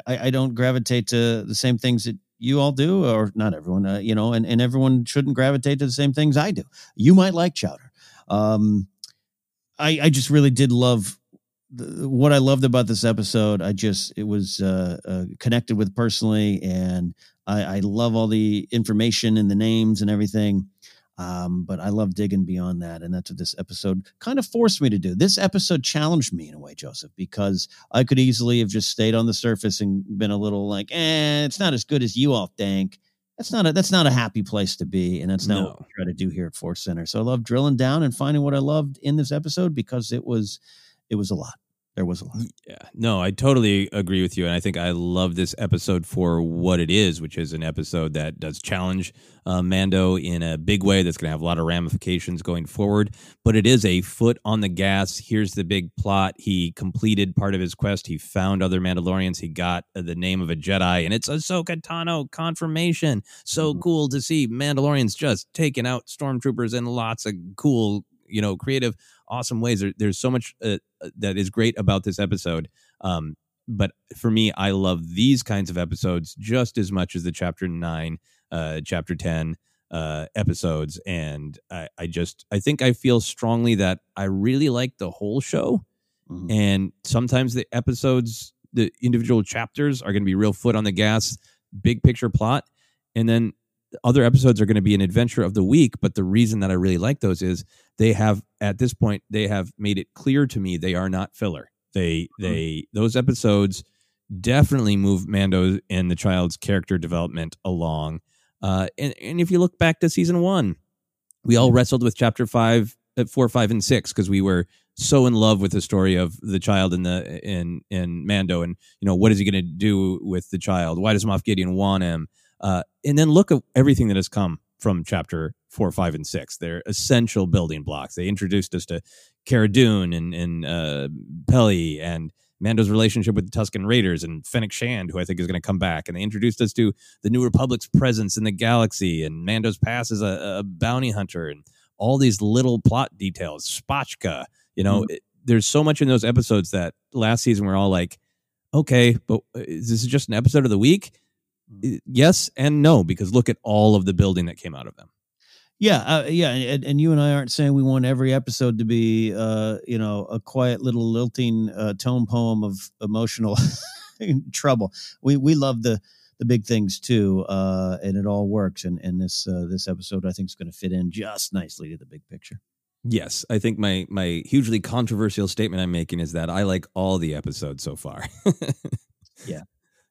I, I don't gravitate to the same things that you all do, or not everyone, uh, you know, and, and everyone shouldn't gravitate to the same things I do. You might like chowder. Um, I, I just really did love the, what I loved about this episode. I just, it was uh, uh, connected with personally, and I, I love all the information and the names and everything. Um, but I love digging beyond that. And that's what this episode kind of forced me to do. This episode challenged me in a way, Joseph, because I could easily have just stayed on the surface and been a little like, eh, it's not as good as you all think. That's not a that's not a happy place to be, and that's not no. what we try to do here at Force Center. So I love drilling down and finding what I loved in this episode because it was it was a lot there was a lot. Yeah, no, I totally agree with you, and I think I love this episode for what it is, which is an episode that does challenge uh, Mando in a big way. That's going to have a lot of ramifications going forward, but it is a foot on the gas. Here's the big plot: he completed part of his quest. He found other Mandalorians. He got uh, the name of a Jedi, and it's Ahsoka Tano confirmation. So mm-hmm. cool to see Mandalorians just taking out stormtroopers and lots of cool, you know, creative awesome ways. There, there's so much uh, uh, that is great about this episode. Um, but for me, I love these kinds of episodes just as much as the chapter nine, uh, chapter 10 uh, episodes. And I, I just, I think I feel strongly that I really like the whole show. Mm-hmm. And sometimes the episodes, the individual chapters are going to be real foot on the gas, big picture plot. And then other episodes are going to be an adventure of the week but the reason that i really like those is they have at this point they have made it clear to me they are not filler they mm-hmm. they those episodes definitely move mando and the child's character development along uh and, and if you look back to season one we all wrestled with chapter five uh, four five and six because we were so in love with the story of the child in the in in Mando, and you know what is he going to do with the child? Why does Moff Gideon want him? Uh, and then look at everything that has come from chapter four, five, and six. They're essential building blocks. They introduced us to Cara Dune and and uh, Peli and Mando's relationship with the Tusken Raiders and Fennec Shand, who I think is going to come back. And they introduced us to the New Republic's presence in the galaxy and Mando's past as a, a bounty hunter and all these little plot details. Spotchka, you know, mm-hmm. it, there's so much in those episodes that last season we're all like, okay, but uh, is this just an episode of the week? Mm-hmm. Yes and no, because look at all of the building that came out of them. Yeah, uh, yeah, and, and, you and I aren't saying we want every episode to be, uh, you know, a quiet little lilting uh, tone poem of emotional trouble. We we love the the big things too, uh, and it all works. And and this uh, this episode, I think, is going to fit in just nicely to the big picture. Yes, I think my my hugely controversial statement I'm making is that I like all the episodes so far. yeah,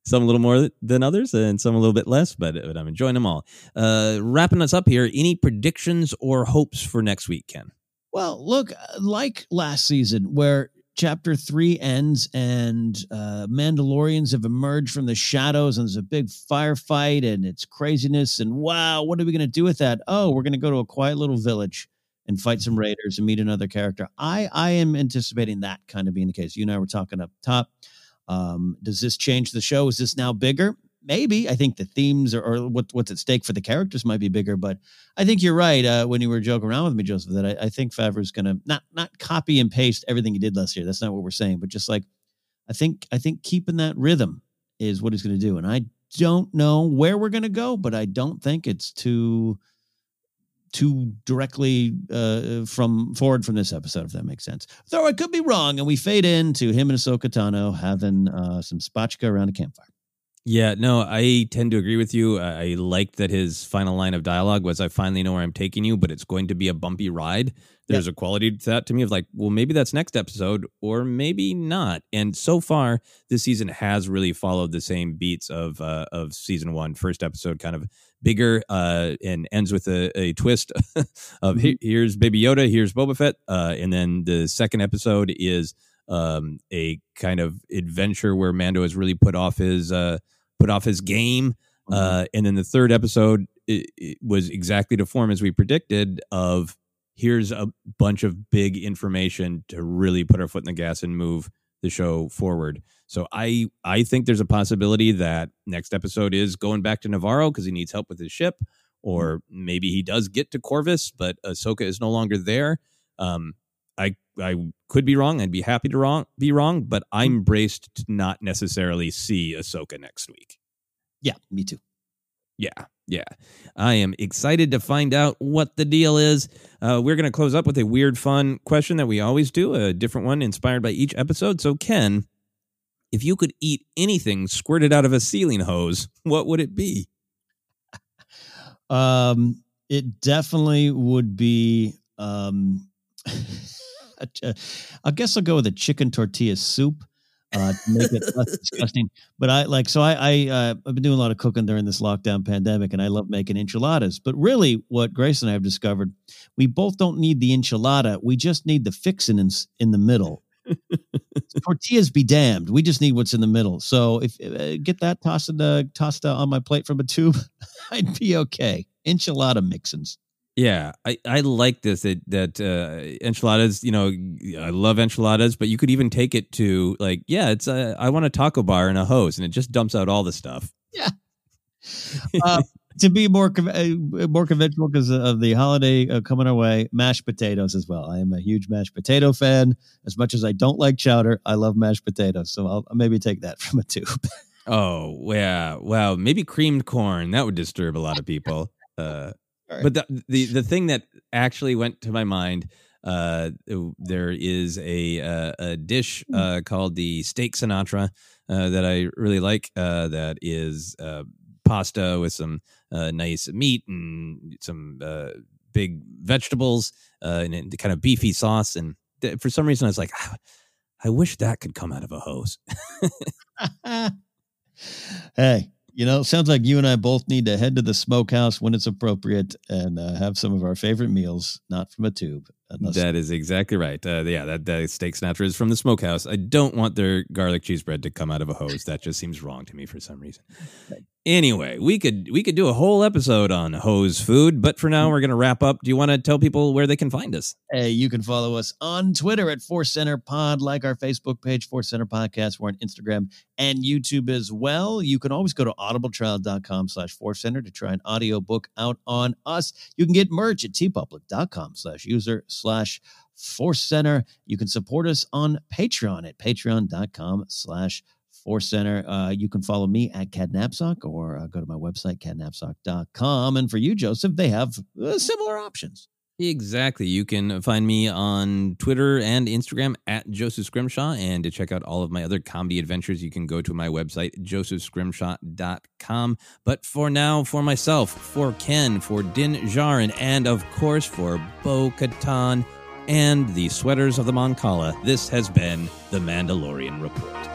some a little more than others and some a little bit less, but, but I'm enjoying them all. Uh, wrapping us up here, any predictions or hopes for next week, Ken? Well, look, like last season, where chapter three ends and uh, Mandalorians have emerged from the shadows and there's a big firefight and it's craziness. And wow, what are we going to do with that? Oh, we're going to go to a quiet little village and fight some raiders and meet another character. I, I am anticipating that kind of being the case. You and I were talking up top. Um, does this change the show? Is this now bigger? Maybe. I think the themes or, or what, what's at stake for the characters might be bigger, but I think you're right. Uh, when you were joking around with me, Joseph, that I, I think Favreau's going to not not copy and paste everything he did last year. That's not what we're saying, but just like I think I think keeping that rhythm is what he's going to do. And I don't know where we're going to go, but I don't think it's too too directly uh, from forward from this episode, if that makes sense. Though I could be wrong, and we fade into him and Ahsoka Tano having uh, some spotchka around a campfire. Yeah, no, I tend to agree with you. I liked that his final line of dialogue was, "I finally know where I'm taking you, but it's going to be a bumpy ride." There's a quality to that to me of like, well, maybe that's next episode, or maybe not. And so far, this season has really followed the same beats of uh, of season one, first episode, kind of bigger, uh, and ends with a, a twist of mm-hmm. here's Baby Yoda, here's Boba Fett, uh, and then the second episode is um, a kind of adventure where Mando has really put off his uh, put off his game. Mm-hmm. Uh, and then the third episode it, it was exactly to form as we predicted of here's a bunch of big information to really put our foot in the gas and move the show forward. So I I think there's a possibility that next episode is going back to Nevarro because he needs help with his ship, or maybe he does get to Corvus, but Ahsoka is no longer there. Um, I I could be wrong. I'd be happy to wrong be wrong, but I'm braced to not necessarily see Ahsoka next week. Yeah, me too. Yeah, yeah. I am excited to find out what the deal is. Uh, we're going to close up with a weird, fun question that we always do, a different one inspired by each episode. So, Ken, if you could eat anything squirted out of a ceiling hose, what would it be? Um, it definitely would be. Um, I guess I'll go with a chicken tortilla soup uh, to make it less disgusting. But I like so I, I uh, I've been doing a lot of cooking during this lockdown pandemic, and I love making enchiladas. But really, what Grace and I have discovered, we both don't need the enchilada. We just need the fixin' in, in the middle. Tortillas be damned. We just need what's in the middle. So if uh, get that tossed uh, tossed on my plate from a tube, I'd be okay. Enchilada mixins. Yeah, I, I like this that that uh, enchiladas. You know, I love enchiladas, but you could even take it to like, yeah, it's a, I want a taco bar and a hose, and it just dumps out all the stuff. Yeah. Uh, to be more uh, more conventional because of the holiday uh, coming our way, mashed potatoes as well. I am a huge mashed potato fan. As much as I don't like chowder, I love mashed potatoes, so I'll, maybe take that from a tube. oh yeah, wow. Maybe creamed corn that would disturb a lot of people. Uh, Right. But the, the the thing that actually went to my mind, uh, there is a uh, a dish hmm. uh, called the steak Sinatra uh, that I really like. Uh, that is uh, pasta with some uh, nice meat and some uh, big vegetables uh, and a kind of beefy sauce. And th- for some reason, I was like, ah, I wish that could come out of a hose. hey, you know, sounds like you and I both need to head to the smokehouse when it's appropriate and uh, have some of our favorite meals, not from a tube. Unless- That is exactly right. Uh, yeah, that, that steak snatcher is from the smokehouse. I don't want their garlic cheese bread to come out of a hose. That just seems wrong to me for some reason. Anyway, we could we could do a whole episode on hose food, but for now we're going to wrap up. Do you want to tell people where they can find us? Hey, you can follow us on Twitter at Force Center Pod, like our Facebook page, Force Center Podcast. We're on Instagram and YouTube as well. You can always go to audibletrial.com slash Force Center to try an audio book out on us. You can get merch at teepublic.com slash user slash Force Center. You can support us on Patreon at patreon.com slash Force Center. Uh, you can follow me at Ken Napzok or uh, go to my website, kennapzok.com. And for you, Joseph, they have uh, similar options. Exactly. You can find me on Twitter and Instagram at Joseph Scrimshaw. And to check out all of my other comedy adventures, you can go to my website, josephscrimshaw.com. But for now, for myself, for Ken, for Din Djarin, and of course for Bo Katan and the sweaters of the Mon Cala, this has been the Mandalorian Report.